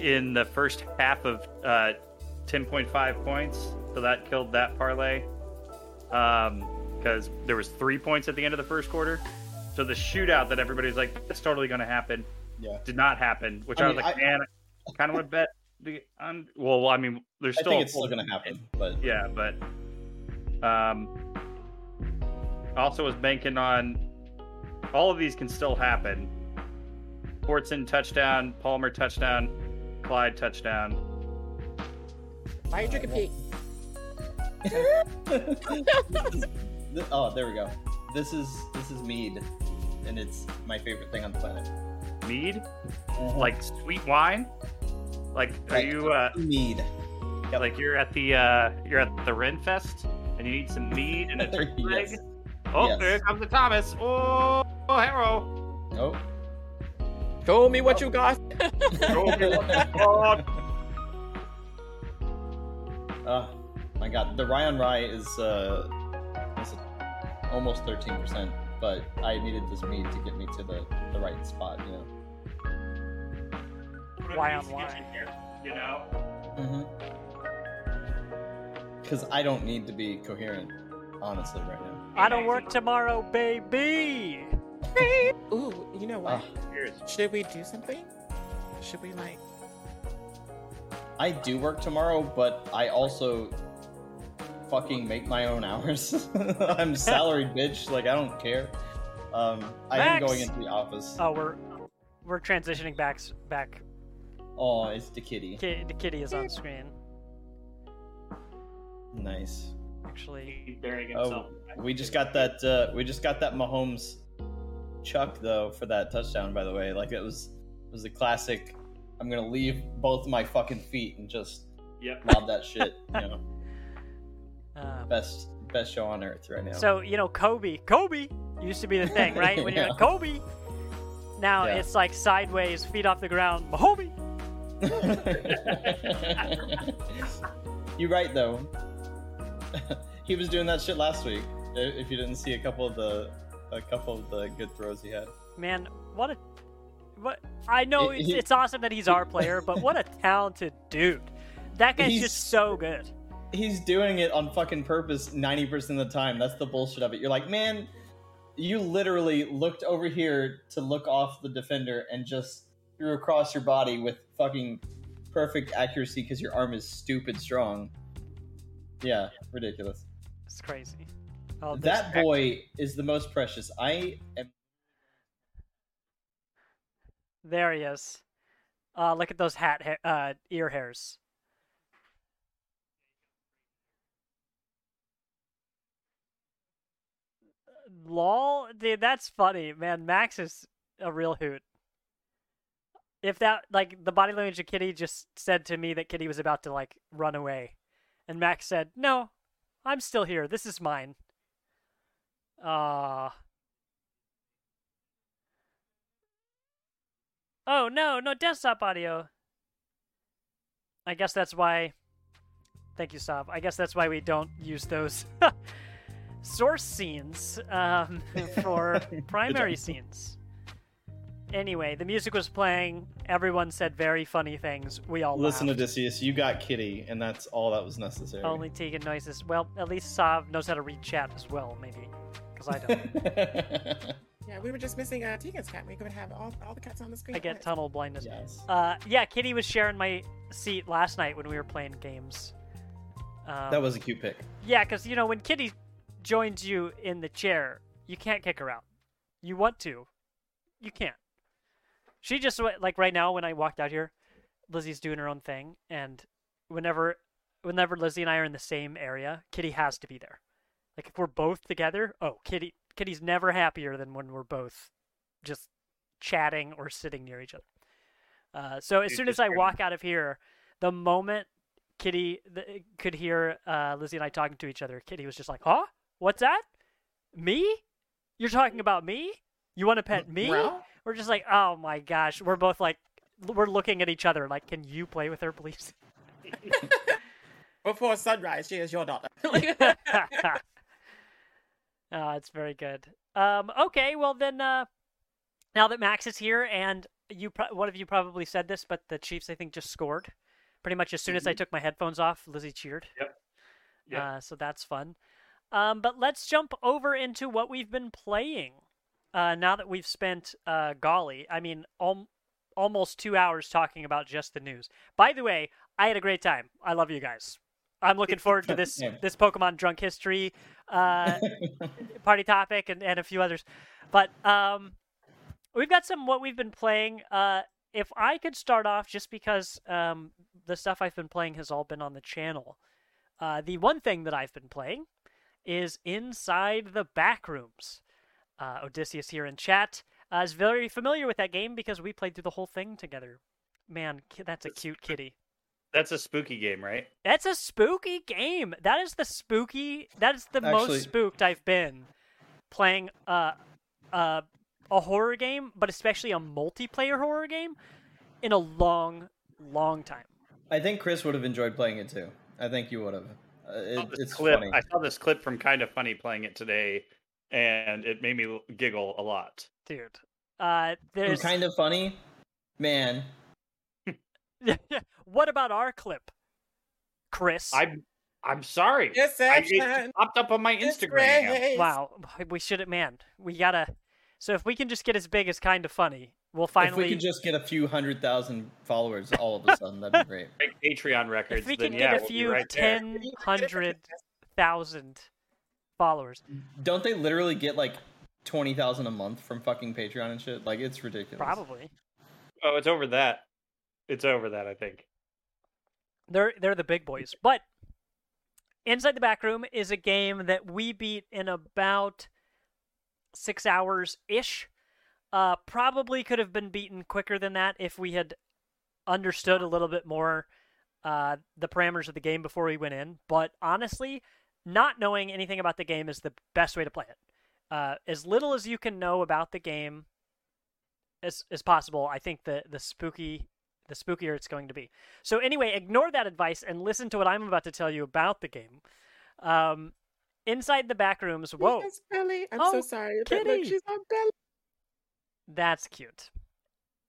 in the first half of uh, ten point five points, so that killed that parlay. Um, because there was three points at the end of the first quarter, so the shootout that everybody's like, "It's totally going to happen," Yeah. did not happen. Which I I, was like, I- man, I kind of would bet. The, un- well, I mean, there's I still. think it's still gonna happen, but yeah, but um, also was banking on all of these can still happen. Fortson touchdown, Palmer touchdown, Clyde touchdown. Why are you drinking pee? Th- oh, there we go. This is this is mead, and it's my favorite thing on the planet. Mead, like sweet wine. Like, are Right. you uh, mead. like you're at the uh, you're at the Ren Fest and you need some mead and a [laughs] turkey Yes. leg? Oh, Yes. there comes the Thomas. Oh, oh Harrow. Oh. Show me what you got. Oh, [laughs] Oh my god, the Ryan Rye is uh is almost thirteen percent, but I needed this mead to get me to the the right spot, you know. Why on why? You know. Mm-hmm. Because I don't need to be coherent, honestly, right now. I don't work tomorrow, baby. Ooh, you know what? Cheers. Should we do something? Should we like? I do work tomorrow, but I also fucking make my own hours. [laughs] I'm salaried, bitch. Like I don't care. Um, I am going into the office. Oh, we're we're transitioning back back. Oh, it's the kitty. Ki- The kitty is on screen. Nice. Actually, He's burying Oh, we just got that. Uh, we just got that Mahomes chuck though for that touchdown. By the way, like it was it was a classic. I'm gonna leave both my fucking feet and just Yep. lob that shit. You know, [laughs] um, best best show on earth right now. so you know Kobe. Kobe used to be the thing, [laughs] right? When you're Yeah. like Kobe. Now Yeah. it's like sideways, feet off the ground, Mahomie. [laughs] You're right though. [laughs] he was doing that shit last week. If you didn't see a couple of the a couple of the good throws he had. Man, what a what I know it's, it's awesome that he's our player, but what a talented dude. That guy's He's- just so good. He's doing it on fucking purpose 90% of the time. That's the bullshit of it. You're like, man, you literally looked over here to look off the defender and just threw across your body with fucking perfect accuracy because your arm is stupid strong. Yeah, ridiculous. It's crazy. Oh, That boy is the most precious. I am. There he is. Uh, look at those hat hair, uh, ear hairs. Lol, dude, that's funny, man. Max is a real hoot. If that, like, the body language of Kitty just said to me that Kitty was about to like run away, and Max said, "No, I'm still here. This is mine." Ah. Oh no, no desktop audio. I guess that's why. Thank you, Sav. I guess that's why we don't use those. [laughs] source scenes um, [laughs] for primary scenes. Anyway, the music was playing. Everyone said very funny things. We all Listen, laughed. Odysseus, you got Kitty, and that's all that was necessary. Only Tegan noises. Well, at least Sav knows how to read chat as well, maybe. Because I don't. [laughs] Yeah, we were just missing uh, Tegan's cat. We could have all, all the cats on the screen. I get tunnel blindness. yes. Uh, yeah, Kitty was sharing my seat last night when we were playing games. Um, That was a cute pick. Yeah, because you know when Kitty joins you in the chair, you can't kick her out. You want to, you can't. She just like right now when I walked out here, Lizzie's doing her own thing, and whenever, whenever Lizzie and I are in the same area, Kitty has to be there. Like if we're both together, oh Kitty, Kitty's never happier than when we're both just chatting or sitting near each other. Uh, so as soon as I walk out of here, the moment Kitty th- could hear uh, Lizzie and I talking to each other. Kitty was just like, "Huh? What's that? Me? You're talking about me? You want to pet me?" Well, We're just like, "Oh my gosh!" We're both like, we're looking at each other like, "Can you play with her, please?" [laughs] before sunrise, she is your daughter. [laughs] [laughs] oh, it's very good. Um, okay, well then, uh, now that Max is here, and you, pro- one of you probably said this, but the Chiefs, I think, just scored. Pretty much as soon as I took my headphones off, Lizzie cheered. Yep. Uh, so that's fun. Um, but let's jump over into what we've been playing. Uh, now that we've spent, uh, golly, I mean, al- almost two hours talking about just the news. By the way, I had a great time. I love you guys. I'm [laughs] looking forward to this Yeah. this Pokemon Drunk History uh, [laughs] party topic and, and a few others. But um, we've got some what we've been playing. Uh, if I could start off, just because um, the stuff I've been playing has all been on the channel. Uh, the one thing that I've been playing is Inside the Backrooms. Uh, Odysseus here in chat uh, is very familiar with that game because we played through the whole thing together. Man, that's a cute kitty. That's a spooky game, right? That's a spooky game. That is the spooky. That is the Actually- most spooked I've been playing uh, uh, a horror game, but especially a multiplayer horror game in a long, long time. I think Chris would have enjoyed playing it too. I think you would have. Uh, I saw it, this it's clip. funny. I saw this clip from Kind of Funny playing it today, and it made me giggle a lot. dude. Uh, there's kind of funny, man. [laughs] what about our clip, Chris? I'm I'm sorry. I, Deception. it popped up on my It's Instagram. Wow, we should have, man. We gotta. So if we can just get as big as kind of funny, we'll finally. If we could just get a few hundred thousand followers all of a sudden, that'd be [laughs] great. Break Patreon records. if we then can yeah, get a we'll few right there. ten hundred thousand followers, Don't they literally get like twenty thousand a month from fucking Patreon and shit? Like it's ridiculous. probably. Oh, it's over that. It's over that. I think. They're they're the big boys. But Inside the Back Room is a game that we beat in about six hours ish. Uh, probably could have been beaten quicker than that if we had understood a little bit more uh, the parameters of the game before we went in. But honestly, not knowing anything about the game is the best way to play it. Uh, as little as you can know about the game as as possible, I think the the spooky the spookier it's going to be. So anyway, ignore that advice and listen to what I'm about to tell you about the game. Um, inside the back rooms, whoa, Yes, Belly. I'm Oh, so sorry. But kitty. look, she's on Belly. That's cute.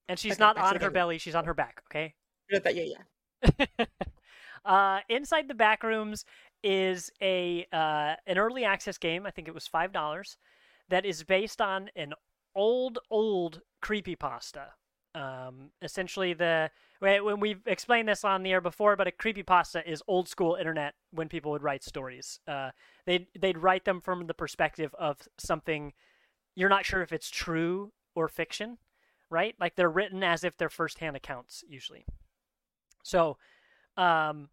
And she's Okay, not on her belly; she's on her back. Okay. Yeah, yeah, yeah. [laughs] uh, Inside the Back Rooms is a uh, an early access game. I think it was five dollars. That is based on an old old creepypasta. Um, essentially, the when we've explained this on the air before, but a creepypasta is old school internet when people would write stories. Uh, they'd they'd write them from the perspective of something you're not sure if it's true or fiction, right? Like they're written as if they're firsthand accounts usually. So, um,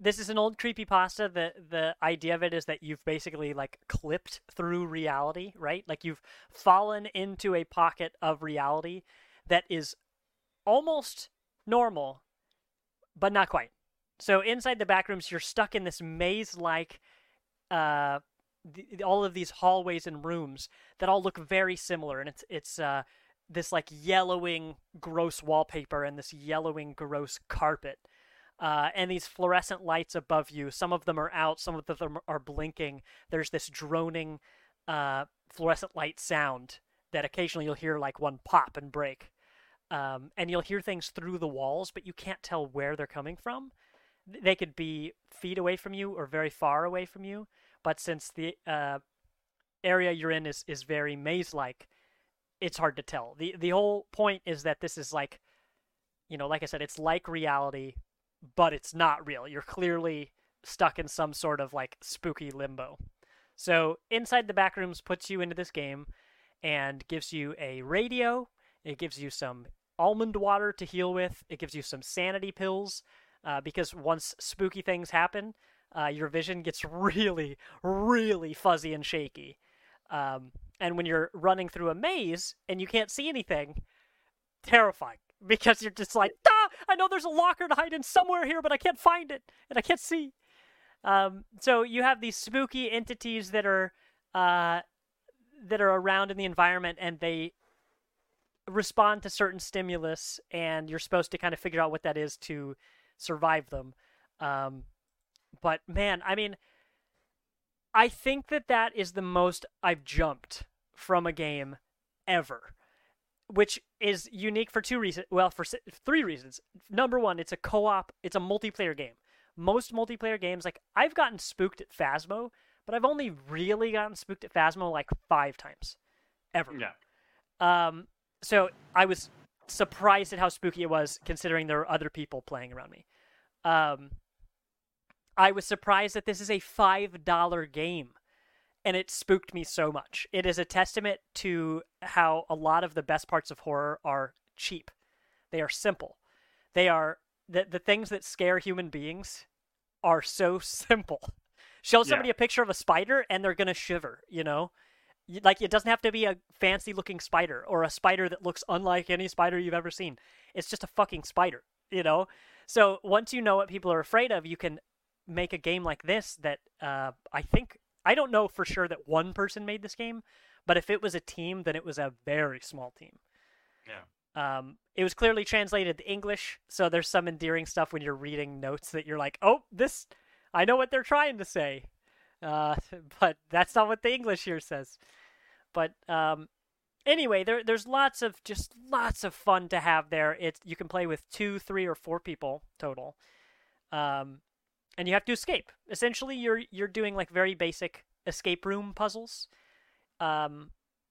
this is an old creepypasta. The the idea of it is that you've basically like clipped through reality, right? Like you've fallen into a pocket of reality that is almost normal, but not quite. So inside the back rooms, you're stuck in this maze-like, uh, th- all of these hallways and rooms that all look very similar, and it's it's uh, this like yellowing, gross wallpaper and this yellowing, gross carpet. uh, and these fluorescent lights above you. Some of them are out, some of them are blinking. There's this droning uh, fluorescent light sound that occasionally you'll hear like one pop and break. Um, and you'll hear things through the walls, but you can't tell where they're coming from. They could be feet away from you or very far away from you, but since the uh, area you're in is, is very maze-like, it's hard to tell. the The whole point is that this is like, you know, like I said, it's like reality, but it's not real. You're clearly stuck in some sort of like spooky limbo. So inside the back rooms puts you into this game and gives you a radio. It gives you some almond water to heal with. It gives you some sanity pills uh, because once spooky things happen, uh, your vision gets [laughs] really, really fuzzy and shaky. Um, and when you're running through a maze and you can't see anything, terrifying [laughs] because you're just like, ah, I know there's a locker to hide in somewhere here, but I can't find it and I can't see. Um, so you have these spooky entities that are uh, that are around in the environment, and they respond to certain stimulus, and you're supposed to kind of figure out what that is to survive them. Um, but man, I mean, I think that that is the most I've jumped from a game ever which is unique for two reasons. Well, for three reasons. Number one, it's a co-op. It's a multiplayer game. Most multiplayer games, like I've gotten spooked at Phasmo, but I've only really gotten spooked at Phasmo like five times, ever. Yeah. Um. So I was surprised at how spooky it was, considering there were other people playing around me. Um. I was surprised that this is a five dollar game and it spooked me so much. It is a testament to how a lot of the best parts of horror are cheap. They are simple. They are the the things that scare human beings are so [laughs] simple. Show somebody Yeah. a picture of a spider and they're gonna shiver. You know, like it doesn't have to be a fancy looking spider or a spider that looks unlike any spider you've ever seen. It's just a fucking spider. You know. So once you know what people are afraid of, you can make a game like this that uh, I think I don't know for sure that one person made this game, but if it was a team, then it was a very small team. Yeah. Um, it was clearly translated to English, so there's some endearing stuff when you're reading notes that you're like, "Oh, this, I know what they're trying to say," uh, [laughs] but that's not what the English here says. But um, anyway, there there's lots of just lots of fun to have there. It's you can play with two, three, or four people total. Um, and you have to escape. Essentially, you're you're doing like very basic escape room puzzles. Um,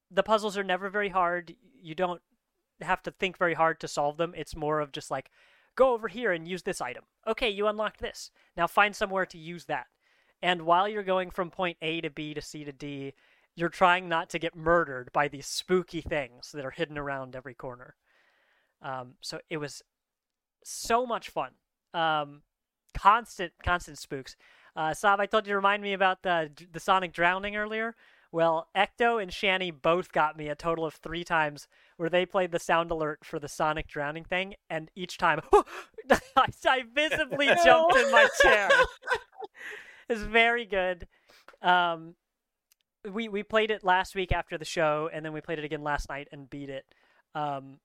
the puzzles are never very hard. You don't have to think very hard to solve them. It's more of just like go over here and use this item. Okay, you unlocked this. Now find somewhere to use that. And while you're going from point A to B to C to D, you're trying not to get murdered by these spooky things that are hidden around every corner. Um, so it was so much fun. Um, constant, constant spooks. Uh, Sav, I told you to remind me about the the Sonic drowning earlier. Well, Ecto and Shanny both got me a total of three times where they played the sound alert for the Sonic drowning thing, and each time [laughs] I, I visibly [laughs] jumped in my chair. [laughs] it's very good. Um, we we played it last week after the show, and then we played it again last night and beat it. Um,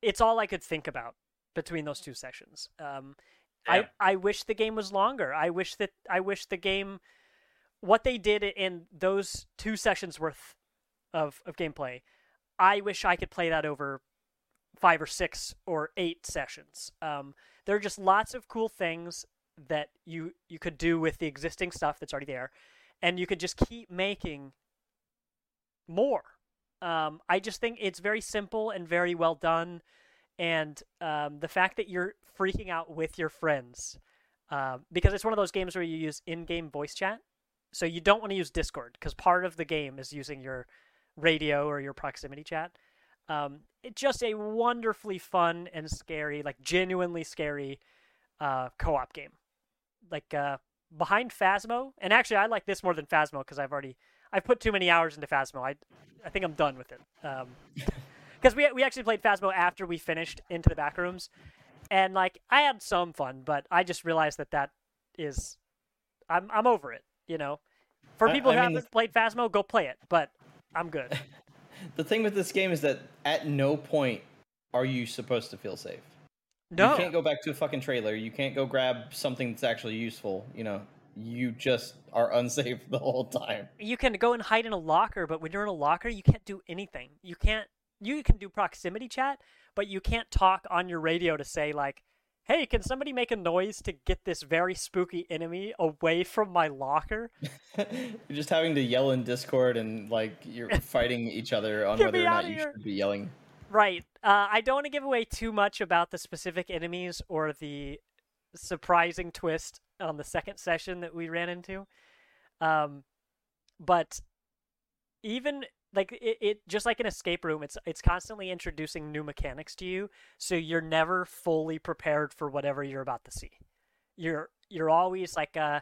it's all I could think about between those two sessions. Um, Yeah. I I wish the game was longer. I wish that I wish the game what they did in those two sessions worth of of gameplay. I wish I could play that over five or six or eight sessions. Um, there are just lots of cool things that you you could do with the existing stuff that's already there, and you could just keep making more. Um, I just think it's very simple and very well done, and um, the fact that you're freaking out with your friends, um, because it's one of those games where you use in-game voice chat, so you don't want to use Discord because part of the game is using your radio or your proximity chat. Um, it's just a wonderfully fun and scary, like genuinely scary, uh, co-op game. Like uh, behind Phasmo, and actually I like this more than Phasmo because I've already I've put too many hours into Phasmo. I I think I'm done with it. Um, because we we actually played Phasmo after we finished Into the Backrooms, and like I had some fun, but I just realized that that is I'm I'm over it. You know, for I- people who mean, haven't played Phasmo, go play it. But I'm good. [laughs] The thing with this game is that at no point are you supposed to feel safe. No. You can't go back to a fucking trailer. You can't go grab something that's actually useful. You know, you just are unsafe [laughs] the whole time. you can go and hide in a locker, but when you're in a locker, you can't do anything. You can't. You can do proximity chat, but you can't talk on your radio to say like, "Hey, can somebody make a noise to get this very spooky enemy away from my locker?" [laughs] you're just having to yell in Discord and like you're [laughs] fighting each other on whether or not you should be yelling. Right. Uh, I don't want to give away too much about the specific enemies or the surprising twist on the second session that we ran into. Um, but even like it, it just like an escape room, it's it's constantly introducing new mechanics to you, so you're never fully prepared for whatever you're about to see. You're you're always like uh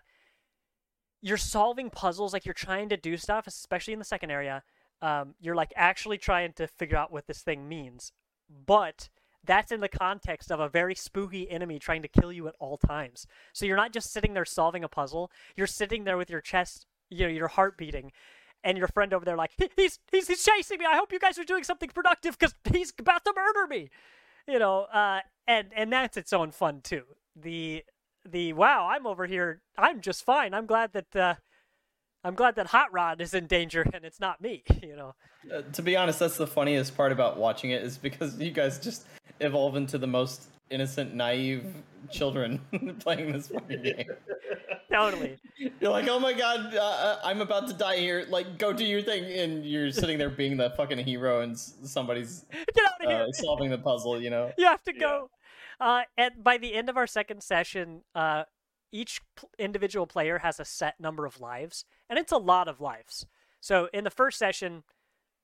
you're solving puzzles like you're trying to do stuff, especially in the second area. Um, you're like actually trying to figure out what this thing means, but that's in the context of a very spooky enemy trying to kill you at all times. So you're not just sitting there solving a puzzle. You're sitting there with your chest, you know, your heart beating, and your friend over there like, "He- he's he's he's chasing me. I hope you guys are doing something productive because he's about to murder me. You know, uh, and and that's its own fun too. The the wow, I'm over here. I'm just fine. I'm glad that uh, I'm glad that Hot Rod is in danger and it's not me. [laughs] You know. Uh, to be honest, that's the funniest part about watching it is because you guys just evolve into the most innocent, naive children [laughs] playing this fucking game. [laughs] Totally. You're like, oh my god, uh, uh, I'm about to die here. Like, go do your thing, and you're sitting there being the fucking hero, and somebody's Get out of here. uh, solving the puzzle. You know. You have to Yeah. go. Uh, and by the end of our second session, uh, each pl- individual player has a set number of lives, and it's a lot of lives. So in the first session,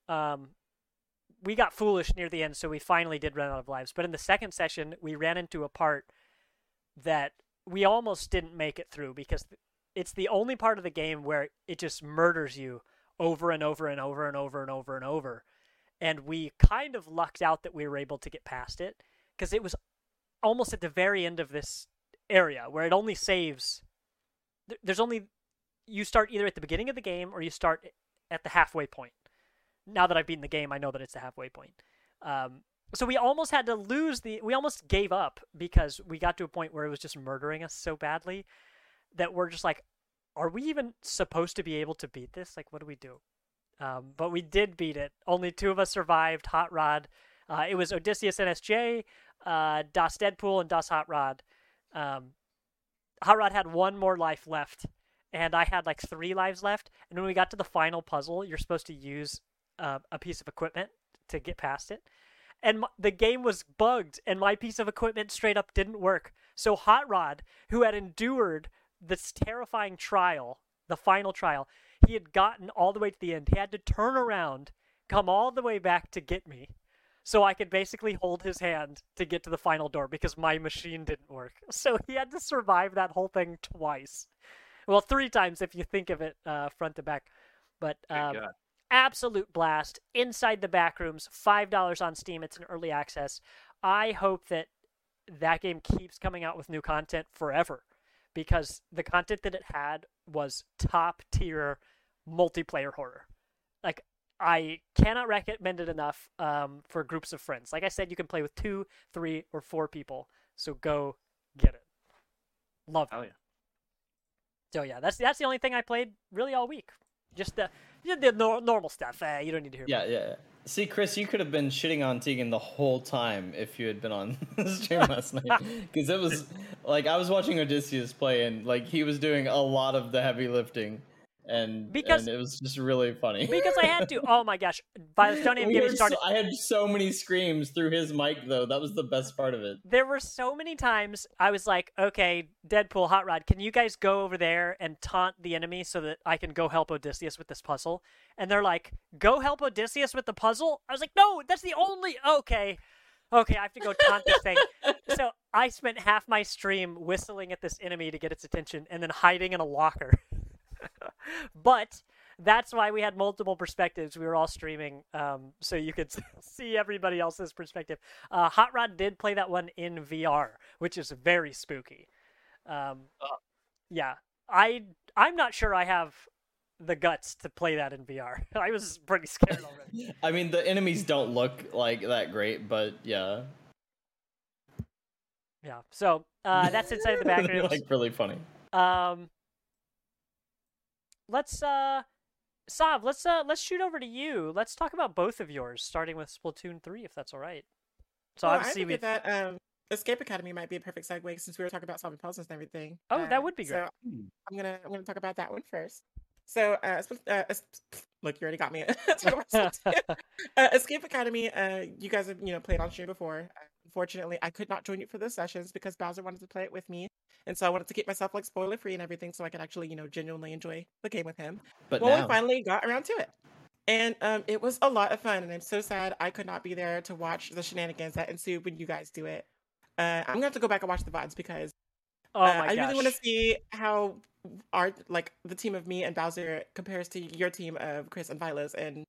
um, we got foolish near the end, so we finally did run out of lives. But in the second session, we ran into a part that we almost didn't make it through because it's the only part of the game where it just murders you over and over and over and over and over and over. And we kind of lucked out that we were able to get past it because it was almost at the very end of this area where it only saves. There's only you start either at the beginning of the game or you start at the halfway point. Now that I've beaten the game, I know that it's the halfway point. Um, so we almost had to lose the. We almost gave up because we got to a point where it was just murdering us so badly that we're just like, are we even supposed to be able to beat this? Like, what do we do? Um, but we did beat it. Only two of us survived. Hot Rod. Uh, it was Odysseus NSJ, uh, Das Deadpool, and Das Hot Rod. Um, Hot Rod had one more life left, and I had like three lives left. And when we got to the final puzzle, you're supposed to use uh, a piece of equipment to get past it. And m the game was bugged, and my piece of equipment straight up didn't work. So Hot Rod, who had endured this terrifying trial, the final trial, he had gotten all the way to the end. He had to turn around, come all the way back to get me, so I could basically hold his hand to get to the final door because my machine didn't work. [laughs] So he had to survive that whole thing twice. Well, three times if you think of it uh, front to back. But um. Absolute blast. Inside the back rooms five dollars on steam. It's an early access. I hope that that game keeps coming out with new content forever because the content that it had was top tier multiplayer horror. Like i cannot recommend it enough um, for groups of friends. Like i said you can play with two three or four people. So go get it. Love it. Hell yeah. so yeah that's that's the only thing i played really all week. Just the the nor- normal stuff uh, you don't need to hear Yeah, yeah. yeah. See, Chris, you could have been shitting on Tegan the whole time if you had been on [laughs] the stream [laughs] last night. Because it was like I was watching Odysseus play, and like he was doing a lot of the heavy lifting, and Because- and it was just really funny. because I had to. [laughs] Oh my gosh! Violet, don't even We get started. so- I had so many screams through his mic, though. That was the best part of it. There were so many times I was like, "Okay, Deadpool, Hot Rod, can you guys go over there and taunt the enemy so that I can go help Odysseus with this puzzle?" And they're like, "Go help Odysseus with the puzzle." I was like, "No, that's the only." Okay, okay, I have to go taunt this thing. [laughs] So I spent half my stream whistling at this enemy to get its attention, and then hiding in a locker. [laughs] but that's why we had multiple perspectives. We were all streaming, um, so you could [laughs] see everybody else's perspective. Uh, Hot Rod did play that one in VR, which is very spooky. Um, yeah, I I'm not sure I have the guts to play that in VR. [laughs] I was pretty scared already. I mean, the enemies don't look like that great, but yeah. Yeah. So uh, that's inside the back rooms. like really funny. Um, let's uh, Sav, let's uh, let's shoot over to you. Let's talk about both of yours, starting with Splatoon three, if that's all right. So Well, obviously I we. that um, Escape Academy might be a perfect segue since we were talking about solving puzzles and everything. Oh, that Uh, would be great. So I'm gonna I'm gonna talk about that one first. So, uh, Spl- uh, es- [laughs] look, you already got me. Talking about Splatoon. uh, Escape Academy. Uh, you guys have you know played on stream before. Uh, Unfortunately, I could not join you for those sessions because Bowser wanted to play it with me, and so I wanted to keep myself like spoiler free and everything, so I could actually you know genuinely enjoy the game with him. But well, now, we finally got around to it. And um, it was a lot of fun, and I'm so sad I could not be there to watch the shenanigans that ensued when you guys do it. Uh, I'm gonna have to go back and watch the VODs because oh uh, I gosh. really want to see how our like the team of me and Bowser compares to your team of Chris and Vilos, and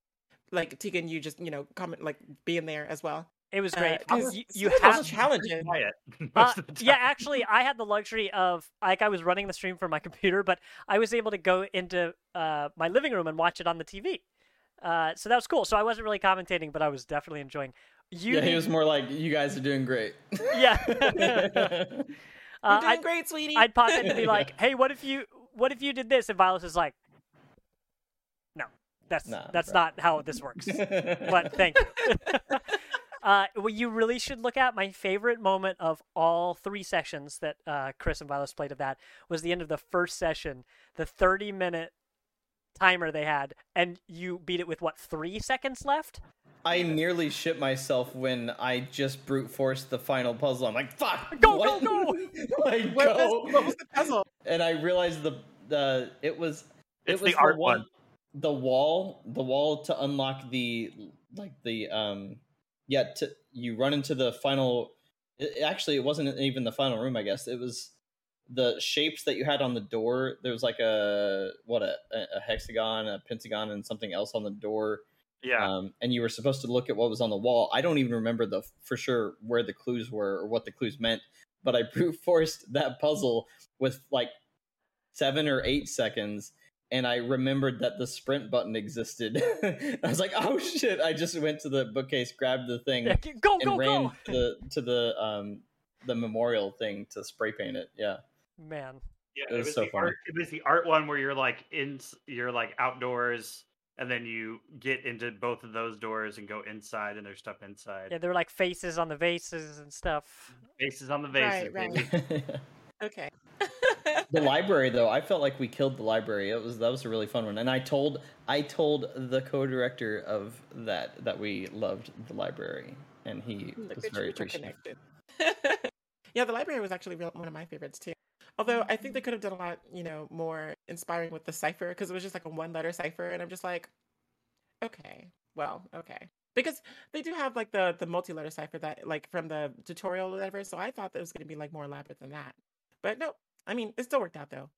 like Tegan, you just you know comment like being there as well. It was Uh, great. 'cause you you some of have those challenges. Quiet [laughs] Uh, most of the yeah, actually, I had the luxury of like I was running the stream from my computer, but I was able to go into uh, my living room and watch it on the TV. Uh, so that was cool. So I wasn't really commentating, but I was definitely enjoying. You, yeah, he was more like, "You guys are doing great." yeah. [laughs] [laughs] You're uh, doing I'd, great, sweetie. I'd pop in to be like, "Hey, what if you what if you did this?" And Violet is like, "No, that's Nah, that's bro." not how this works." but thank you. Uh, what you really should look at, my favorite moment of all three sessions that uh, Chris and Vilos played of that was the end of the first session, the 30 minute timer they had, and you beat it with what, three seconds left? I nearly shit myself when I just brute forced the final puzzle. I'm like, "Fuck, Go, what?" go, [laughs] like, what, go. was, what was the puzzle? and I realized the the it was it It's was the art one, one. the wall the wall to unlock the like the um yeah to you run into the final it, actually it wasn't even the final room I guess it was the shapes that you had on the door there was like a what a, a hexagon a pentagon and something else on the door Yeah. um, and you were supposed to look at what was on the wall. I don't even remember the for sure where the clues were or what the clues meant, but I [laughs] brute forced that puzzle with like seven or eight seconds, and I remembered that the sprint button existed. [laughs] I was like, "Oh shit!" I just went to the bookcase, grabbed the thing, Yeah, Go, and go, ran go! to the to the um the memorial thing to spray paint it. Yeah, Man. Yeah, It it was was, so the funny. art. It was the art one where you're like in, you're like outdoors, and then you get into both of those doors and go inside, and there's stuff inside. Yeah, there were like faces on the vases and stuff. Faces on the vases. Right, right. [laughs] Okay. The library though i felt like we killed the library. It was that was a really fun one. And i told i told the co-director of that that we loved the library. And he Look was very you, which are appreciative. [laughs] yeah, the library was actually real, one of my favorites too. Although I think they could have done a lot, you know, more inspiring with the cipher because it was just like a one-letter cipher, and I'm just like, okay, well, okay, because they do have like the the multi-letter cipher that like from the tutorial or whatever. So I thought that was going to be like more elaborate than that, but no, I mean it still worked out though.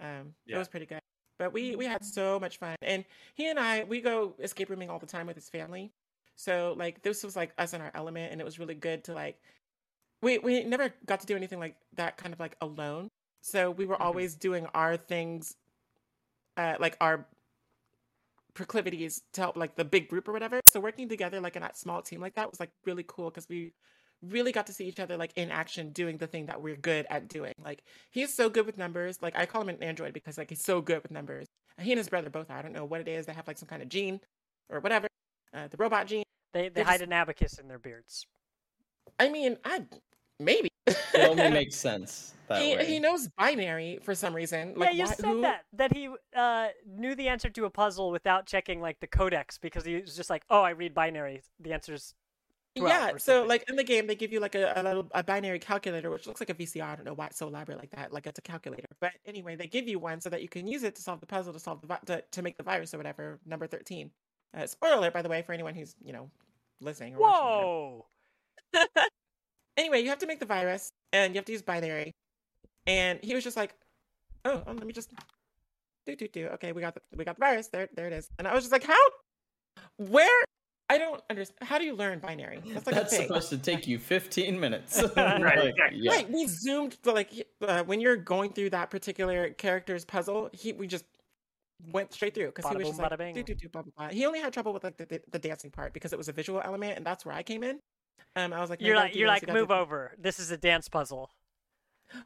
Um, it was pretty good. But we we had so much fun, and he and I we go escape rooming all the time with his family. So like this was like us in our element, and it was really good to like. We we never got to do anything like that kind of like alone. So we were Mhm. always doing our things, uh, like our proclivities to help like the big group or whatever. So working together like in that small team like that was like really cool because we really got to see each other like in action doing the thing that we're good at doing. Like he's so good with numbers. Like I call him an android because like he's so good with numbers. He and his brother both are. I don't know what it is. They have like some kind of gene or whatever. Uh, the robot gene. They they They're hide just- an abacus in their beards. I mean, I maybe. it only [laughs] makes sense that he, way he knows binary for some reason. Like, yeah, you why- said who- that that he uh, knew the answer to a puzzle without checking like the codex because he was just like, "Oh, I read binary. The answer's 12 Yeah, so like in the game, they give you like a, a little a binary calculator, which looks like a VCR. I don't know why it's so elaborate like that. Like it's a calculator, but anyway, they give you one so that you can use it to solve the puzzle to solve the vi- to, to make the virus or whatever. Number thirteen. Uh, spoiler alert, by the way, for anyone who's you know listening. Or. Whoa! [laughs] anyway, you have to make the virus and you have to use binary. And he was just like, "Oh, oh let me just do do do. Okay, we got the we got the virus. There there it is." And I was just like, "How? Where? I don't understand. How do you learn binary? That's like that's a supposed to take you 15 minutes [laughs] [laughs] Right, Like, exactly. yeah. Right, we zoomed but, like uh, when you're going through that particular character's puzzle. He we just went straight through because he was just like, bada bing. do, do, do, blah, blah, blah. He only had trouble with like the, the, the dancing part because it was a visual element, and that's where I came in. Um, I was like, You're like you're like together. move over. This is a dance puzzle.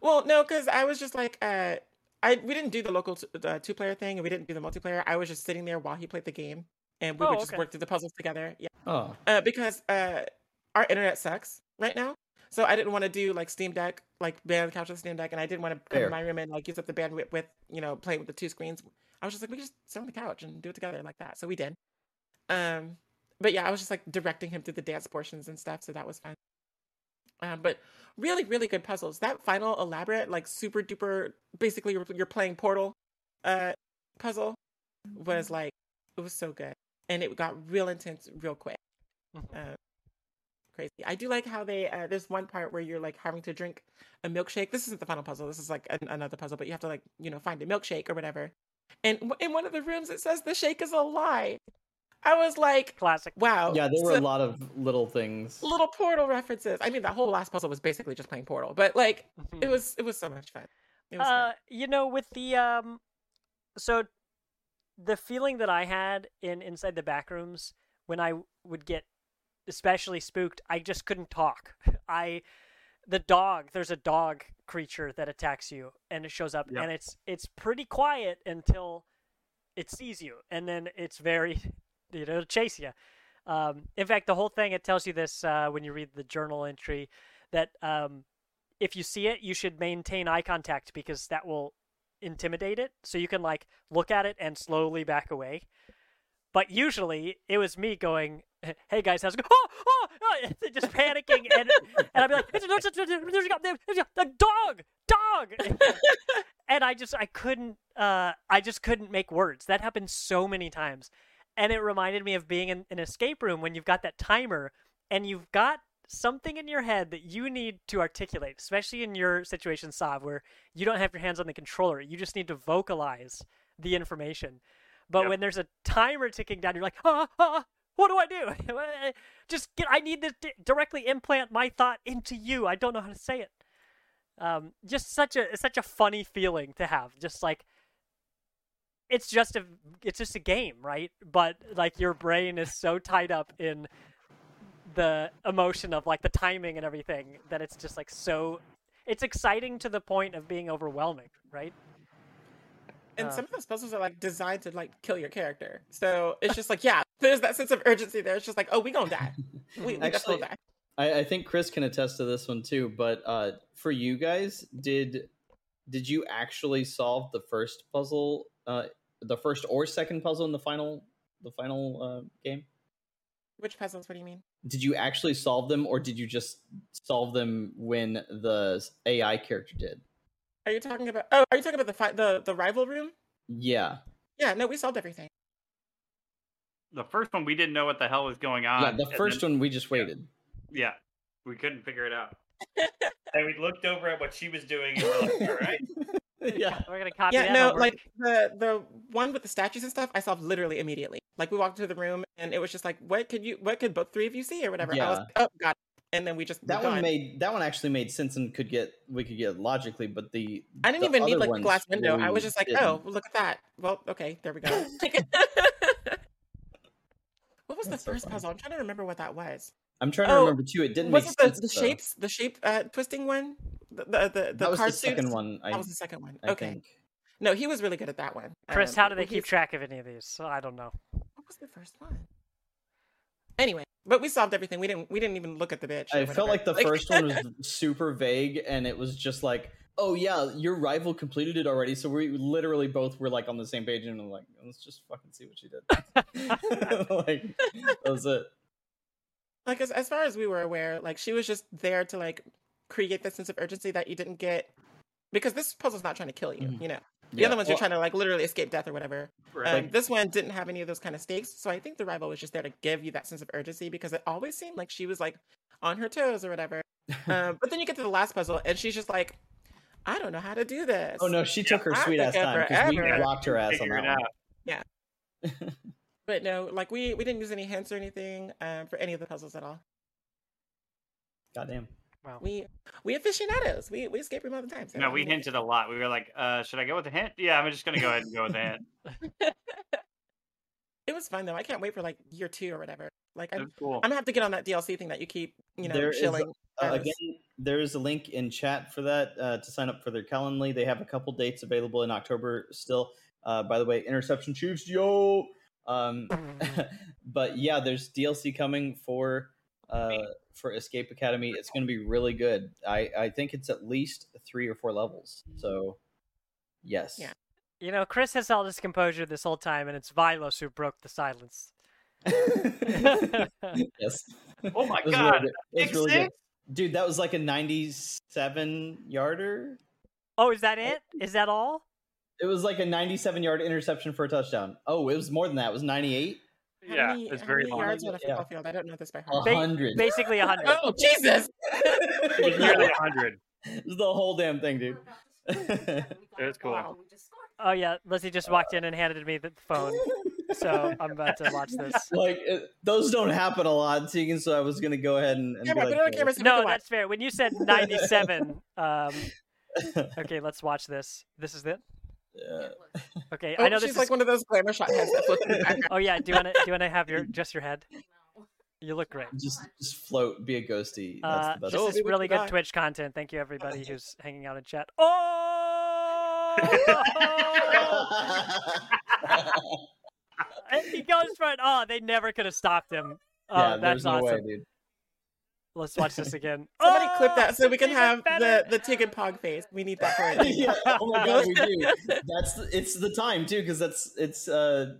Well, no, because I was just like, uh, I we didn't do the local t- uh, two player thing, and we didn't do the multiplayer. I was just sitting there while he played the game, and we Oh, would just okay. work through the puzzles together. Yeah, Oh, uh, because uh, our internet sucks right now, so I didn't want to do like Steam Deck, like band on the couch with Steam Deck, and I didn't want to come Fair. in my room and like use up the bandwidth with you know playing with the two screens. I was just like, we just sit on the couch and do it together like that. So we did. Um, but yeah, I was just like directing him through the dance portions and stuff, so that was fun. Um, but really, really good puzzles. That final elaborate, like super duper, basically you're, you're playing Portal, uh, puzzle was like it was so good, and it got real intense real quick. Mhm. Uh, crazy. I do like how they. Uh, there's one part where you're like having to drink a milkshake. This isn't the final puzzle. This is like an, another puzzle, but you have to like you know find a milkshake or whatever. And w- in one of the rooms, it says the shake is a lie. I was like, Classic. wow. yeah, there were so- a lot of little things. little portal references. I mean, that whole last puzzle was basically just playing Portal, but like Mhm. it was it was so much fun. It was Uh, fun. you know, with the um, so the feeling that I had in inside the back rooms when I would get especially spooked, I just couldn't talk. [laughs] I the dog, there's a dog creature that attacks you, and it shows up, Yep. and it's it's pretty quiet until it sees you, and then it's very, [laughs] you know, it'll chase you. Um, in fact, the whole thing it tells you this uh, when you read the journal entry that um, if you see it, you should maintain eye contact because that will intimidate it. So you can like look at it and slowly back away. But usually it was me going, "Hey guys, how's it going?" Oh, oh, oh, just panicking, and and I'd be like, "It's a, it's a, there's a, a, a dog, dog," and I just I couldn't uh I just couldn't make words. That happened so many times, and it reminded me of being in an escape room when you've got that timer and you've got something in your head that you need to articulate, especially in your situation, Sav, where you don't have your hands on the controller. You just need to vocalize the information. But Yep. when there's a timer ticking down, you're like, ah, ah, what do I do? [laughs] just get, I need to di- directly implant my thought into you. I don't know how to say it. Um, just such a such a funny feeling to have. Just like it's just a it's just a game, right? But like your brain is so tied up in the emotion of like the timing and everything that it's just like so it's exciting to the point of being overwhelming, right? and uh, some of those puzzles are like designed to like kill your character. So it's just like, yeah, there's that sense of urgency there. It's just like, oh, we gonna die. [laughs] We, we definitely Actually, die. I, I think Chris can attest to this one too. But uh, for you guys, did did you actually solve the first puzzle, uh, the first or second puzzle in the final the final uh, game? Which puzzles? What do you mean? Did you actually solve them, or did you just solve them when the AI character did? Are you talking about? Oh, are you talking about the fi- the the rival room? Yeah, Yeah, no, we solved everything. The first one we didn't know what the hell was going on. yeah. The first then- one we just waited. Yeah, we couldn't figure it out. [laughs] and we looked over at what she was doing, and we're like, "All right." [laughs] yeah. [laughs] We're gonna copy yeah, that no, homework. like the the one with the statues and stuff, I solved literally immediately. Like we walked into the room and it was just like, what could you, what could both three of you see or whatever? I was, Yeah. oh, got. And then we just That one on. made that one actually made sense and could get we could get logically, but the I didn't the even need like the ones glass window. I was just like, didn't. oh, look at that. Well, okay, there we go. What was That's the first funny. puzzle? I'm trying to remember what that was. I'm trying to Oh, remember too. It didn't was make it the, sense. the though. shapes, the shape uh, twisting one? The the the, the That was card the second suits? one. I, That was the second one. I okay. think. No, he was really good at that one. Chris, Um, how do they he's- keep track of any of these? So I don't know. What was the first one? Anyway, but we solved everything. We didn't. We didn't even look at the bitch. I felt like the first one was [laughs] super vague, and it was just like, "Oh yeah, your rival completed it already." So we literally both were like on the same page, and I'm like, "Let's just fucking see what she did." [laughs] like that was it. Like as, as far as we were aware, like she was just there to like create that sense of urgency that you didn't get because this puzzle's not trying to kill you. Mhm. You know, the Yeah, other ones well, you're trying to like literally escape death or whatever. Right. Um, this one didn't have any of those kind of stakes, so I think the rival was just there to give you that sense of urgency because it always seemed like she was like on her toes or whatever. [laughs] Um, but then you get to the last puzzle and she's just like, I don't know how to do this. Oh no, she took her I sweet ass time because we forever. blocked her ass on that out. one. [laughs] But no, like we we didn't use any hints or anything um, for any of the puzzles at all. Goddamn. Wow. We we aficionados. We we escape room all the time. so No, we hinted a lot. We were like, uh, "Should I go with the hint?" Yeah, I'm just gonna go ahead and go with the hint. [laughs] it was fun though. I can't wait for like year two or whatever. Like I'm, cool. I'm gonna have to get on that DLC thing that you keep, you know, There is a- shilling. Uh, again, there is a link in chat for that uh, to sign up for their Calendly. They have a couple dates available in October still. Uh, by the way, Interception Chiefs, yo. Um, [laughs] [laughs] but yeah, there's DLC coming for uh, for Escape Academy. It's going to be really good. I I think it's at least three or four levels. So yes, Yeah. You know, Chris has held his composure this whole time, and it's Vilos who broke the silence. [laughs] yes. Oh my It god! really good. It was Big really good. Dude, that was like a 97 yarder. Oh, is that it? Is that all? It was like a 97 yard interception for a touchdown. Oh, it was more than that. It was 98. how Yeah, many, it was how very many long. yards on a Yeah. football field? I don't know this by A heart. Ba- hundred. Basically a hundred. Oh Jesus! It was nearly a hundred. [laughs] It was the whole damn thing, dude. It was cool. Wow. Oh yeah, Lizzie just walked in and handed me the phone, so I'm about to watch this. [laughs] like it, those don't happen a lot, Tegan. So I was gonna go ahead and, and Camera, be put it on like, camera No, that's fair. When you said 97, um, okay, let's watch this. This is it. Yeah. Okay, Oh, I know she's this like is. one of those glamour shot heads that floats in the background. [laughs] Oh yeah, do you want to do you want to have your [laughs] just your head? You look great. just just float, be a ghosty. That's Uh, the best. this Oh, is really good die. Twitch content. Thank you everybody who's hanging out in chat. Oh! And [laughs] he goes for it. Oh, they never could have stopped him. Oh, yeah, that's no awesome. way, dude. Let's watch this again. [laughs] Somebody oh, clip that so we can have better. the the Tegan Pog face. We need that [laughs] for it. yeah. [laughs] Oh my god, we do. That's it's the time too, because that's it's uh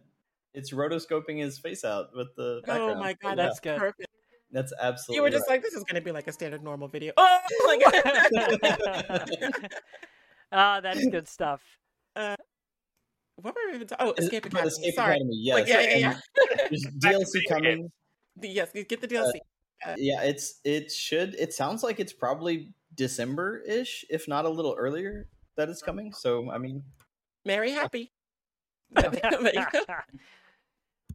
it's rotoscoping his face out with the Oh my god, Yeah. that's good. perfect. That's absolutely. You were just right. like, this is gonna be like a standard normal video. Oh, like, Ah, that's good stuff. Uh, what were we even talking? Oh, Escape Academy. Escape Sorry. Academy, yes. Like, yeah, yeah, yeah. and There's Back to DLC coming. The- yes, get the DLC. Yeah, it's it should. It sounds like it's probably December ish, if not a little earlier. That it's coming. So I mean, Merry happy. [laughs] [laughs]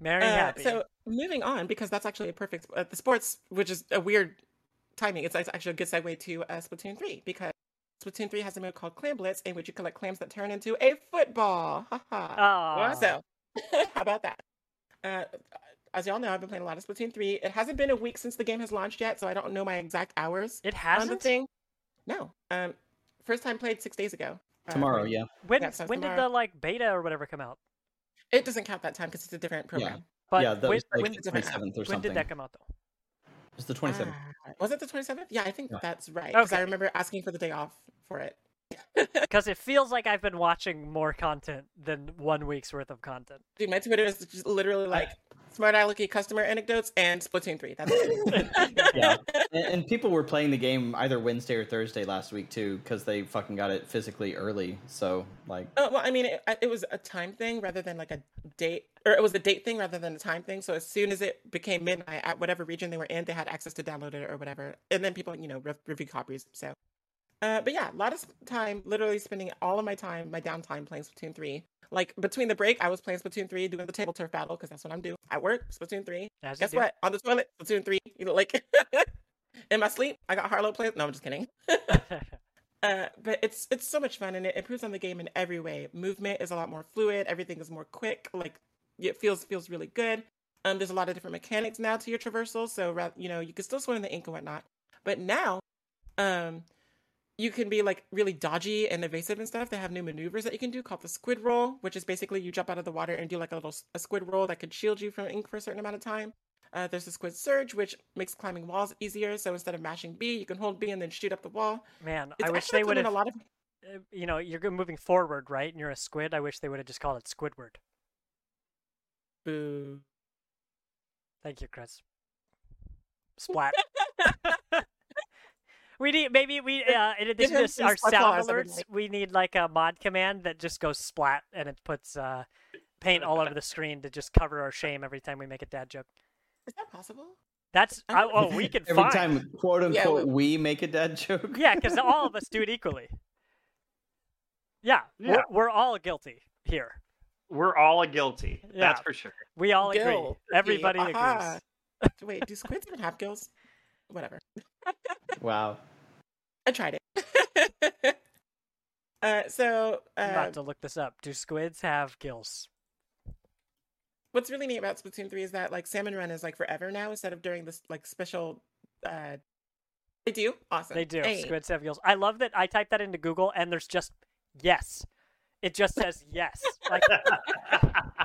There you [laughs] Uh, happy. So moving on, because that's actually a perfect uh, the sports, which is a weird timing. It's, it's actually a good segue to uh, Splatoon three because Splatoon three has a mode called Clam Blitz, in which you collect clams that turn into a football. Ha ha. Aw. So, how about that? Uh, as y'all know, I've been playing a lot of Splatoon 3. It hasn't been a week since the game has launched yet, so I don't know my exact hours it has on the hasn't. thing. No. Um, first time played six days ago. Uh, tomorrow, when- yeah. When Yeah, so when did the like beta or whatever come out? It doesn't count that time because it's a different program. But yeah, that when, was like when, the different- 27th or when something. did that come out though? It was the 27th. Ah, was it the 27th? Yeah, I think Yeah. that's right. Because I remember asking for the day off for it. [laughs] Because it feels like I've been watching more content than one week's worth of content. Dude, my Twitter is just literally like smart alecky customer anecdotes and Splatoon 3. That's it. [laughs] Yeah. [laughs] and, and people were playing the game either Wednesday or Thursday last week too, because they fucking got it physically early. So like, Oh, well, I mean, it, it was a time thing rather than like a date, or it was a date thing rather than a time thing. So as soon as it became midnight at whatever region they were in, they had access to download it or whatever. And then people, you know, re- review copies. So, uh, but yeah, a lot of time, literally spending all of my time, my downtime playing Splatoon 3. Like between the break, I was playing Splatoon 3, doing the table turf battle because that's what I'm doing at work. Splatoon 3. As Guess what? On the toilet, Splatoon 3. You know, like [laughs] in my sleep, I got Harlow playing. No, I'm just kidding. [laughs] [laughs] Uh, but it's it's so much fun and it improves on the game in every way. Movement is a lot more fluid. Everything is more quick. Like it feels feels really good. Um, there's a lot of different mechanics now to your traversal. So you know you can still swim in the ink and whatnot. But now, um, you can be like really dodgy and evasive and stuff. They have new maneuvers that you can do called the squid roll, which is basically you jump out of the water and do like a little a squid roll that could shield you from ink for a certain amount of time. Uh, there's the squid surge, which makes climbing walls easier. So instead of mashing B, you can hold B and then shoot up the wall. Man, It's I wish they would have. a lot of uh, You know, you're moving forward, right? And you're a squid. I wish they would have just called it Squidward. Boo. Thank you, Chris. Splat. [laughs] we need maybe we uh, in addition him to our sound claws alerts, we need like a mod command that just goes splat and it puts uh, paint all over the [laughs] screen to just cover our shame every time we make a dad joke. Is that possible? That's I I, oh we can every find time quote Yeah, unquote we make a dad joke. yeah because all of us do it [laughs] equally. Yeah, Yeah. We're, we're all guilty here. We're all guilty. Yeah. That's for sure. We all agree. Gill. Everybody Aha. agrees. Wait, do squids even have gills? [laughs] Whatever. Wow. I tried it. [laughs] uh, so I'm uh, about to look this up. Do squids have gills? what's really neat about Splatoon 3 is that like Salmon Run is like forever now instead of during this like special uh they do? Awesome. They do. Hey. Squid Seven I love that I typed that into Google and there's just yes. It just says yes. Like [laughs]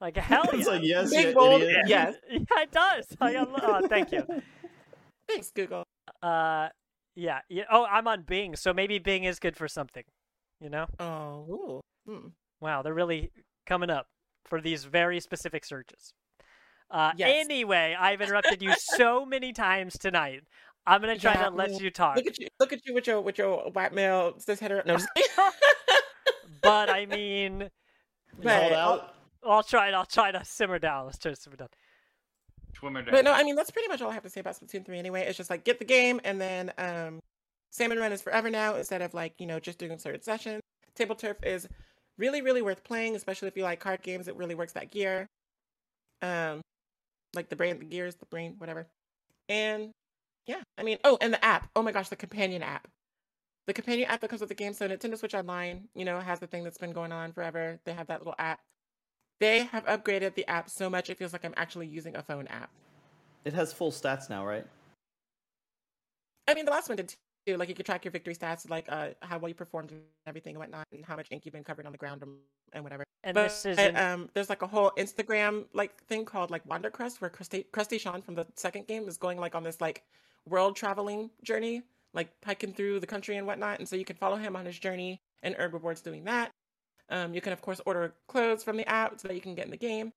like hell yeah. It's like yes, Big bold idiot. yes. yeah, it does. Like, I lo- oh, thank you. [laughs] Thanks, Google. Uh, yeah, yeah. Oh, I'm on Bing, so maybe Bing is good for something. You know? Oh, ooh. Hmm. Wow, they're really coming up for these very specific searches. Uh, Yes. Anyway, I've interrupted you so [laughs] many times tonight. I'm gonna try Yeah, to let you talk, Look at you look at you with your with your white male cis hetero no just [laughs] but I mean, You But- called out. I'll try. it. I'll try to simmer down. Let's try to simmer down. Swimmer But no, I mean that's pretty much all I have to say about Splatoon 3 anyway. It's just like get the game and then um Salmon Run is forever now instead of like, you know, just doing certain sessions. Table Turf is really, really worth playing, especially if you like card games. It really works that gear. Um like the brain the gears, the brain, whatever. And yeah, I mean, oh, and the app. Oh my gosh, the companion app. The companion app that comes with the game. So Nintendo Switch Online, you know, has the thing that's been going on forever. They have that little app. They have upgraded the app so much it feels like I'm actually using a phone app. It has full stats now, right? I mean, the last one did too. Like you could track your victory stats, like uh, how well you performed and everything and whatnot, and how much ink you've been covered on the ground and, and whatever. And but this is um, there's like a whole Instagram like thing called like Wandercrust, where Crusty, Crusty Sean from the second game is going like on this like world traveling journey, like hiking through the country and whatnot. And so you can follow him on his journey and earn rewards doing that. Um, you can of course order clothes from the app so that you can get in the game,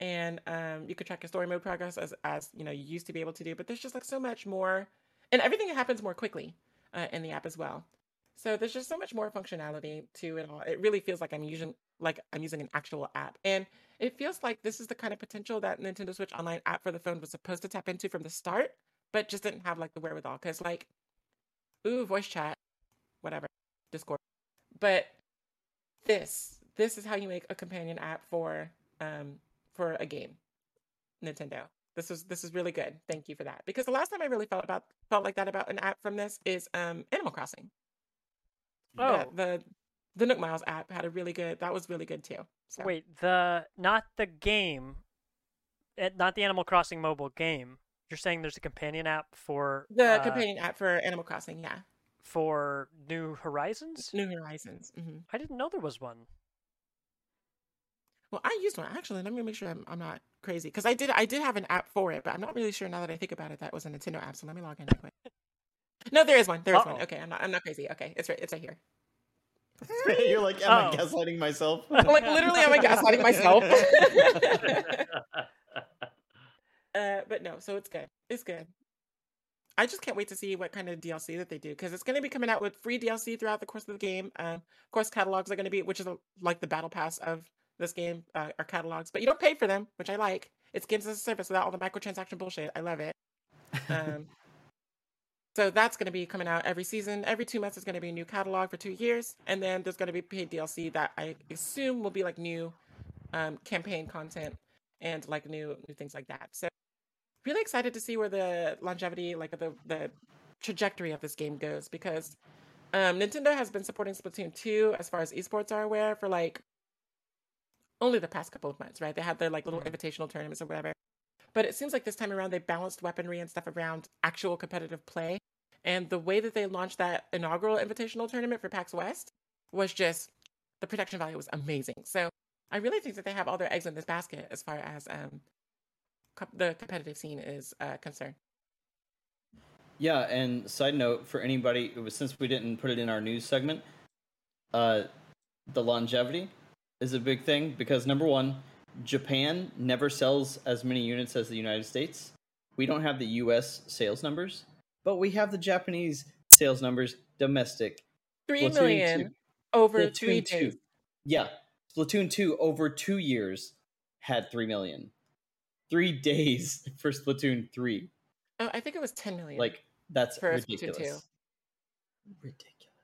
and um, you can track your story mode progress as as you know you used to be able to do. But there's just like so much more, and everything happens more quickly uh, in the app as well. So there's just so much more functionality to it all. It really feels like I'm using like I'm using an actual app, and it feels like this is the kind of potential that Nintendo Switch Online app for the phone was supposed to tap into from the start, but just didn't have like the wherewithal. Because like, ooh, voice chat, whatever, Discord, but this this is how you make a companion app for um for a game, Nintendo. This is this is really good. Thank you for that. Because the last time I really felt about felt like that about an app from this is um Animal Crossing. oh The, the the Nook Miles app had a really good. That was really good too. So. wait the not the game, eh, not the Animal Crossing mobile game. You're saying there's a companion app for the uh, companion app for Animal Crossing, yeah, for New Horizons. New Horizons. hmm I didn't know there was one. Well, I used one actually. Let me make sure I'm, I'm not crazy because I did I did have an app for it, but I'm not really sure now that I think about it that was a Nintendo app. So let me log in real quick. [laughs] No, there is one. There is one. Uh-oh. Okay, I'm not I'm not crazy. Okay, it's right. It's right here. [laughs] You're like, am I Oh. gaslighting myself? [laughs] I'm like literally, am I gaslighting myself? uh, but no, so it's good. It's good. I just can't wait to see what kind of DLC that they do because it's going to be coming out with free DLC throughout the course of the game. Um, of course, catalogs are going to be, which is a, like the battle pass of this game, uh, are catalogs, but you don't pay for them, which I like. It's games as a service without all the microtransaction bullshit. I love it. [laughs] Um, so that's going to be coming out every season. Every two months is going to be a new catalog for two years, and then there's going to be paid DLC that I assume will be like new um, campaign content and like new new things like that. So really excited to see where the longevity, like the the trajectory of this game goes because um, Nintendo has been supporting Splatoon 2 as far as esports are aware for like only the past couple of months, right? They had their like little invitational tournaments or whatever. But it seems like this time around they balanced weaponry and stuff around actual competitive play. And the way that they launched that inaugural invitational tournament for PAX West was just the production value was amazing. So I really think that they have all their eggs in this basket as far as um, co- the competitive scene is uh, concerned. Yeah, and side note for anybody, it was- since we didn't put it in our news segment, uh, the longevity is a big thing because number one, Japan never sells as many units as the United States. We don't have the U.S. sales numbers, but we have the Japanese sales numbers domestic. Three Splatoon million 2 over Splatoon three 2 days. Yeah, Splatoon 2 over two years had 3 million. Three days [laughs] for Splatoon 3. Oh, I think it was ten million. Like, that's For Splatoon ridiculous. 2. Ridiculous.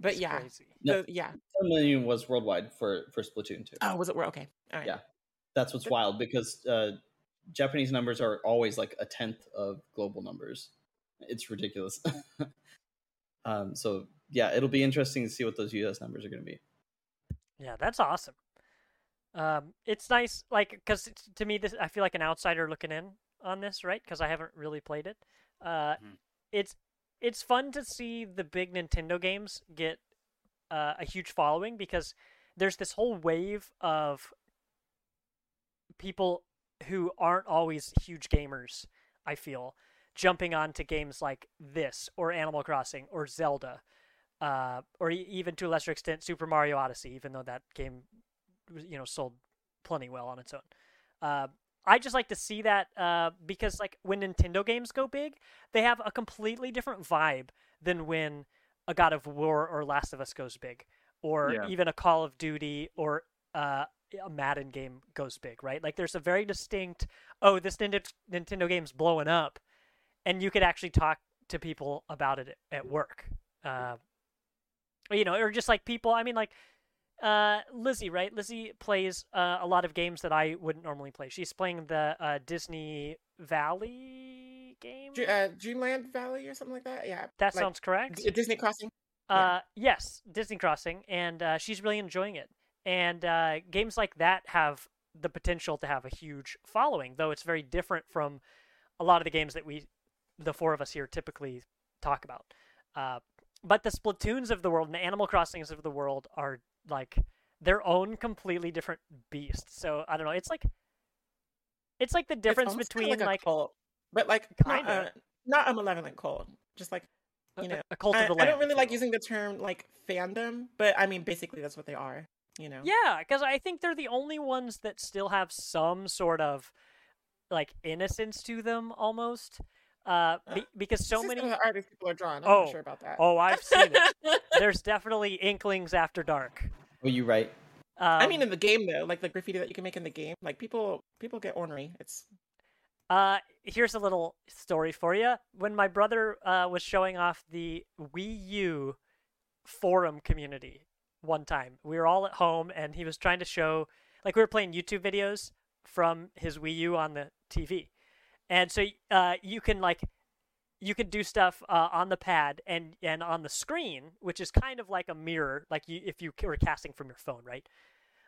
but It's yeah, crazy. No. so, yeah. 10 million was worldwide for, for Splatoon 2. Oh, was it? Okay, all right. Yeah. That's what's wild because uh, Japanese numbers are always like a tenth of global numbers. It's ridiculous. [laughs] um, so, yeah, it'll be interesting to see what those US numbers are going to be. Yeah, that's awesome. Um, it's nice, like, because to me, this I feel like an outsider looking in on this, right? Because I haven't really played it. Uh, Mhm. it's it's fun to see the big Nintendo games get uh, a huge following because there's this whole wave of people who aren't always huge gamers. I feel jumping onto games like this or Animal Crossing or Zelda, uh, or even to a lesser extent Super Mario Odyssey, even though that game you know sold plenty well on its own. Uh, I just like to see that uh, because like when Nintendo games go big, they have a completely different vibe than when a God of War or Last of Us goes big, or Yeah. even a Call of Duty or uh, a Madden game goes big, right? Like there's a very distinct, oh, this Nint- Nintendo game's blowing up, and you could actually talk to people about it at work. Uh, you know, or just like people. I mean, like uh, Lizzie, right? Lizzie plays uh, a lot of games that I wouldn't normally play. She's playing the uh, Disney Valley game. Uh, Dreamland Valley or something like that. Yeah, that like sounds correct. D- Disney Crossing. yeah. Uh, yes, Disney Crossing, and uh, she's really enjoying it. And uh, games like that have the potential to have a huge following, though it's very different from a lot of the games that we, the four of us here, typically talk about. Uh, but the Splatoons of the world and the Animal Crossings of the world are like their own completely different beast. So I don't know. It's like it's like the difference between like, like, cult, but like Kinda. a, not a malevolent cult. Just like you know, a cult I, of the I don't really like using the term like fandom, but I mean basically that's what they are. You know. Yeah, because I think they're the only ones that still have some sort of like innocence to them, almost. Uh, be- because so many. the art people are drawn. I'm Oh, not sure about that. Oh, I've seen it. [laughs] There's definitely inklings after dark. Are you right? Um, I mean, in the game though, like the graffiti that you can make in the game, like people people get ornery. It's Uh, here's a little story for you. When my brother uh, was showing off the Wii U forum community one time, we were all at home and he was trying to show, like, we were playing YouTube videos from his Wii U on the TV. And so uh, you can, like, you can do stuff uh, on the pad and, and on the screen, which is kind of like a mirror, like you, if you were casting from your phone, right?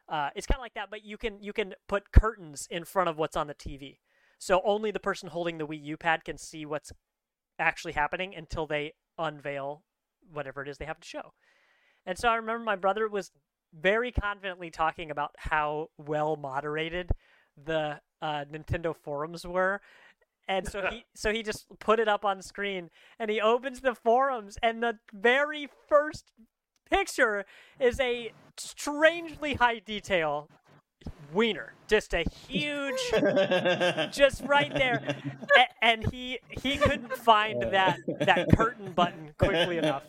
Uh, it's kind of like that, but you can you can put curtains in front of what's on the TV. So only the person holding the Wii U pad can see what's actually happening until they unveil whatever it is they have to show. And so I remember my brother was very confidently talking about how well moderated the uh, Nintendo forums were. And so he [laughs] so he just put it up on screen and he opens the forums and the very first picture is a strangely high detail wiener. Just a huge [laughs] just right there. A- and he he couldn't find that that curtain button quickly enough.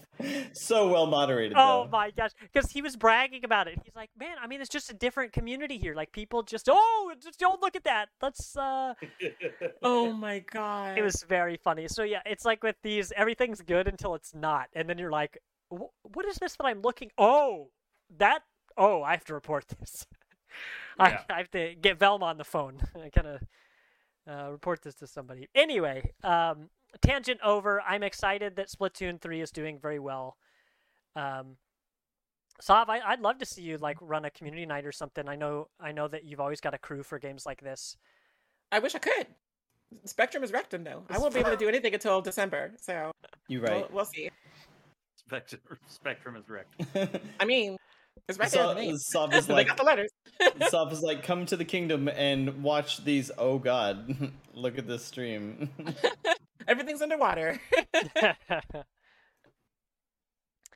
so well moderated. Oh though. my gosh, because he was bragging about it. He's like, "Man, I mean, it's just a different community here. Like people just, oh, just don't look at that. Let's." uh [laughs] oh my god. It was very funny. So yeah, it's like with these, everything's good until it's not, and then you're like, "What is this that I'm looking? Oh, that. Oh, I have to report this. I, Yeah. I have to get Velma on the phone. [laughs] I kind of uh, report this to somebody. Anyway, um, tangent over. I'm excited that Splatoon 3 is doing very well. Um, Sav, I, I'd love to see you like run a community night or something. I know, I know that you've always got a crew for games like this. I wish I could. Spectrum is Rectum though. I won't be able to do anything until December, so you we'll, right. we'll see. Spectrum, Spectrum is wrecked. [laughs] I mean, it's right there. in the name. Sop is [laughs] they like got the letters. Sop [laughs] is like, come to the kingdom and watch these. Oh God, [laughs] look at this stream. Everything's underwater.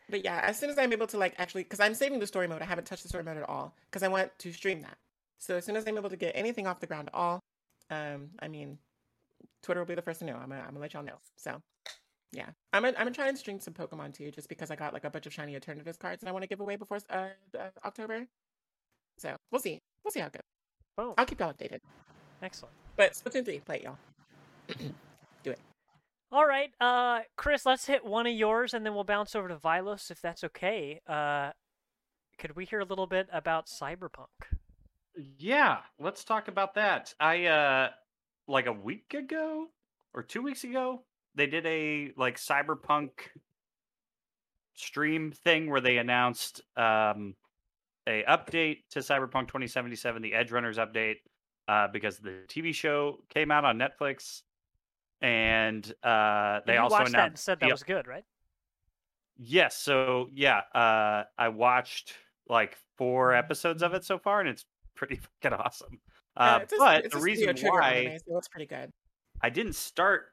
But yeah, as soon as I'm able to like actually, because I'm saving the story mode, I haven't touched the story mode at all because I want to stream that. So as soon as I'm able to get anything off the ground at all, um, I mean, Twitter will be the first to know. I'm gonna, I'm gonna let y'all know. So yeah, I'm gonna, I'm gonna try and stream some Pokemon too, just because I got like a bunch of shiny alternatives cards and I want to give away before uh, uh, October. So we'll see, we'll see how it goes. Boom. I'll keep y'all updated. Excellent. But Splatoon three, play it, y'all. [clears throat] Do it. All right, uh, Chris, let's hit one of yours, and then we'll bounce over to Vilos if that's okay. Uh, could we hear a little bit about Cyberpunk? Yeah, let's talk about that. I uh like a week ago or 2 weeks ago, they did a like cyberpunk stream thing where they announced um a update to Cyberpunk 2077, the Edgerunners update, uh, because the TV show came out on Netflix, and uh, they you also watched that and announced said that the- was good, right? Yes. So yeah, uh, I watched like four Mm-hmm. episodes of it so far, and it's pretty [laughs] fucking awesome. Yeah, Uh, it's a- but it's the a reason why anime, so it's pretty good. I didn't start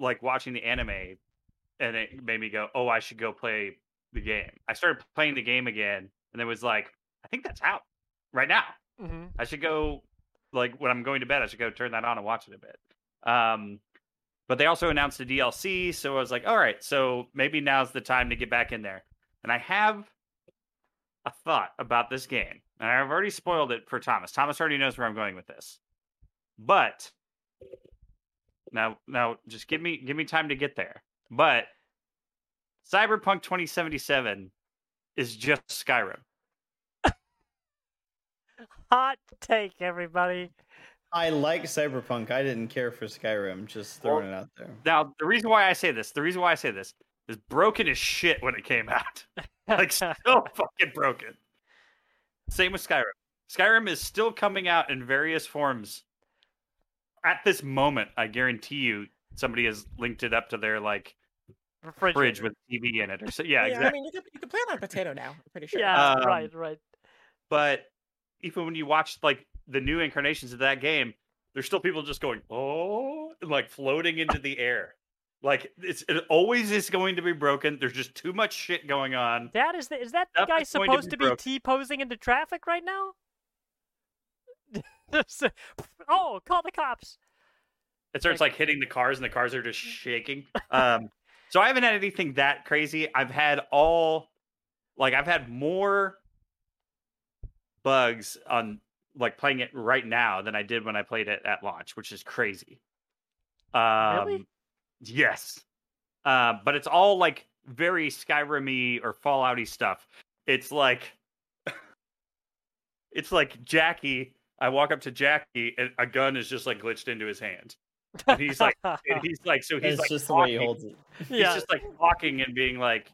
like watching the anime, and it made me go, "Oh, I should go play the game." I started playing the game again, and it was like, "I think that's out right now. Mm-hmm. I should go like when I'm going to bed. I should go turn that on and watch it a bit." Um, but they also announced the DLC, so I was like, "All right, so maybe now's the time to get back in there." And I have a thought about this game, and I've already spoiled it for Thomas. Thomas already knows where I'm going with this, but now, now, just give me give me time to get there. But Cyberpunk 2077 is just Skyrim. Hot take, everybody. I like Cyberpunk. I didn't care for Skyrim. Just throwing it out there. Now, the reason why I say this, the reason why I say this is broken as shit when it came out. [laughs] like still [laughs] fucking broken. Same with Skyrim. Skyrim is still coming out in various forms. At this moment, I guarantee you, somebody has linked it up to their like fridge with TV in it, or so. [laughs] Yeah, I exactly. mean, you can, you can play it on potato now. I'm pretty sure. Yeah, Um, right, right. but even when you watch like the new incarnations of that game, there's still people just going oh, and, like floating into the air. Like it's it always is going to be broken. There's just too much shit going on. That is is, the, is that Stuff guy is going to supposed be to be. T posing into traffic right now? [laughs] oh, call the cops. It starts Like- like hitting the cars, and the cars are just shaking. Um, so I haven't had anything that crazy. I've had all like I've had more bugs on like playing it right now than I did when I played it at launch, which is crazy. Um, Really? Yes. Uh, but it's all like very Skyrim-y or Fallout-y stuff. It's like [laughs] it's like Jackie. I walk up to Jackie and a gun is just like glitched into his hand. And he's like [laughs] and he's like so he's It's like just the way he holds it. He's yeah. just like talking and being like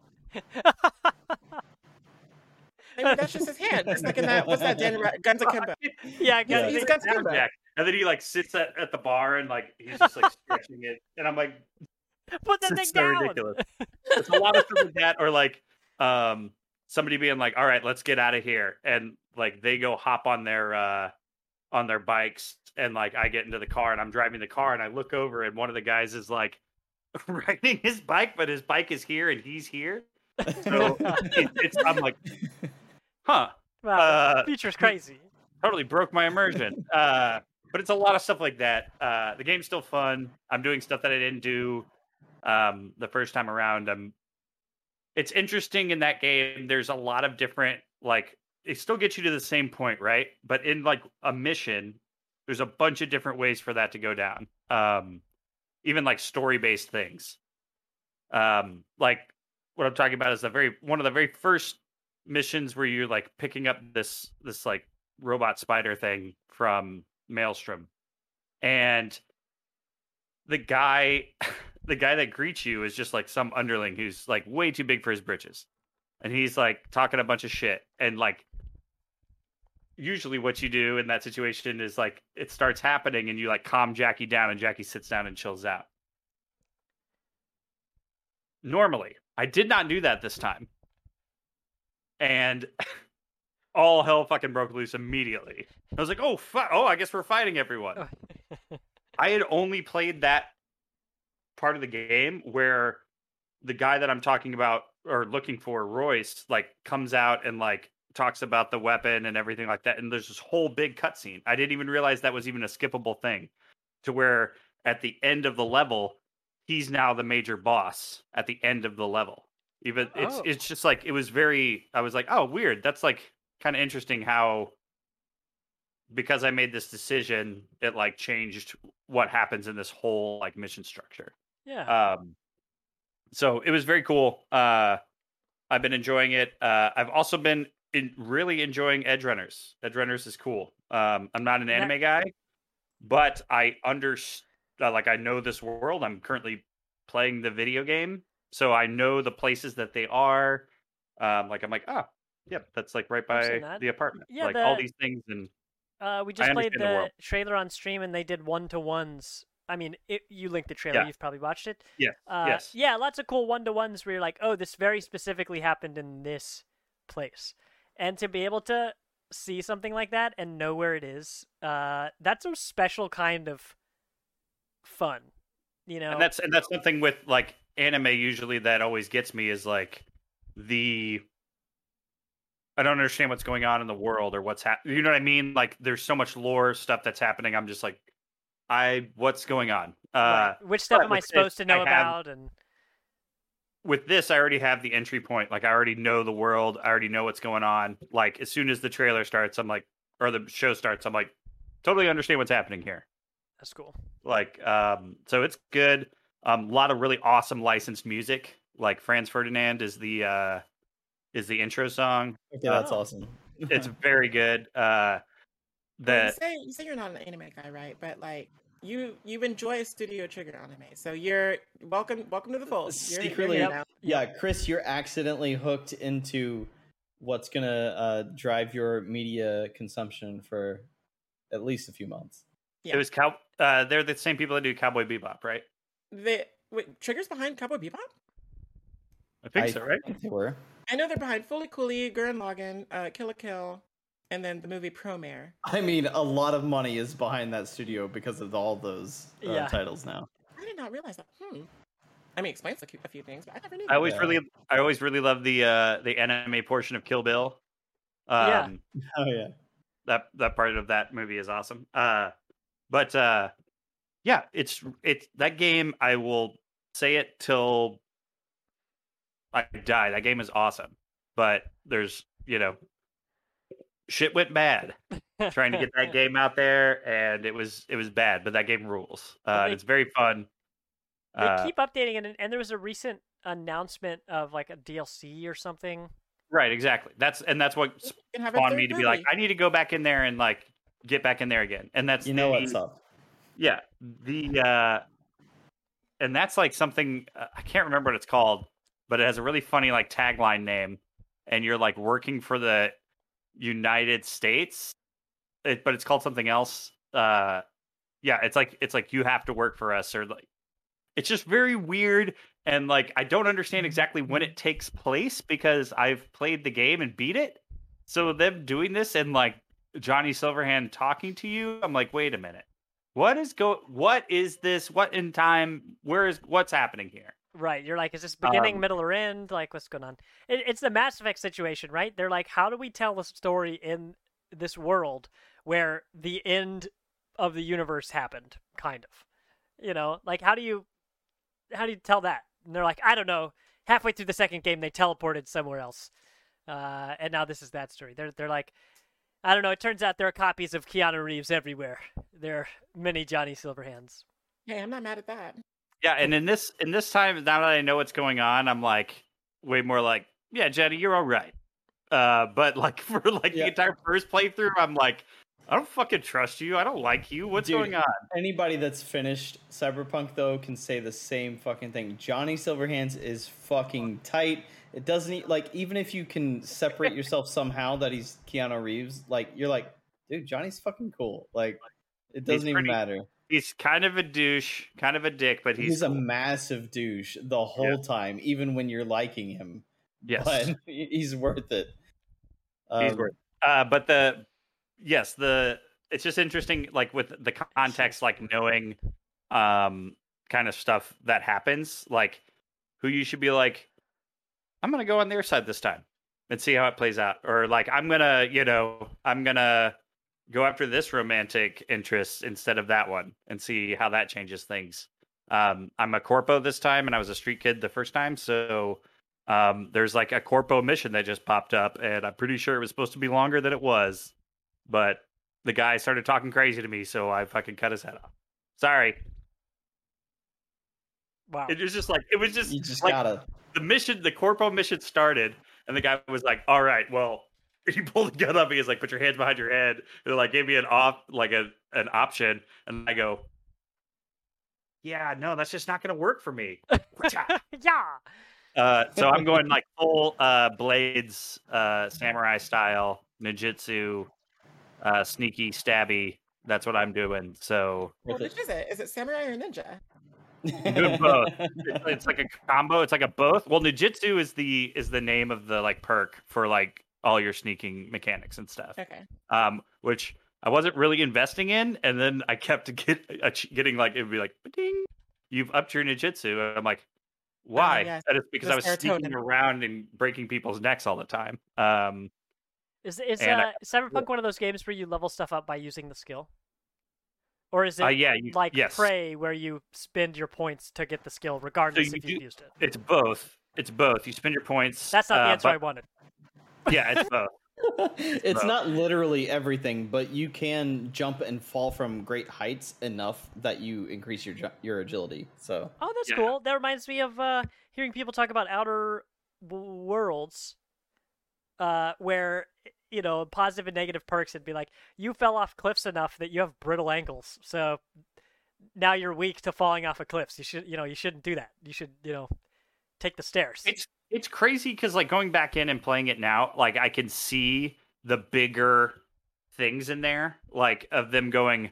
Maybe that's just his hand. It's like in that. What's that? Dan Guns Akimbo. [laughs] yeah, Yeah, guys, he's they- got "Down, Kimbo. Jack." And then he like sits at, at the bar and like he's just like stretching it. And I'm like, put that It's thing so down. ridiculous. it's a lot of stuff like that, or like um somebody being like, "All right, let's get out of here," and like they go hop on their uh on their bikes, and like I get into the car and I'm driving the car, and I look over, and one of the guys is like [laughs] riding his bike, but his bike is here and he's here. So it, it's I'm like, huh, Wow, Uh, feature's crazy. totally broke my immersion. Uh, but it's a lot of stuff like that. Uh, the game's still fun. I'm doing stuff that I didn't do um, the first time around. I'm. It's interesting in that game. There's a lot of different like it still gets you to the same point, right? But in like a mission, there's a bunch of different ways for that to go down. Um, even like story based things. Um, like what I'm talking about is the very one of the very first missions where you're like picking up this this like robot spider thing from Maelstrom, and the guy, [laughs] the guy that greets you is just like some underling who's like way too big for his britches, and he's like talking a bunch of shit, and like usually what you do in that situation is like it starts happening and you like calm Jackie down and Jackie sits down and chills out. Normally, I did not do that this time. And [laughs] all hell fucking broke loose immediately. I was like, "Oh fuck! Oh, I guess we're fighting everyone." [laughs] I had only played that part of the game where the guy that I'm talking about or looking for, Royce, like comes out and like talks about the weapon and everything like that. And there's this whole big cutscene. I didn't even realize that was even a skippable thing. To where at the end of the level, he's now the major boss at the end of the level. Even it's Oh. it's just like it was very. I was like, oh, weird. That's like kind of interesting how because I made this decision, it like changed what happens in this whole like mission structure. yeah. Um, so it was very cool. Uh, I've been enjoying it. Uh, I've also been in, really enjoying Edgerunners. Edge Runners is cool. Um, I'm not an anime guy, but I under uh, like I know this world. I'm currently playing the video game, so I know the places that they are. Um, like I'm like, ah, Yep, that's like right by the apartment. Yeah, like all these things and Uh, we just played the the, trailer on stream, and they did one to ones. I mean, it, you linked the trailer. Yeah. You've probably watched it. Yeah. Uh, yes. Yeah, lots of cool one to ones where you're like, oh, this very specifically happened in this place, and to be able to see something like that and know where it is, uh, that's a special kind of fun. You know, and that's and that's something with like anime usually that always gets me is like the I don't understand what's going on in the world or what's happening. You know what I mean? Like there's so much lore stuff that's happening. I'm just like, I what's going on? Uh, right. which stuff am I supposed to know I have- about? And with this, I already have the entry point. Like I already know the world. I already know what's going on. Like as soon as the trailer starts, I'm like, or the show starts, I'm like, totally understand what's happening here. that's cool. Like, um, so it's good. Um, a lot of really awesome licensed music. Like Franz Ferdinand is the uh, is the intro song. Okay, that's Oh. awesome. It's [laughs] very good. Uh, Well, you that say you say you're not an anime guy, right? But like you you enjoy a Studio Trigger anime, so you're welcome welcome to the fold. You're, you're Secretly- now. yeah, Chris, you're accidentally hooked into what's gonna uh, drive your media consumption for at least a few months. Yeah. it was cow. Uh, they're the same people that do Cowboy Bebop, right? The wait, Trigger's behind Cowboy Bebop. I think I so, right? think they were. I know they're behind Fooly Cooly, Gurren Lagann, uh, Kill la Kill, and then the movie Promare. I mean, a lot of money is behind that studio because of all those uh, Yeah. titles now. I did not realize that. Hmm. I mean, it explains a, few- a few things, but I never knew. I always Yeah. really, I always really love the uh, the anime portion of Kill Bill. Um, Yeah. [laughs] Oh yeah. that that part of that movie is awesome. Uh, but uh, yeah, it's it's that game. I will say it till I die. That game is awesome, but there's you know shit went bad trying to get that [laughs] game out there, and it was it was bad. But that game rules. Uh, they- it's very fun. They Uh, keep updating it, and, and there was a recent announcement of like a DLC or something. right, exactly. That's and that's what You can have a spawned me to be like. I need to go back in there and like get back in there again. And that's You know the- what's up. Yeah, the uh and that's like something uh, I can't remember what it's called, but it has a really funny like tagline name and you're like working for the United States. It, but it's called something else. Uh yeah, it's like it's like you have to work for us or like it's just very weird and like I don't understand exactly when it takes place because I've played the game and beat it. So them doing this and like Johnny Silverhand talking to you, I'm like, wait a minute. What is go what is this? What in time? Where is what's happening here? Right. You're like, is this beginning, Um, middle, or end? Like, what's going on? It, it's the Mass Effect situation, right? They're like, how do we tell the story in this world where the end of the universe happened, kind of? You know, like how do you how do you tell that? And they're like, I don't know. Halfway through the second game, they teleported somewhere else, uh, and now this is that story. They're they're like, I don't know. It turns out there are copies of Keanu Reeves everywhere. There are many Johnny Silverhands. Hey, I'm not mad at that. Yeah, and in this in this time, now that I know what's going on, I'm like way more like, yeah, Johnny, you're all right. Uh, but like [laughs] for like Yeah. the entire first playthrough, I'm like, I don't fucking trust you. I don't like you. What's Dude, going on? Anybody that's finished Cyberpunk though can say the same fucking thing. Johnny Silverhands is fucking tight. It doesn't like even if you can separate [laughs] yourself somehow that he's Keanu Reeves, like you're like, dude, Johnny's fucking cool. Like it doesn't even matter. He's kind of a douche, kind of a dick, but He's, he's, a massive douche the whole time, even when you're liking him. yes. But [laughs] he's worth it. He's Um, worth uh but the yes the it's just interesting like with the context like knowing um kind of stuff that happens like who you should be like i'm gonna go on their side this time and see how it plays out or like i'm gonna you know i'm gonna go after this romantic interest instead of that one and see how that changes things um i'm a corpo this time and i was a street kid the first time so um, there's like a corpo mission that just popped up, and I'm pretty sure it was supposed to be longer than it was, but the guy started talking crazy to me, so I fucking cut his head off. Sorry, Wow. it was just like it was just, you just like gotta the mission. The corpo mission started, and the guy was like, "All right, well." [laughs] He pulled the gun up. He was like, "Put your hands behind your head." And like gave me an off, like a an option, and I go, "Yeah, no, that's just not going to work for me." [laughs] yeah. Uh, so I'm going like full uh, blades, uh, samurai style, ninjutsu, uh, sneaky, stabby. That's what I'm doing. So Well, which is it? Is it samurai or ninja? doing both. it's, it's like a combo. It's like a both. Well, ninjutsu is the is the name of the like perk for like all your sneaking mechanics and stuff. Okay. Um, which I wasn't really investing in, and then I kept [laughs] get uh, getting like it'd be like, ding, you've upped your ninjutsu. And I'm like, why? yes, That is because I was sneaking around and breaking people's necks all the time. Um, Is is uh, I- Cyberpunk one of those games where you level stuff up by using the skill, or is it uh, yeah, you, like yes, Prey where you spend your points to get the skill regardless you if you've used it? it's both. It's both. You spend your points. That's not the uh, answer I wanted. Yeah, it's both. [laughs] it's Both. not literally everything, but you can jump and fall from great heights enough that you increase your your agility. So Oh, that's Yeah. cool. That reminds me of uh, hearing people talk about Outer W- Worlds, uh, where you know positive and negative perks would be like you fell off cliffs enough that you have brittle ankles, so now you're weak to falling off of cliffs. You should, you know, you shouldn't do that. You should, you know, take the stairs. It's it's crazy because like going back in and playing it now, like I can see the bigger things in there, like of them going,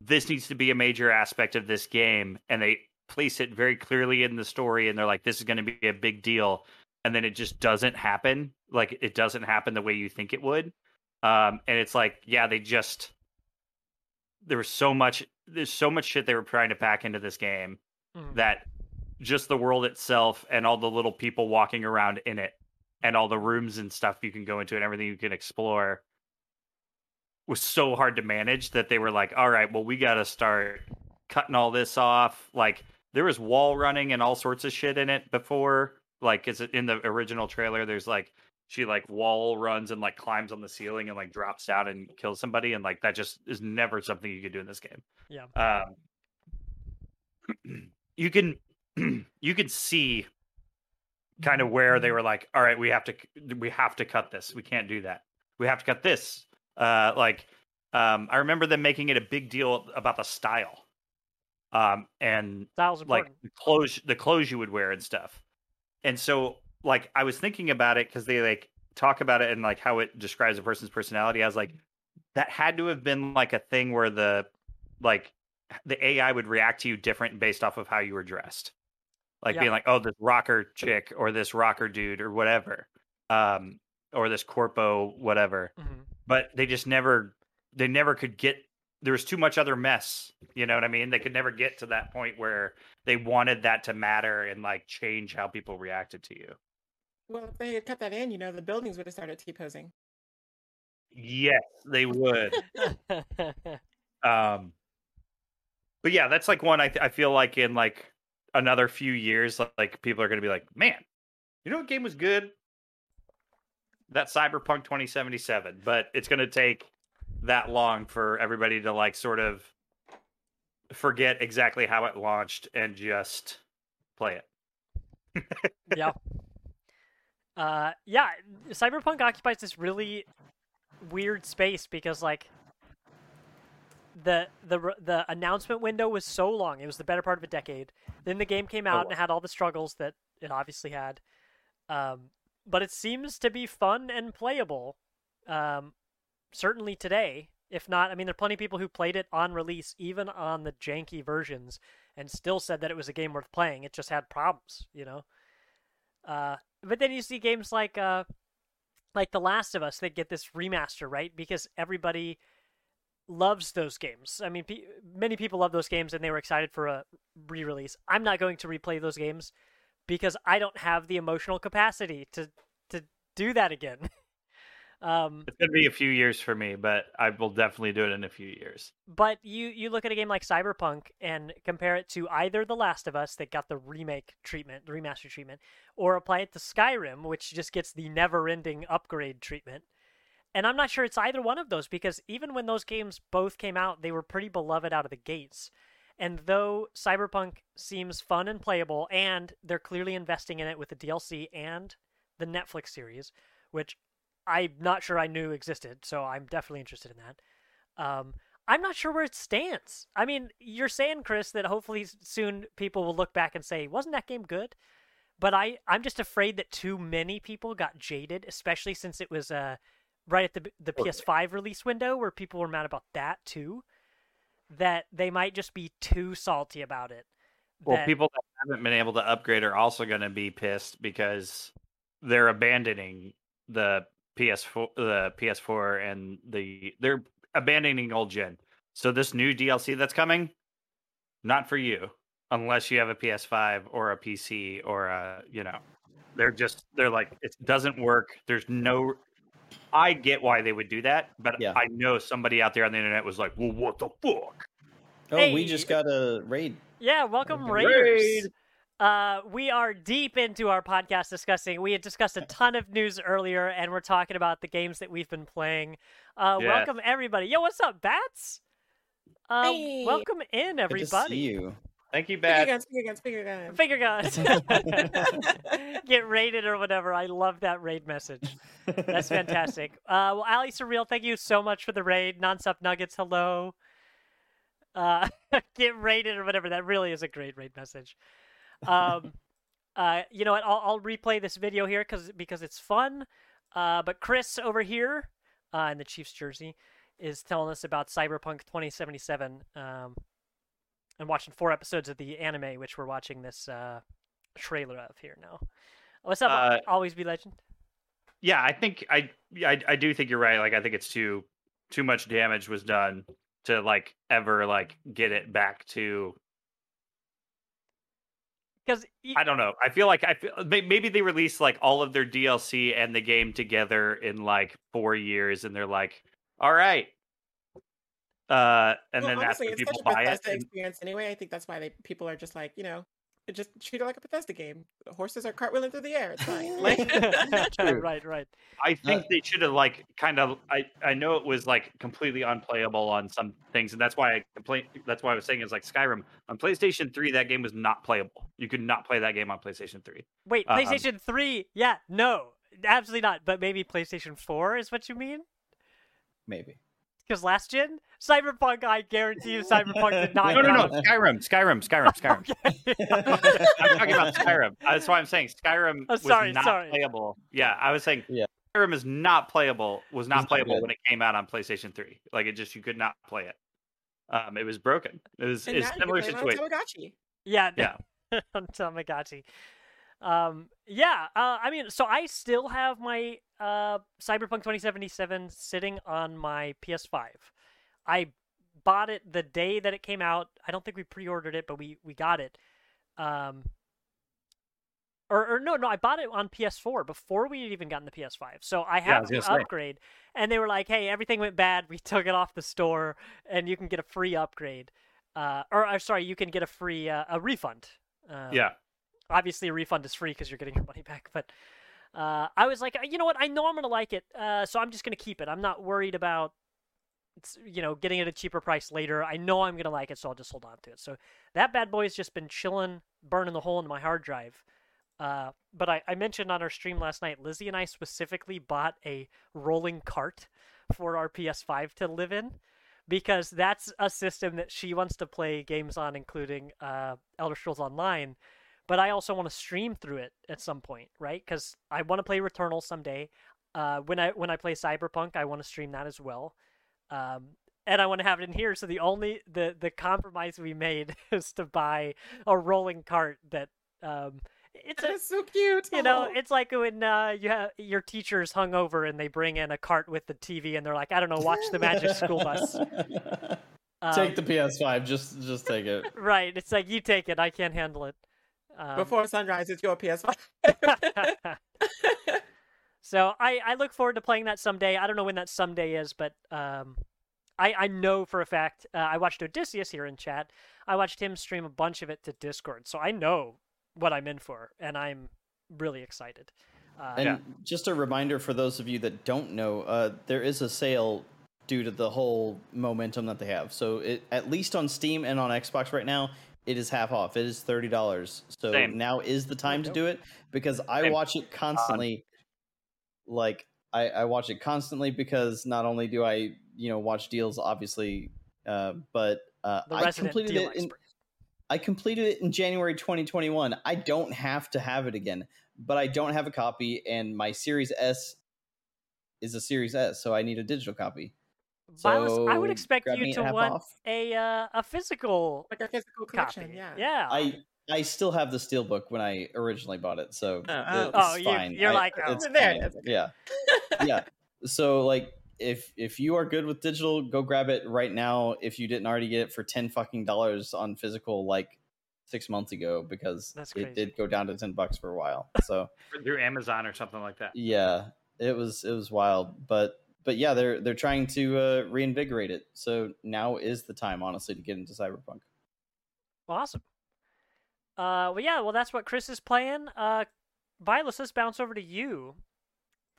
this needs to be a major aspect of this game, and they place it very clearly in the story, and they're like, this is going to be a big deal, and then it just doesn't happen. Like it doesn't happen the way you think it would, um, and it's like, yeah, they just there was so much there's so much shit they were trying to pack into this game Mhm. that just the world itself and all the little people walking around in it and all the rooms and stuff you can go into and everything you can explore was so hard to manage that they were like all right well we got to start cutting all this off. Like there was wall running and all sorts of shit in it before. Like is it in the original trailer there's like she like wall runs and like climbs on the ceiling and like drops down and kills somebody and like that just is never something you could do in this game. Yeah. um [clears throat] you can [clears throat] you can see kind of where they were like all right we have to we have to cut this. We can't do that. We have to cut this. Uh like um i remember them making it a big deal about the style um and Style's like important. the clothes the clothes you would wear and stuff. And so like i was thinking about it because they like talk about it and like how it describes a person's personality. I was like that had to have been like a thing where the like the ai would react to you different based off of how you were dressed like Yeah. being like oh this rocker chick or this rocker dude or whatever um or this corpo whatever Mhm. but they just never they never could get there was too much other mess you know what i mean they could never get to that point where they wanted that to matter and like change how people reacted to you Well, if they had cut that in, you know, the buildings would have started T posing. yes they would [laughs] um but yeah that's like one i, th- I feel like in like another few years like, people are going to be like man you know what game was good that cyberpunk 2077 but it's going to take that long for everybody to like sort of forget exactly how it launched and just play it yeah. Uh, yeah, Cyberpunk occupies this really weird space because like the the the announcement window was so long. It was the better part of a decade. Then the game came out and had all the struggles that it obviously had. Um, but it seems to be fun and playable. Um, certainly today. If not, I mean, there are plenty of people who played it on release, even on the janky versions, and still said that it was a game worth playing. It just had problems, you know. Uh, but then you see games like uh, like The Last of Us that get this remaster, right? Because everybody loves those games. I mean, pe- many people love those games, and they were excited for a re-release. I'm not going to replay those games because I don't have the emotional capacity to to do that again. [laughs] um, it's going to be a few years for me but i will definitely do it in a few years but you you look at a game like Cyberpunk and compare it to either The Last of Us that got the remake treatment, the remaster treatment, or apply it to Skyrim, which just gets the never-ending upgrade treatment. And I'm not sure it's either one of those because even when those games both came out, they were pretty beloved out of the gates. And though Cyberpunk seems fun and playable, and they're clearly investing in it with the DLC and the Netflix series, which I'm not sure I knew existed, so I'm definitely interested in that. Um, I'm not sure where it stands. I mean, you're saying, Chris, that hopefully soon people will look back and say, wasn't that game good? but I I'm just afraid that too many people got jaded, especially since it was uh right at the the Totally. PS5 release window where people were mad about that too. That they might just be too salty about it. Well, that- people that haven't been able to upgrade are also going to be pissed because they're abandoning the PS4, the PS4, and the they're abandoning old gen. So this new DLC that's coming, not for you unless you have a PS5 or a PC or a you know, they're just they're like it doesn't work. There's no. I get why they would do that, but Yeah. I know somebody out there on the internet was like, "Well, what the fuck?" Oh, we just got a raid. Yeah, welcome Raiders. Raid. Uh, we are deep into our podcast discussing. We had discussed a ton of news earlier, and we're talking about the games that we've been playing. Uh, Yes. Welcome everybody. Yo, what's up, Bats? Uh, Hey. Welcome in, Good to everybody. see you. Thank you, Finger Bad. guns, finger guns, finger guns. Finger guns. [laughs] [laughs] Get raided or whatever. I love that raid message. That's fantastic. [laughs] Uh, well, Ali Surreal, thank you so much for the raid. Nonstop Nuggets, hello. Uh, get raided or whatever. That really is a great raid message. Um, uh, you know what? I'll, I'll replay this video here because because it's fun. Uh, but Chris over here uh, in the Chiefs jersey is telling us about Cyberpunk 2077 um, and watching four episodes of the anime, which we're watching this uh, trailer of here now. What's up? Uh, Always be legend. yeah i think I, I i do think you're right like i think it's too too much damage was done to like ever like get it back to Because i don't know i feel like i feel maybe they released like all of their dlc and the game together in like four years and they're like all right uh and well, then that's honestly, when it's people such a buy it Bethesda and- experience anyway. I think that's why they people are just like, you know, just treat it like a Bethesda game. Horses are cartwheeling through the air. It's fine. [laughs] Like, right, right. I think Uh, they should have like kind of. I I know it was like completely unplayable on some things, and that's why I complain. That's why I was saying is like Skyrim on PlayStation Three. That game was not playable. You could not play that game on PlayStation Three. Wait, Um, PlayStation 3? Yeah, no, absolutely not. But maybe PlayStation 4 is what you mean? Maybe. Because last gen? Cyberpunk, I guarantee you, Cyberpunk did [laughs] not. No, no, no. come- Skyrim, Skyrim, Skyrim, [laughs] Skyrim. Okay. I'm talking about Skyrim. That's why I'm saying Skyrim Oh, was not sorry. playable. Yeah, I was saying Yeah. Skyrim is not playable. Was not It's playable good. when it came out on PlayStation Three. Like it just you could not play it. Um, it was broken. It was and it's now you similar can play it on situation. Yeah, Yeah. [laughs] on Tamagotchi. Um, yeah, uh, I mean, so I still have my uh, Cyberpunk 2077 sitting on my PS5. I bought it the day that it came out. I don't think we pre-ordered it, but we we got it. Um, or, or no, no, I bought it on PS4 before we had even gotten the PS5. So I Yeah, I have was to say. upgrade, and they were like, "Hey, everything went bad. We [laughs] took it off the store, and you can get a free upgrade." Uh, or, or sorry, you can get a free uh, a refund. Um, Yeah. Obviously a refund is free because you're getting your money back [laughs] but uh, i was like you know what? I know i'm gonna like it uh, so i'm just gonna keep it. I'm not worried about you know getting it at a cheaper price later. I know i'm gonna like it so i'll just hold on to it. So that bad boy's just been chilling burning the hole in my hard drive uh, but I, I mentioned on our stream last night lizzie and i specifically bought a rolling cart for our ps5 to live in because that's a system that she wants to play games on including uh, elder scrolls online but I also want to stream through it at some point, right? Because I want to play Returnal someday. Uh, when I when I play Cyberpunk, I want to stream that as well, um, and I want to have it in here. So the only the the compromise we made [laughs] is to buy a rolling cart that um, it's a [laughs] so cute. you know it's like when uh, you have your teacher's hungover and they bring in a cart with the TV and they're like, I don't know, watch the Magic School Bus. Um, [laughs] take the PS5. Just just take it. right. It's like you take it. I can't handle it. Um, before sunrise. It's your PS5. [laughs] so I, I look forward to playing that someday. I don't know when that someday is, but um, I, I know for a fact. Uh, I watched Odysseus here in chat. I watched him stream a bunch of it to Discord, so I know what I'm in for, and I'm really excited. Uh, And Yeah. just a reminder for those of you that don't know, uh, there is a sale due to the whole momentum that they have. So it at least on Steam and on Xbox right now, it is half off. It is thirty dollars. So Same. now is the time to do it because I Same. watch it constantly. like I, I watch it constantly because not only do I you know watch deals obviously, uh, but uh, I completed it in. I completed it in January 2021. I don't have to have it again, but I don't have a copy, and my Series S is a Series S, so I need a digital copy. Violence, I would expect you to want off. a uh, a physical Like a physical collection, copy. yeah. Yeah. I I still have the steelbook when I originally bought it, so Oh, oh. it's Oh, you- fine. you're I- like, oh. it's There fine. Yeah, yeah. So like, if if you are good with digital, go grab it right now. If you didn't already get it for ten fucking dollars on physical, like six months ago, because it did go down to ten bucks for a while. [laughs] So through Amazon or something like that. yeah, it was it was wild, but. But yeah, they're they're trying to uh, reinvigorate it. So now is the time, honestly, to get into Cyberpunk. Awesome. Uh, well, yeah. Well, that's what Chris is playing. Uh, Vilos, let's bounce over to you.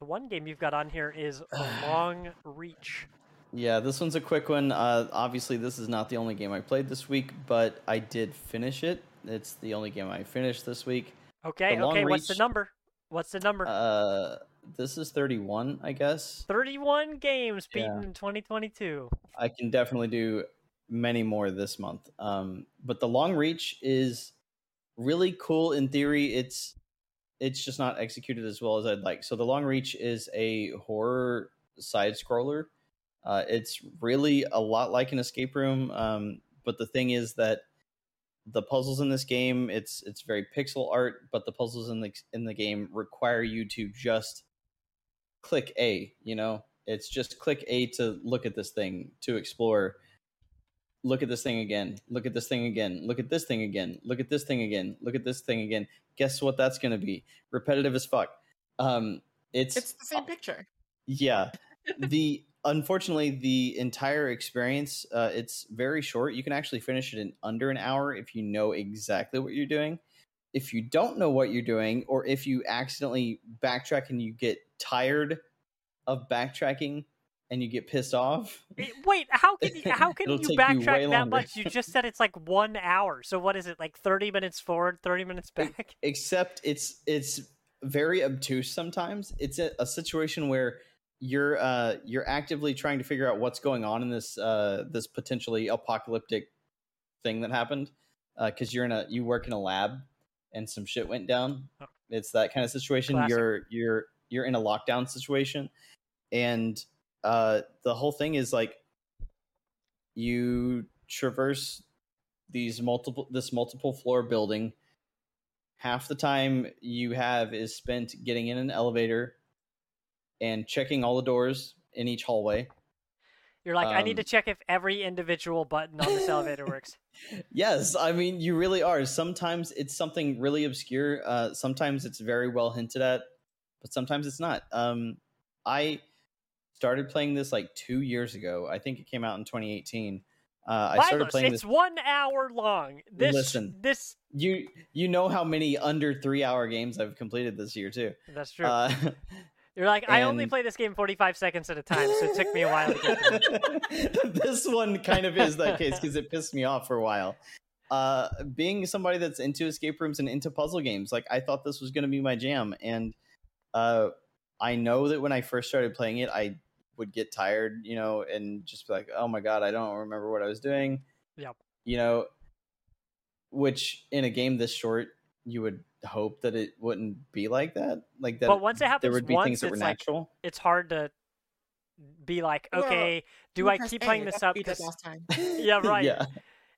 The one game you've got on here is [sighs] Long Reach. Yeah, this one's a quick one. Uh, obviously, this is not the only game I played this week, but I did finish it. It's the only game I finished this week. Okay. Okay. What's the number? What's the number? Uh, this is 31, I guess. 31 games beaten yeah. in 2022. I can definitely do many more this month. Um, but the long reach is really cool in theory. It's it's just not executed as well as I'd like. So the long reach is a horror side scroller. Uh, it's really a lot like an escape room. Um, but the thing is that the puzzles in this game it's it's very pixel art, but the puzzles in the in the game require you to just click A. You know, it's just click A to look at this thing to explore. Look at this thing again. Look at this thing again. Look at this thing again. Look at this thing again. Look at this thing again. Guess what that's going to be? Repetitive as fuck. Um, it's It's the same picture. yeah. [laughs] the unfortunately the entire experience uh, it's very short. You can actually finish it in under an hour if you know exactly what you're doing. If you don't know what you're doing, or if you accidentally backtrack and you get tired of backtracking and you get pissed off, Eh, Wait, how can you, how can you take you backtrack that much? You just said it's like one hour. So what is it? Like 30 minutes forward, 30 minutes back? [laughs] except it's it's very obtuse sometimes it's a, a situation where you're uh you're actively trying to figure out what's going on in this uh this potentially apocalyptic thing that happened because you're in a you work in a lab and some shit went down. It's that kind of situation. Classic. you're you're you're in a lockdown situation. And uh the whole thing is like you traverse these multiple this multiple floor building. Half the time you have is spent getting in an elevator and checking all the doors in each hallway You're like, I need to Um, check if every individual button on this elevator [laughs] works. yes i mean you really are sometimes it's something really obscure uh sometimes it's very well hinted at but sometimes it's not um i started playing this like two years ago i think it came out in 2018 uh, i started playing it's this one hour long. This, Listen. this, you you know how many under three hour games i've completed this year too that's true. uh, [laughs] You're like, I only play this game 45 seconds at a time, so it took me a while to get through. [laughs] this one kind of is that case because it pissed me off for a while. Uh, being somebody that's into escape rooms and into puzzle games, like I thought this was going to be my jam, and uh, I know that when I first started playing it, I would get tired, you know, and just be like, "Oh my god, I don't remember what I was doing." Yep. You know, which in a game this short, you would hope that it wouldn't be like that. Like that, But once it happens there would be once, things that were it's like natural. it's hard to be like, Well, okay, do I keep A, playing this what up? we did 'cause- last time. [laughs] Yeah, [laughs] right. yeah.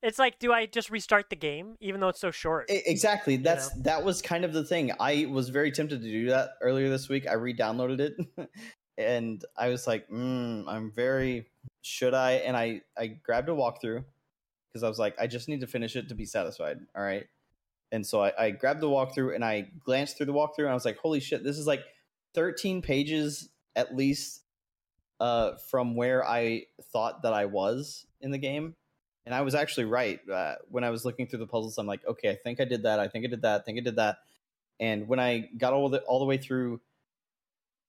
It's like, do I just restart the game even though it's so short? Exactly. That's that was kind of the thing. I was very tempted to do that earlier this week. I re-downloaded it, [laughs] and I was like, mm, "I'm very should I?" And I I grabbed a walkthrough because I was like, I just need to finish it to be satisfied. All right. And so I, I grabbed the walkthrough and I glanced through the walkthrough and I was like, "Holy shit! This is like 13 pages at least uh, from where I thought that I was in the game." And I was actually right uh, when I was looking through the puzzles. I'm like, okay, I think I did that. I think I did that. I think I did that. And when I got all the all the way through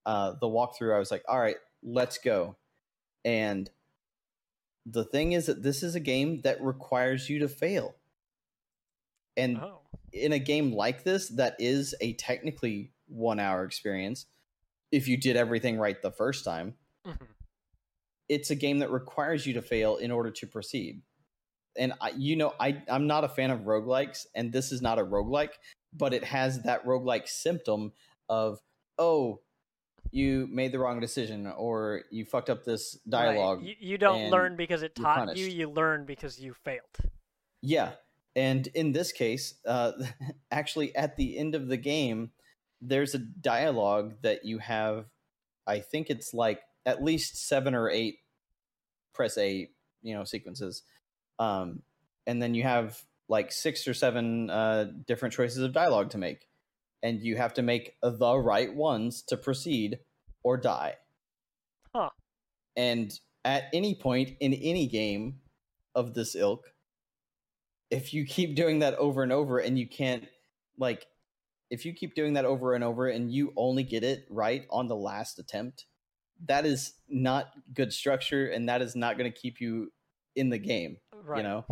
uh, the walkthrough, I was like, all right, let's go. And the thing is that this is a game that requires you to fail. And oh, in a game like this, that is a technically one hour experience. If you did everything right the first time, Mhm. it's a game that requires you to fail in order to proceed. and I, you know, I I'm not a fan of roguelikes, and this is not a roguelike, but it has that roguelike symptom of oh, you made the wrong decision or you fucked up this Right. dialogue. You, you don't learn because it taught you. You learn because you failed. Yeah. And in this case, uh, [laughs] actually, at the end of the game, there's a dialogue that you have. I think it's like at least seven or eight press A, you know, sequences. Um, and then you have like six or seven uh, different choices of dialogue to make. And you have to make the right ones to proceed or die. Huh. And at any point in any game of this ilk, if you keep doing that over and over and you can't like if you keep doing that over and over and you only get it right on the last attempt that is not good structure and that is not going to keep you in the game Right. you know?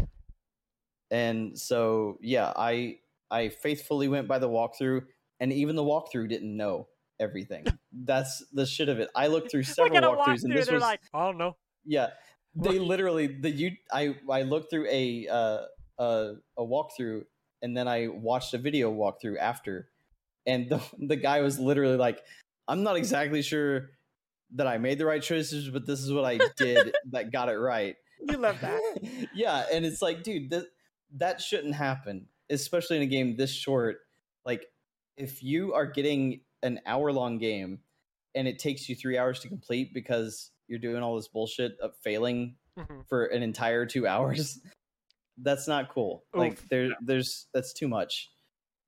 And so yeah i i faithfully went by the walkthrough and even the walkthrough didn't know everything. [laughs] That's the shit of it. I looked through several at a walkthroughs and this was like, I don't know. yeah, they literally the you I I looked through a uh a a walkthrough and then I watched a video walkthrough after, and the the guy was literally like, I'm not exactly sure that I made the right choices, but this is what I did [laughs] that got it right. You love that. [laughs] yeah, and it's like, dude, that that shouldn't happen, especially in a game this short. Like, if you are getting an hour long game and it takes you three hours to complete because you're doing all this bullshit of failing Mhm. for an entire two hours, that's not cool. Like, Oof. there, there's that's too much.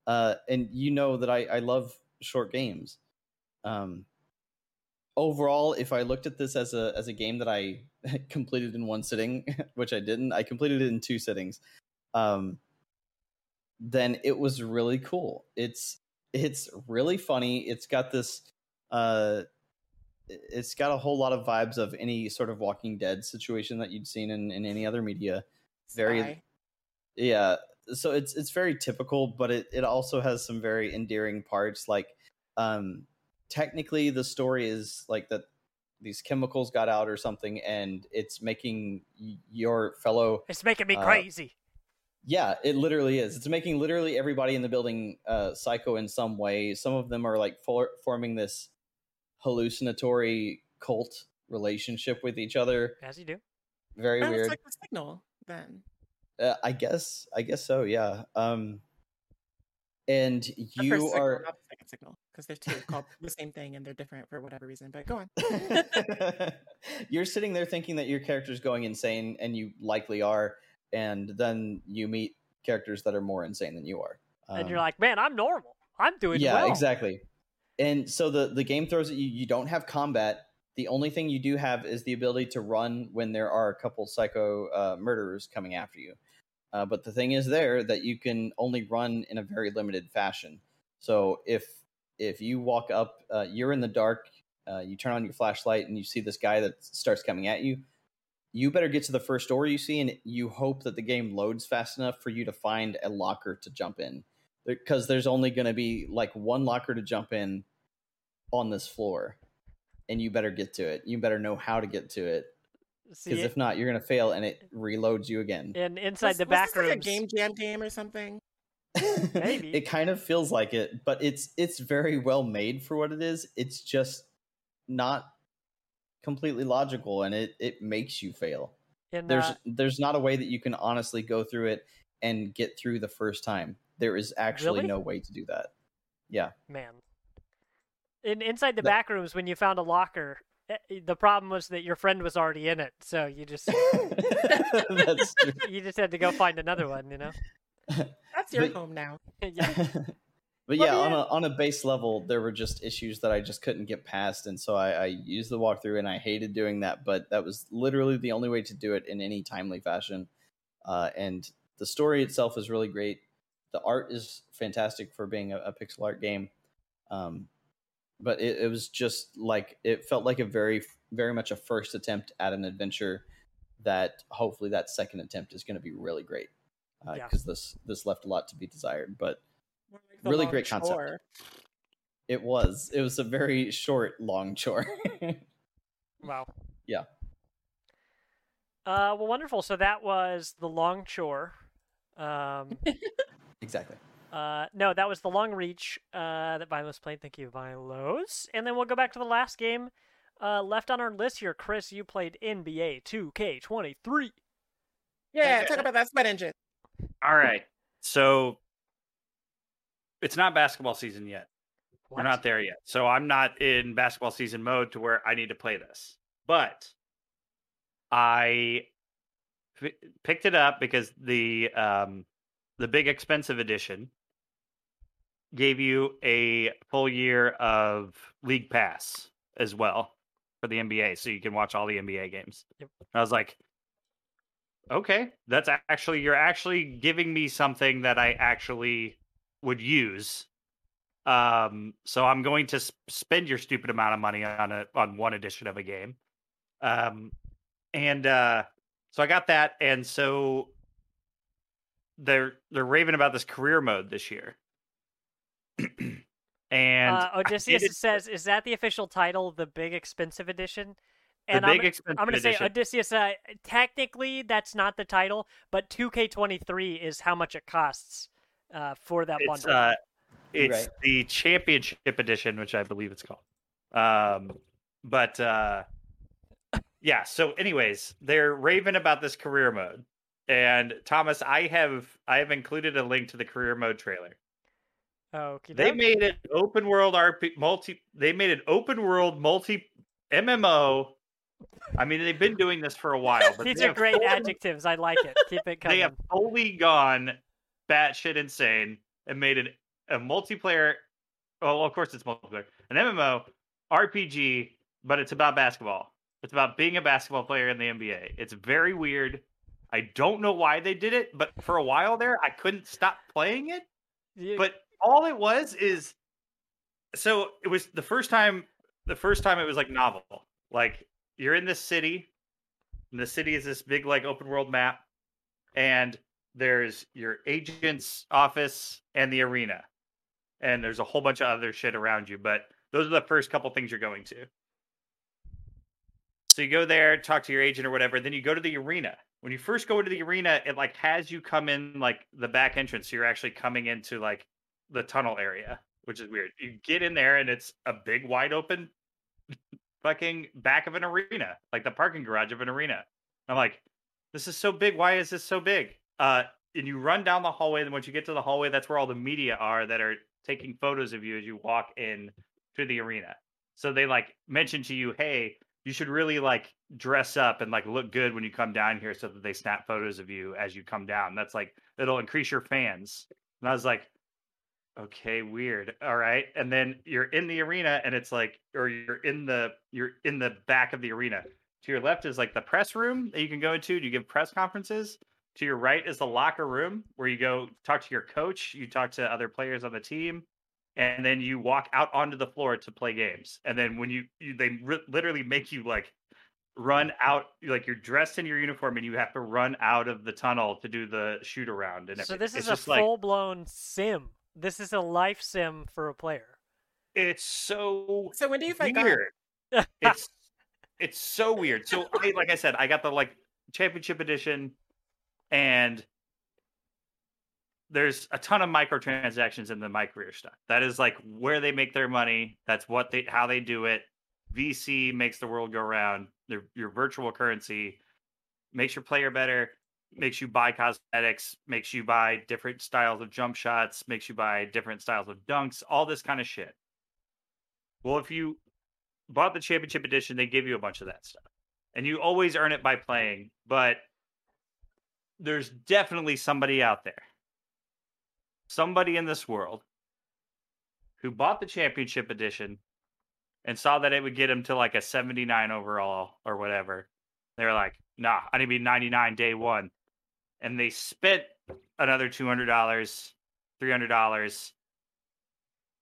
Uh, and you know that I I love short games. Um, overall, if I looked at this as a as a game that I [laughs] completed in one sitting, [laughs] which I didn't, I completed it in two sittings. Um, then it was really cool. It's it's really funny. It's got this uh it's got a whole lot of vibes of any sort of Walking Dead situation that you'd seen in, in any other media. Very Sigh. yeah. So it's it's very typical, but it, it also has some very endearing parts. Like um technically the story is like that these chemicals got out or something and it's making your fellow It's making me Uh, crazy. yeah, it literally is. It's making literally everybody in the building uh, psycho in some way. Some of them are like for- forming this hallucinatory cult relationship with each other. As you do. Very Oh, weird. It's like the signal then. uh, I guess. I guess so. Yeah. Um, and The you signal, are. not the second signal, because there's two called the [laughs] same thing and they're different for whatever reason. But go on. [laughs] you're sitting there thinking that your character's going insane, and you likely are. And then you meet characters that are more insane than you are. and Um, you're like, man, I'm normal. I'm doing well, yeah well. exactly and so the the game throws at you you don't have combat the only thing you do have is the ability to run when there are a couple psycho uh, murderers coming after you. Uh, but the thing is there that you can only run in a very limited fashion. So if if you walk up uh, you're in the dark uh, you turn on your flashlight and you see this guy that starts coming at you you better get to the first door you see and you hope that the game loads fast enough for you to find a locker to jump in. Because there's only going to be like one locker to jump in on this floor and you better get to it you better know how to get to it because if not you're going to fail and it reloads you again in inside Was- the was back this like a game jam game or something. [laughs] Maybe. it kind of feels like it but it's it's very well made for what it is it's just not completely logical and it it makes you fail in, there's uh, there's not a way that you can honestly go through it and get through the first time there is actually Really? no way to do that yeah man. In inside the The- back rooms, when you found a locker, eh, the problem was that your friend was already in it, so you just [laughs] that's true [laughs] you just had to go find another one. You know. [laughs] That's your But- home now. yeah. but Well, yeah, on a on a base level, there were just issues that I just couldn't get past, and so I, I used the walkthrough, and I hated doing that. But that was literally the only way to do it in any timely fashion. Uh, and the story itself is really great. The art is fantastic for being a, a pixel art game. Um, but it, it was just like it felt like a very very much a first attempt at an adventure that hopefully that second attempt is going to be really great because Yeah. this this left a lot to be desired but Really great concept. it was it was a very short long chore [laughs] Wow. Yeah. Uh, well, wonderful. So that was the long chore. Um, [laughs] Exactly. Uh, no, that was the long reach uh, that Vilos played. Thank you, Vilos. And then we'll go back to the last game uh, left on our list here. Chris, you played NBA 2K23. Yeah, talk about that sweat engine. All right. So it's not basketball season yet. We're not there yet. So I'm not in basketball season mode to where I need to play this. But I p- picked it up because the um the big expensive edition gave you a full year of league pass as well for the NBA so you can watch all the NBA games. Yep. I was like okay, that's actually you're actually giving me something that I actually would use um, so I'm going to sp- spend your stupid amount of money on a on one edition of a game. Um, and uh, so I got that, and so they're they're raving about this career mode this year. And uh, Odysseus did it- says, "Is that the official title, the big expensive edition?" the And big I'm, expensive I'm going to say. Odysseus. Uh, technically, that's not the title, but 2K23 is how much it costs uh, for that it's bundle. uh, it's Right. the championship edition, which I believe it's called. Um, but uh, yeah. So, anyways, they're raving about this career mode, and Thomas, I have I have included a link to the career mode trailer. Okay, They made an open world RP multi. They made an open world multi MMO. I mean, they've been doing this for a while, but These are great fully- adjectives. I like it. Keep it coming. They have fully gone batshit insane and made it a multiplayer. Well, of course, it's multiplayer, an MMO RPG, but it's about basketball. It's about being a basketball player in the NBA. It's very weird. I don't know why they did it, but for a while there, I couldn't stop playing it. You- But all it was is so it was the first time the first time it was like novel. Like you're in this city, and the city is this big like open world map, and there's your agent's office and the arena. And there's a whole bunch of other shit around you, but those are the first couple things you're going to. So you go there, talk to your agent or whatever, then you go to the arena. When you first go into the arena, it like has you come in like the back entrance. So you're actually coming into like the tunnel area, which is weird. You get in there and it's a big wide open [laughs] fucking back of an arena, like the parking garage of an arena. I'm like, this is so big. Why is this so big? Uh, and you run down the hallway. Then once you get to the hallway, that's where all the media are that are taking photos of you as you walk in to the arena. So they like mention to you, hey, you should really like dress up and like look good when you come down here so that they snap photos of you as you come down. That's like it'll increase your fans. And I was like, okay, weird. All right. And then you're in the arena and it's like or you're in the you're in the back of the arena. To your left is like the press room that you can go into you give press conferences. To your right is the locker room where you go talk to your coach, you talk to other players on the team, and then you walk out onto the floor to play games. And then when you, you they literally make you like run out, like you're dressed in your uniform and you have to run out of the tunnel to do the shoot around. And so this It's is a full blown sim. This is a life sim for a player. it's so So when do you fight God? weird. [laughs] it's it's so weird. So I, like I said, I got the like championship edition, and there's a ton of microtransactions in the my career stuff. That is like where they make their money. That's what they how they do it. VC makes the world go round. Their your virtual currency makes your player better, makes you buy cosmetics, makes you buy different styles of jump shots, makes you buy different styles of dunks, all this kind of shit. Well, if you bought the championship edition, they give you a bunch of that stuff. And you always earn it by playing, but there's definitely somebody out there. Somebody in this world who bought the championship edition and saw that it would get him to like a 79 overall or whatever. They were like, nah, I need to be 99 day one. And they spent another $200, $300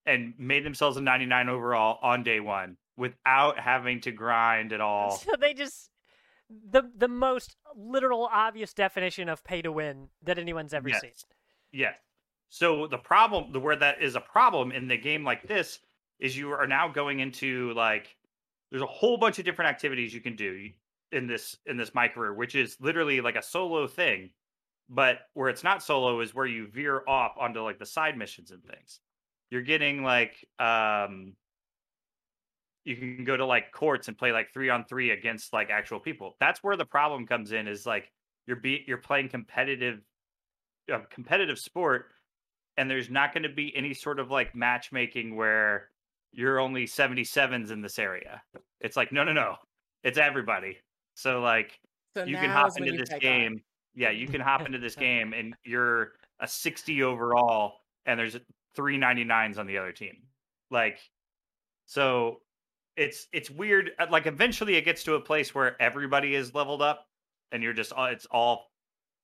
and made themselves a 99 overall on day one without having to grind at all. [laughs] So they just the the most literal obvious definition of pay to win that anyone's ever Yes. seen. Yes. So the problem, the where that is a problem in the game like this, is you are now going into like there's a whole bunch of different activities you can do. In this in this my career, which is literally like a solo thing, but where it's not solo is where you veer off onto like the side missions and things. You're getting like um you can go to like courts and play like three on three against like actual people. That's where the problem comes in is like you're be you're playing competitive a competitive sport and there's not going to be any sort of like matchmaking where you're only 77s in this area. It's like no no no. It's everybody. So like So you can hop into this game. Yeah, you can hop into this [laughs] game and you're a 60 overall and there's three 99s on the other team. Like so it's it's weird uh, like eventually it gets to a place where everybody is leveled up and you're just it's all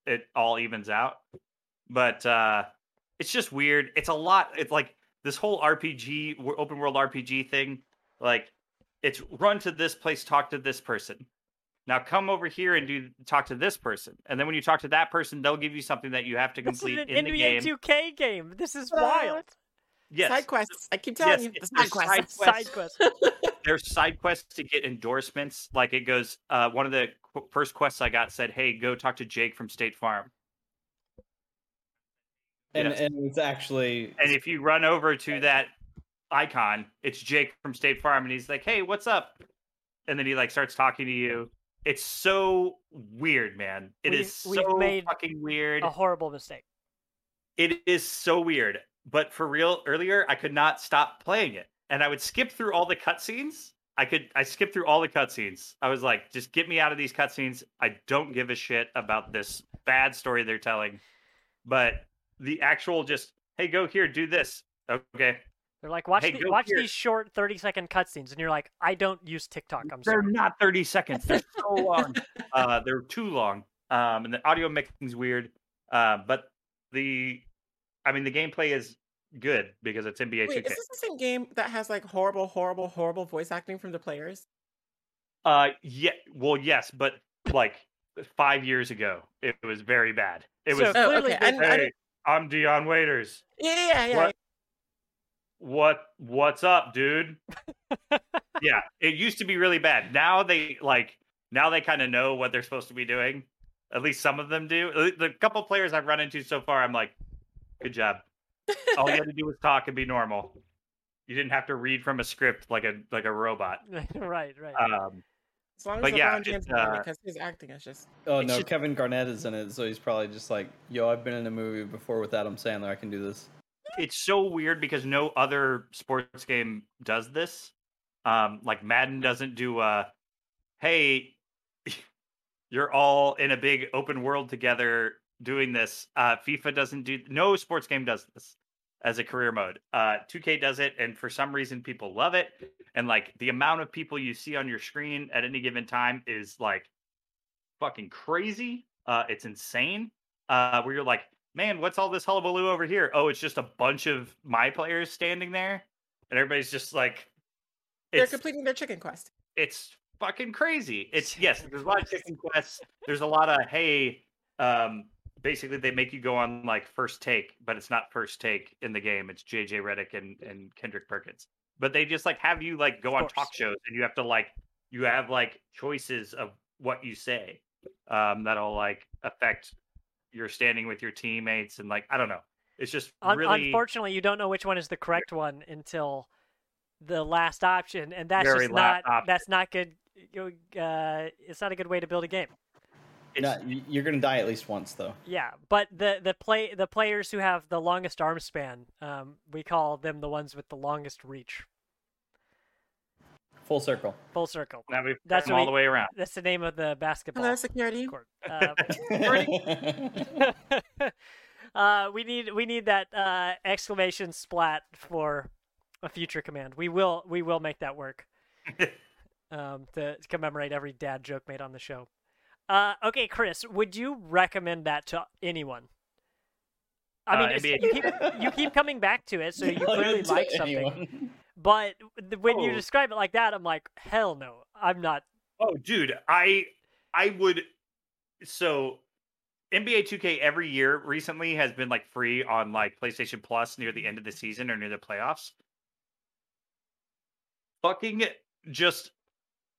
it all evens out. But uh it's just weird. It's a lot it's like this whole RPG open world RPG thing like it's run to this place talk to this person now come over here and do talk to this person, and then when you talk to that person, they'll give you something that you have to complete This is complete an in the NBA game. 2K game. This is What? wild. Yes, Side quests. I keep telling Yes, you, the side quests. side Side quest. [laughs] there's side quests to get endorsements. Like it goes, uh, one of the qu- first quests I got said, "Hey, go talk to Jake from State Farm." and Yes. and it's actually And if you run over to that icon, it's Jake from State Farm, and he's like, "Hey, what's up?" And then he like starts talking to you. It's so weird, man. It is We've- we've so fucking weird. A horrible mistake. It is so weird. But for real, earlier I could not stop playing it, and I would skip through all the cutscenes. I could I skipped through all the cutscenes. I was like, just get me out of these cutscenes. I don't give a shit about this bad story they're telling. But the actual just, hey, go here, do this. Okay. They're like, watch Hey, the, watch here. these short 30 second cutscenes, and you're like, I don't use TikTok. I'm They're sorry. not 30 seconds. They're [laughs] so long. uh, they're too long. Um, and the audio mixing's weird. Uh, but the, I mean, the gameplay is good because it's NBA Wait, 2K. is this the same game that has like horrible, horrible, horrible voice acting from the players? Uh, yeah. Well, yes, but like five years ago, it was very bad. It was. Oh, Clearly okay. they- I, I, hey, I'm Dion Waiters. yeah, yeah, yeah. What? What? What's up, dude? [laughs] yeah, it used to be really bad. Now they like. Now they kind of know what they're supposed to be doing. At least some of them do. The couple players I've run into so far, I'm like, good job. All you had to do was talk and be normal. You didn't have to read from a script like a like a robot. [laughs] right, right. Um, As long as But LeBron yeah, James it's, is in it, uh, because his acting is just. oh no, just- Kevin Garnett is in it, so he's probably just like, yo, I've been in a movie before with Adam Sandler. I can do this. It's so weird because no other sports game does this. Um, like Madden doesn't do a, hey, [laughs] you're all in a big open world together doing this. Uh, FIFA doesn't do. No sports game does this as a career mode. Uh, 2K does it, and for some reason, people love it. And like the amount of people you see on your screen at any given time is like fucking crazy. Uh, it's insane. Uh, where you're like, man, what's all this hullabaloo over here? Oh, it's just a bunch of my players standing there, and everybody's just like, They're completing their chicken quest. it's fucking crazy. It's [laughs] yes, there's a lot of chicken quests. There's a lot of hey, um, basically they make you go on like first take, but it's not first take in the game. It's JJ Redick and and Kendrick Perkins. But they just like have you like go on talk shows and you have to like you have like choices of what you say um that'll like affect your standing with your teammates and like I don't know. It's just Un- really Unfortunately, you don't know which one is the correct one until the last option, and that's just not option. that's not good. Uh, it's not a good way to build a game. No, you're gonna die at least once though. Yeah, but the the play the players who have the longest arm span, um, we call them the ones with the longest reach. Full circle. Full circle. now we've That's come all we- the way around. That's the name of the basketball Hello, security. court. [laughs] Uh, [laughs] uh, we need we need that uh, exclamation splat for a future command. We will we will make that work. [laughs] um, to commemorate every dad joke made on the show. Uh, okay, Chris, would you recommend that to anyone? I Uh, mean, it's- you keep you keep coming back to it, so you clearly like something. anyone. But when you Oh. describe it like that, I'm like, hell no, I'm not. Oh, dude, I I would so NBA 2K every year recently has been like free on like PlayStation Plus near the end of the season or near the playoffs. Fucking just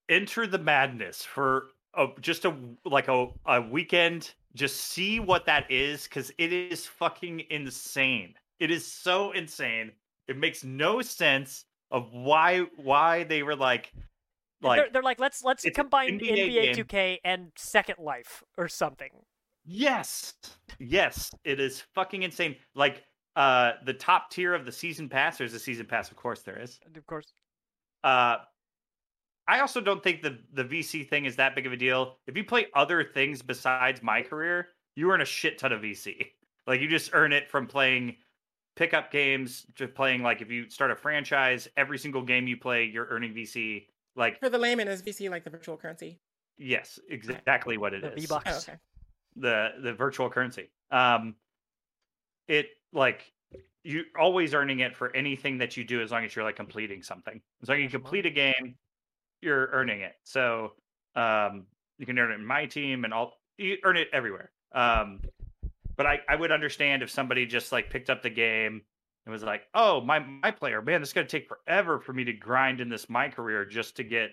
enter the madness for a just a like a a weekend. Just see what that is because it is fucking insane. It is so insane. It makes no sense of why why they were like like they're, they're like, let's let's combine NBA, NBA 2K and Second Life or something. Yes. Yes, it is fucking insane. Like uh the top tier of the season pass, there's a season pass, of course there is. Of course, Uh I also don't think the the VC thing is that big of a deal. If you play other things besides my career, you earn a shit ton of VC. Like you just earn it from playing pickup games just playing like if you start a franchise, every single game you play, you're earning VC. Like For the layman, is VC like the virtual currency? yes, exactly what it the is. V-Bucks. Oh, okay. the the virtual currency. Um, it like you always earning it for anything that you do as long as you're like completing something. As long as you complete a game, you're earning it. So um, you can earn it in my team and all. You earn it everywhere. Um, but I I would understand if somebody just like picked up the game and was like, oh my my player, man, this is gonna take forever for me to grind in this my career just to get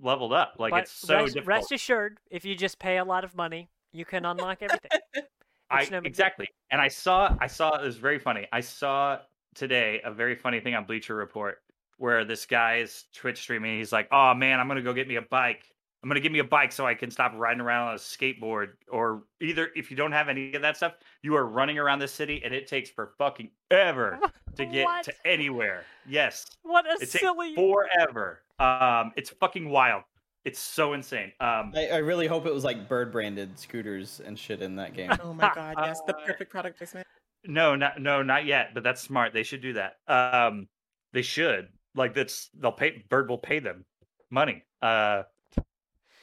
leveled up. Like but it's so rest, difficult. rest assured, if you just pay a lot of money, you can unlock everything. [laughs] I no exactly. And I saw I saw it was very funny. I saw today a very funny thing on Bleacher Report where this guy is Twitch streaming. He's like, "Oh man, I'm gonna go get me a bike. I'm gonna give me a bike so I can stop riding around on a skateboard." Or either if you don't have any of that stuff, you are running around the city and it takes for fucking ever [laughs] to get What? to anywhere. Yes, What a it takes silly. forever. Um, it's fucking wild. It's so insane. Um, I, I really hope it was like bird branded scooters and shit in that game. Oh my god, yes, the [laughs] Uh, perfect product placement. No, not no, not yet. But that's smart. They should do that. Um, they should. Like that's they'll pay. Bird will pay them money. Uh,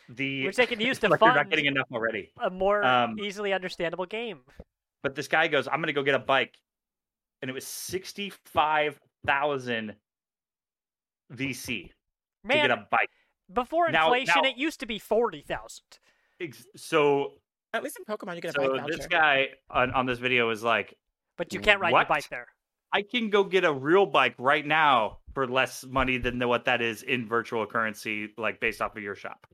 the Which they can use [laughs] to like they're not fund getting enough already. a more um, easily understandable game. But this guy goes, "I'm gonna go get a bike," and it was sixty five thousand VC Man, to Man, get a bike. before inflation, now- it used to be forty thousand. Ex- So, At least in Pokemon, you get a so bike voucher. this guy on, on this video was like, But you can't ride your bike there. I can go get a real bike right now for less money than what that is in virtual currency, like based off of your shop.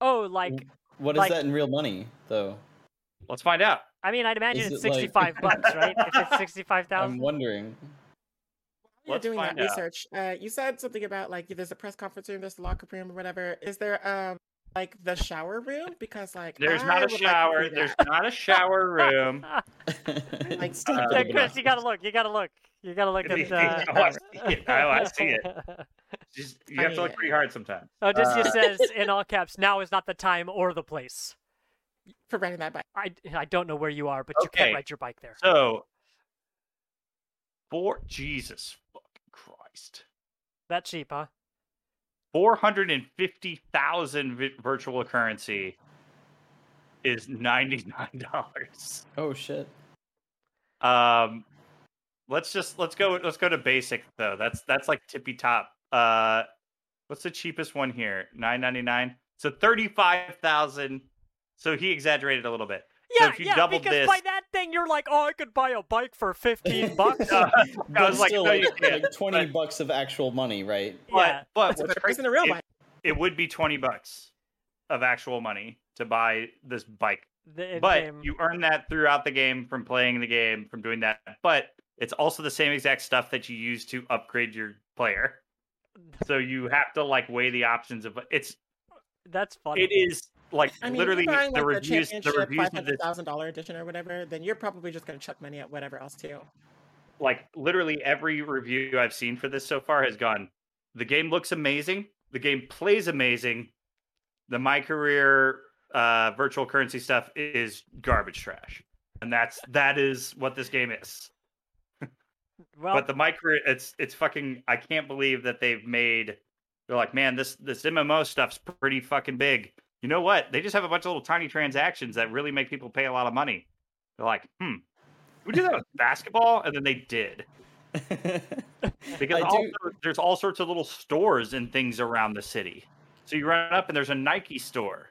Oh, like What is Like- that in real money, though? Let's find out. I mean, I'd imagine Is it's it like- sixty-five [laughs] bucks, right? If it's sixty-five I'm thousand. wondering. You're Let's doing that out. research. Uh, you said something about like there's a press conference room, there's a locker room or whatever. Is there um like the shower room? Because like There's I not a would like shower. There's not a shower [laughs] room. Like, Still uh, have to look it Chris, you gotta look. You gotta look. You gotta look at. Uh, [laughs] Oh, I see it. Oh, I see it. [laughs] Just, you I have to look pretty hard sometimes. Oh, this Uh, just says in [laughs] all caps. Now is not the time or the place. for riding that bike. I, I don't know where you are, but you can't ride your bike there. So, for Jesus fucking Christ, That cheap, huh? four hundred and fifty thousand vi- virtual currency is ninety nine dollars. Oh shit. Um, let's just let's go let's go to basic though. That's that's like tippy top. Uh, what's the cheapest one here? Nine ninety nine. So thirty five thousand. So he exaggerated a little bit. Yeah, if you yeah. doubled because this- by that thing, you're like, oh, I could buy a bike for fifteen [laughs] bucks. Uh, I was like, still, no, you like, can't. like twenty But- bucks of actual money, right? But yeah, but what's better price crazy- than a real it, bike. it would be twenty bucks of actual money to buy this bike. the but in-game- you earn that throughout the game from playing the game, from doing that. But it's also the same exact stuff that you use to upgrade your player. So you have to like weigh the options of it's that's funny. it is like I mean, literally if you're buying, the like, reviews the the reviews of hundred this thousand dollar edition or whatever, then you're probably just gonna chuck money at whatever else too. like literally every review I've seen for this so far has gone the game looks amazing, the game plays amazing. The my career uh virtual currency stuff is garbage trash. And that's that is what this game is. Well, but the micro, it's it's fucking I can't believe that they've made they're like, man, this this MMO stuff's pretty fucking big. You know what? They just have a bunch of little tiny transactions that really make people pay a lot of money. They're like, hmm, we do that with [laughs] basketball, and then they did [laughs] because also, there's all sorts of little stores and things around the city. So you run up and there's a Nike store.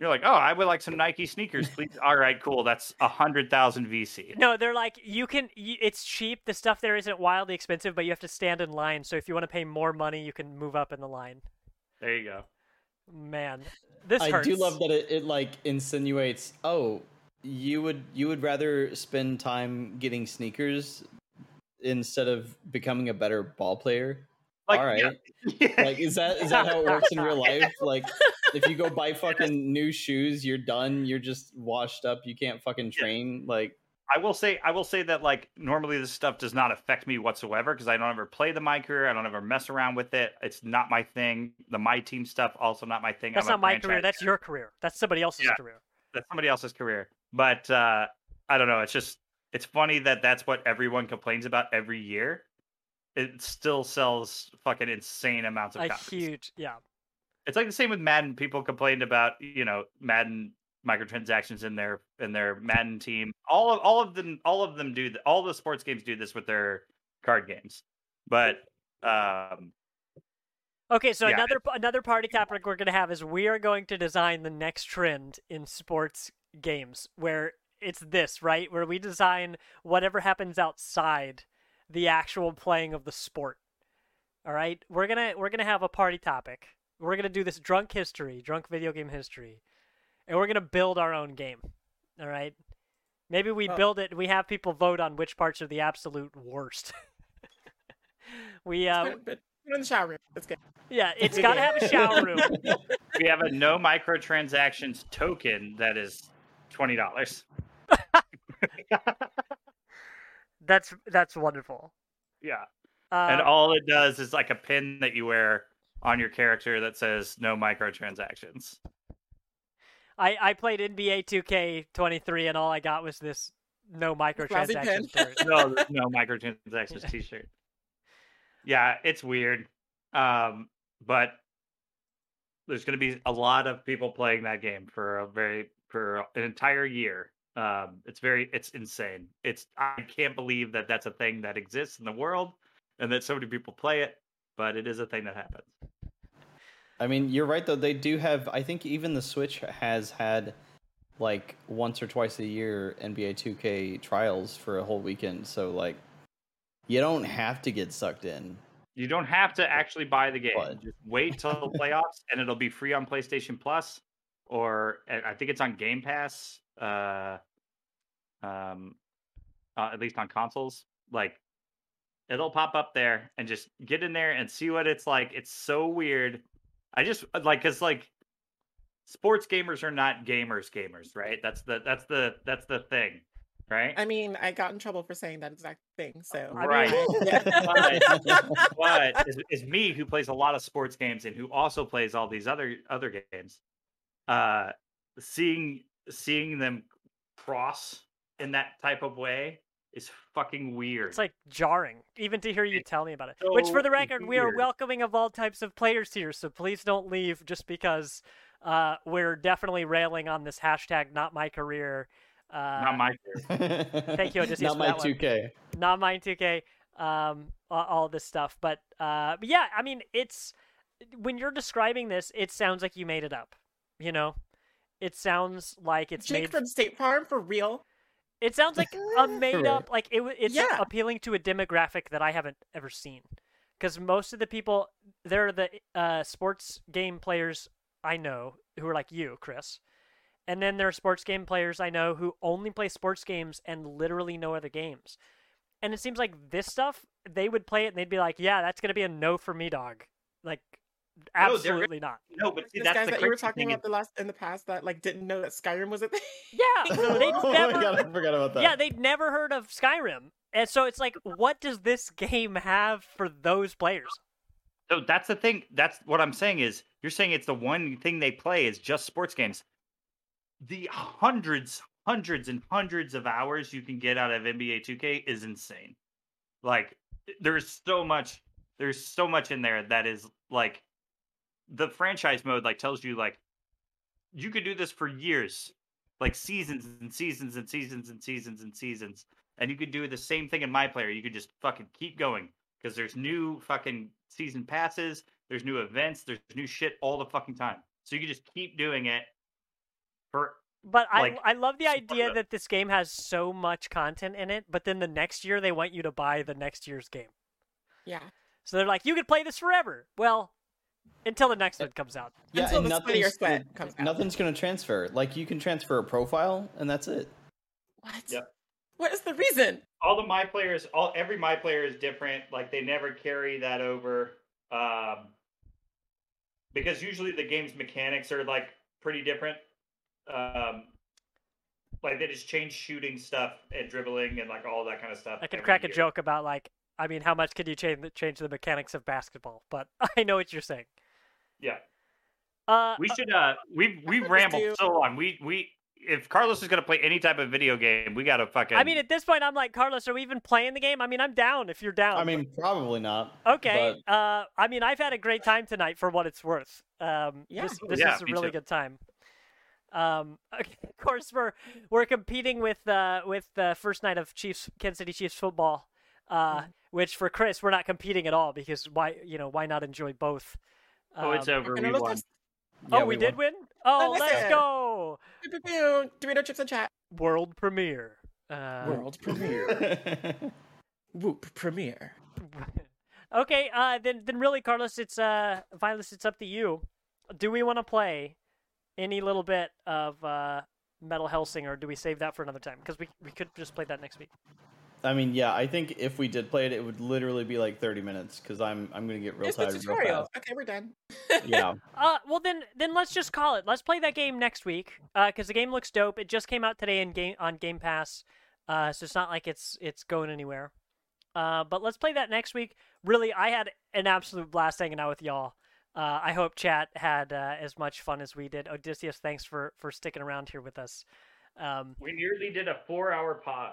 You're like, oh, I would like some Nike sneakers, [laughs] please. all right, cool. That's a hundred thousand VC. no, they're like you can. You, it's cheap. The stuff there isn't wildly expensive, but you have to stand in line. So if you want to pay more money, you can move up in the line. There you go. Man, this I hurts. do love that it, it like insinuates. Oh, you would you would rather spend time getting sneakers instead of becoming a better ball player. Like, All right. yeah. [laughs] Like, is that is that how it works in real life? Like, [laughs] if you go buy fucking new shoes, you're done. You're just washed up. You can't fucking train. Like, I will say, I will say that like normally this stuff does not affect me whatsoever because I don't ever play the my career. I don't ever mess around with it. It's not my thing. The my team stuff also not my thing. That's I'm not my career. That's your career. That's somebody else's Yeah. career. that's somebody else's career. But uh, I don't know. It's just it's funny that that's what everyone complains about every year. It still sells fucking insane amounts of A copies. huge, yeah. It's like the same with Madden. People complained about you know Madden microtransactions in their in their Madden team. All of all of them all of them do all the sports games do this with their card games. But um Okay, so Yeah, another another party topic we're gonna have is we are going to design the next trend in sports games, where it's this right, where we design whatever happens outside the actual playing of the sport. All right, we're gonna we're gonna have a party topic. We're gonna do this drunk history, drunk video game history, and we're gonna build our own game. All right, maybe we Well- build it. We have people vote on which parts are the absolute worst. [laughs] we uh, But, but put it in the shower room. That's good. yeah, it's [laughs] got to have a shower room. we have a no microtransactions token that is twenty dollars. [laughs] That's that's wonderful. Yeah. Uh, and all it does is like a pin that you wear on your character that says no microtransactions. I I played NBA 2K23 and all I got was this no Lousy pin. microtransactions. shirt. [laughs] no, no microtransactions [laughs] t-shirt. Yeah, it's weird. Um, but there's going to be a lot of people playing that game for a very for an entire year. Um, it's very it's insane. It's I can't believe that that's a thing that exists in the world and that so many people play it, but it is a thing that happens. I mean, you're right though. They do have. I think even the Switch has had like once or twice a year NBA 2K trials for a whole weekend. So like, you don't have to get sucked in. You don't have to actually buy the game. But- Just wait till the playoffs, and it'll be free on PlayStation Plus, or uh, I think it's on Game Pass. Uh, um, uh, at least on consoles. Like, it'll pop up there, and just get in there and see what it's like. It's so weird. I just uh, like because like sports gamers are not gamers gamers, right? That's the that's the that's the thing, right? I mean, I got in trouble for saying that exact thing. So I Right. Yeah. [laughs] but is, [laughs] is me who plays a lot of sports games and who also plays all these other other games uh seeing seeing them cross in that type of way is fucking weird It's like jarring, even to hear you tell me about it. Which, for the record, we are welcoming of all types of players here, so please don't leave just because uh, we're definitely railing on this hashtag not my career. Uh, not my career. [laughs] Thank you, Odysseus, Not my that 2K. not mine 2K, um, all, all this stuff. But, uh, but yeah, I mean, it's when you're describing this, it sounds like you made it up. You know, it sounds like it's Jake made. from State Farm for real. It sounds like a [laughs] made up Like it. It's Yeah. appealing to a demographic that I haven't ever seen. Because most of the people, they're the uh, sports game players I know who are like you, Chris. And then there are sports game players I know who only play sports games and literally no other games. And it seems like this stuff, they would play it and they'd be like, yeah, that's going to be a no for me, dog. Like, No, absolutely not. no but see These that's guys the that you were talking thing about the last in the past that like didn't know that Skyrim was a thing. Yeah, [laughs] they'd [laughs] oh never, god, I [laughs] forgot about that. yeah, they'd never heard of Skyrim. And so it's like, what does this game have for those players? So that's the thing. That's what I'm saying is you're saying it's the one thing they play is just sports games. The hundreds, hundreds and hundreds of hours you can get out of NBA 2K is insane. Like there's so much there's so much in there that is like the franchise mode like tells you like you could do this for years. Like seasons and seasons and seasons and seasons and seasons. And you could do the same thing in my player. You could just fucking keep going because there's new fucking season passes, there's new events, there's new shit all the fucking time. So you can just keep doing it for But I Like, I love the idea that this game has so much content in it, but then the next year they want you to buy the next year's game. Yeah. So they're like, you could play this forever. Well, until the next one comes out. Until the sweat of your nothing's sweat gonna- comes out. Nothing's going to transfer. Like you can transfer a profile, and that's it. What? Yep. What is the reason? all the my players all every my player is different like they never carry that over um because usually the game's mechanics are like pretty different um like they just change shooting stuff and dribbling and like all that kind of stuff I could every crack a joke about like, I mean, how much can you change the, change the mechanics of basketball? But [laughs] I know what you're saying. yeah Uh, we should uh we we could just rambled do- so long we we if carlos is gonna play any type of video game we gotta fucking I mean, at this point, I'm like, Carlos, are we even playing the game? I mean, I'm down if you're down. I mean, probably not. okay. Uh, I mean, I've had a great time tonight for what it's worth. Um, Yeah. this, this Yeah, is a really too. good time. Um, [laughs] okay, of course, we're we're competing with uh with the first night of Chiefs Kansas City Chiefs football. Uh, Mhm. which for Chris, we're not competing at all because why you know why not enjoy both? oh it's Um, over we won like- oh, Yeah, we, won. did win. Oh, Oh, let's go! Dorito chips and chat. World premiere. Uh, World premiere. [laughs] Whoop premiere. [laughs] okay, uh, then then really, Carlos, it's uh, Vilos, it's up to you. Do we want to play any little bit of uh, Metal Hellsinger, or do we save that for another time? Because we we could just play that next week. I mean, yeah, I think if we did play it, it would literally be like 30 minutes because I'm I'm gonna get real It's the tired real tutorial. fast. Okay, we're done. Yeah, [laughs] Uh, well then then let's just call it. Let's play that game next week. Uh, because the game looks dope. It just came out today in game on Game Pass. Uh, so it's not like it's it's going anywhere. Uh, but let's play that next week. Really, I had an absolute blast hanging out with y'all. Uh, I hope chat had uh, as much fun as we did. Odysseus, thanks for for sticking around here with us. Um, we nearly did a four hour pod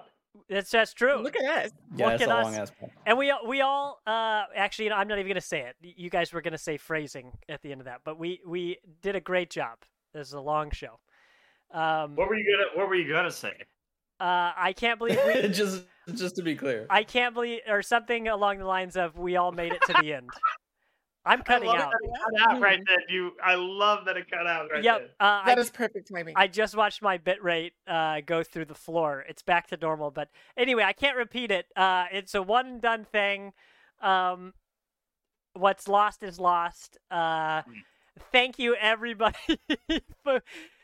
that's that's true. Look at us. yeah, Look it's at a us. long ass. And we we all uh actually you know, I'm not even gonna say it. You guys were gonna say phrasing at the end of that, but we we did a great job. This is a long show. Um, what were you gonna what were you gonna say uh, I can't believe we. [laughs] just just to be clear. I can't believe or something along the lines of we all made it to the end. [laughs] I'm cutting I out. it cut out right then you i love that it cut out right Yep. then. Uh, I That is perfect timing. I just watched my bit rate uh, go through the floor. It's back to normal, but anyway, I can't repeat it. Uh, it's a one and done thing. Um, what's lost is lost. Uh, thank you, everybody, [laughs] for,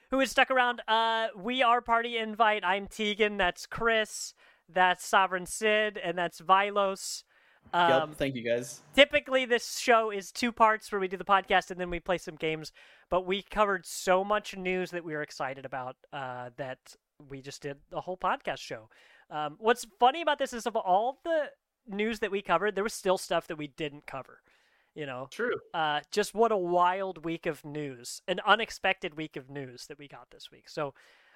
who has stuck around. Uh, we are Party Invite. I'm Tegan. That's Chris. That's Sovereign Sid, and that's Vilos. Um, yep. Thank you guys. typically this show is two parts where we do the podcast and then we play some games but we covered so much news that we were excited about uh, that we just did the whole podcast show um, what's funny about this is of all the news that we covered there was still stuff that we didn't cover you know true uh, just what a wild week of news, an unexpected week of news that we got this week. So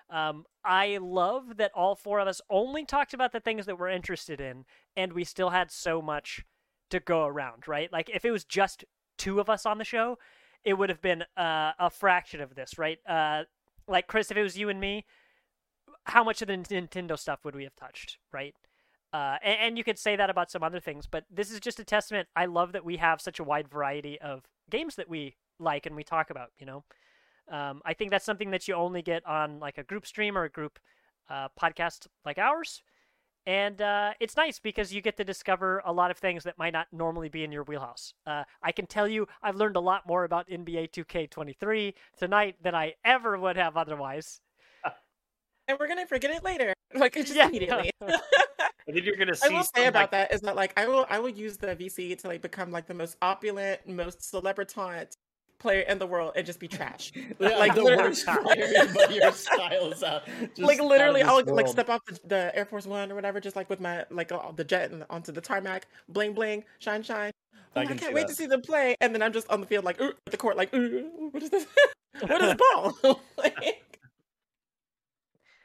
um, I love that all four of us only talked about the things that we're interested in, and we still had so much to go around, right? Like if it was just two of us on the show, it would have been uh, a fraction of this, right? Uh, like Chris, if it was you and me, how much of the Nintendo stuff would we have touched, right? Uh, and, and you could say that about some other things, but this is just a testament. I love that we have such a wide variety of games that we like and we talk about. You know, um, I think that's something that you only get on like a group stream or a group uh, podcast like ours. And uh, it's nice because you get to discover a lot of things that might not normally be in your wheelhouse. Uh, I can tell you, I've learned a lot more about NBA 2K23 tonight than I ever would have otherwise. [laughs] and we're gonna forget it later. [laughs] Like just Yeah. immediately. [laughs] I think you're gonna see I will say about like, that is that like I will I will use the VC to like become like the most opulent, most celebritant player in the world and just be trash. [laughs] Like like, the literally- worst [laughs] player, but your style is out. [laughs] Like literally, this I'll like step off the, the Air Force One or whatever, just like with my like uh, the jet and onto the tarmac, bling bling, shine shine. Oh, I I, can can't wait that. to see them play, and then I'm just on the field like at the court like, "Ooh, what is this? what is ball? like,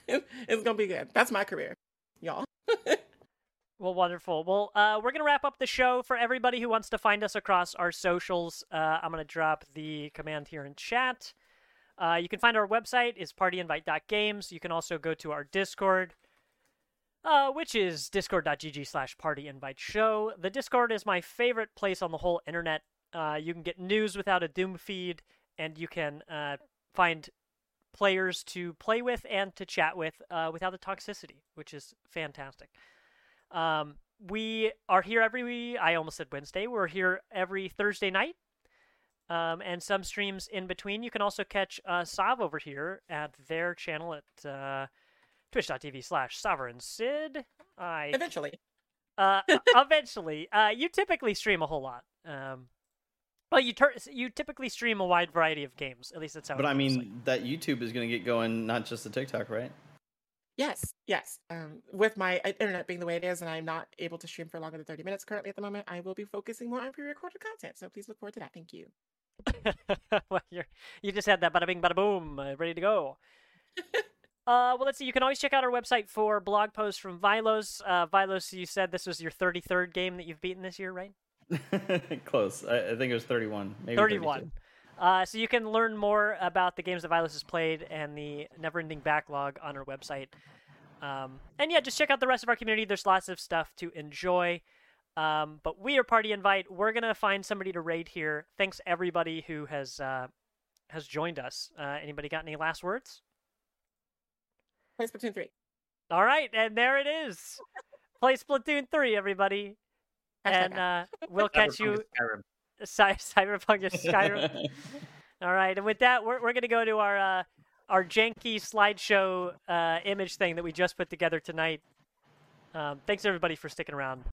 it- it's gonna be good. That's my career, y'all. Well, wonderful. Well, uh, we're going to wrap up the show for everybody who wants to find us across our socials. Uh, I'm going to drop the command here in chat. Uh, you can find our website is partyinvite.games. You can also go to our Discord, uh, which is discord.gg slash partyinviteshow. The Discord is my favorite place on the whole internet. Uh, you can get news without a doom feed, and you can uh, find players to play with and to chat with without the toxicity, which is fantastic. Um, we are here every. I almost said Wednesday. We're here every Thursday night. um, and some streams in between. You can also catch uh, Sav over here at their channel at uh, twitch.tv slash sovereign sid. I Eventually. uh, [laughs] eventually. Uh, you typically stream a whole lot. Um, well, you tur- you typically stream a wide variety of games. At least that's how. But it I mean, like. that YouTube is going to get going, not just the TikTok, right? Yes, yes. Um, with my uh, internet being the way it is, and I'm not able to stream for longer than 30 minutes currently at the moment, I will be focusing more on pre-recorded content. So please look forward to that. Thank you. [laughs] well, you're, you just had that bada bing, bada boom, uh, ready to go. [laughs] uh, well, let's see. You can always check out our website for blog posts from Vilos. Uh, Vilos, you said this was your 33rd game that you've beaten this year, right? [laughs] Close. I, I think it was 31. Maybe 31. 32. Uh, so you can learn more about the games that Vilos has played and the never-ending backlog on our website. Um, and yeah, just check out the rest of our community. There's lots of stuff to enjoy. Um, but we are Party Invite. We're gonna find somebody to raid here. Thanks everybody who has uh, has joined us. Uh, anybody got any last words? Play Splatoon 3. All right, and there it is. [laughs] Play Splatoon 3, everybody, Hashtag and uh, we'll catch you. Skyrim. Cy- Cyberpunk is Skyrim. [laughs] All right, and with that, we're we're gonna go to our uh, our janky slideshow uh, image thing that we just put together tonight. Um, thanks everybody for sticking around.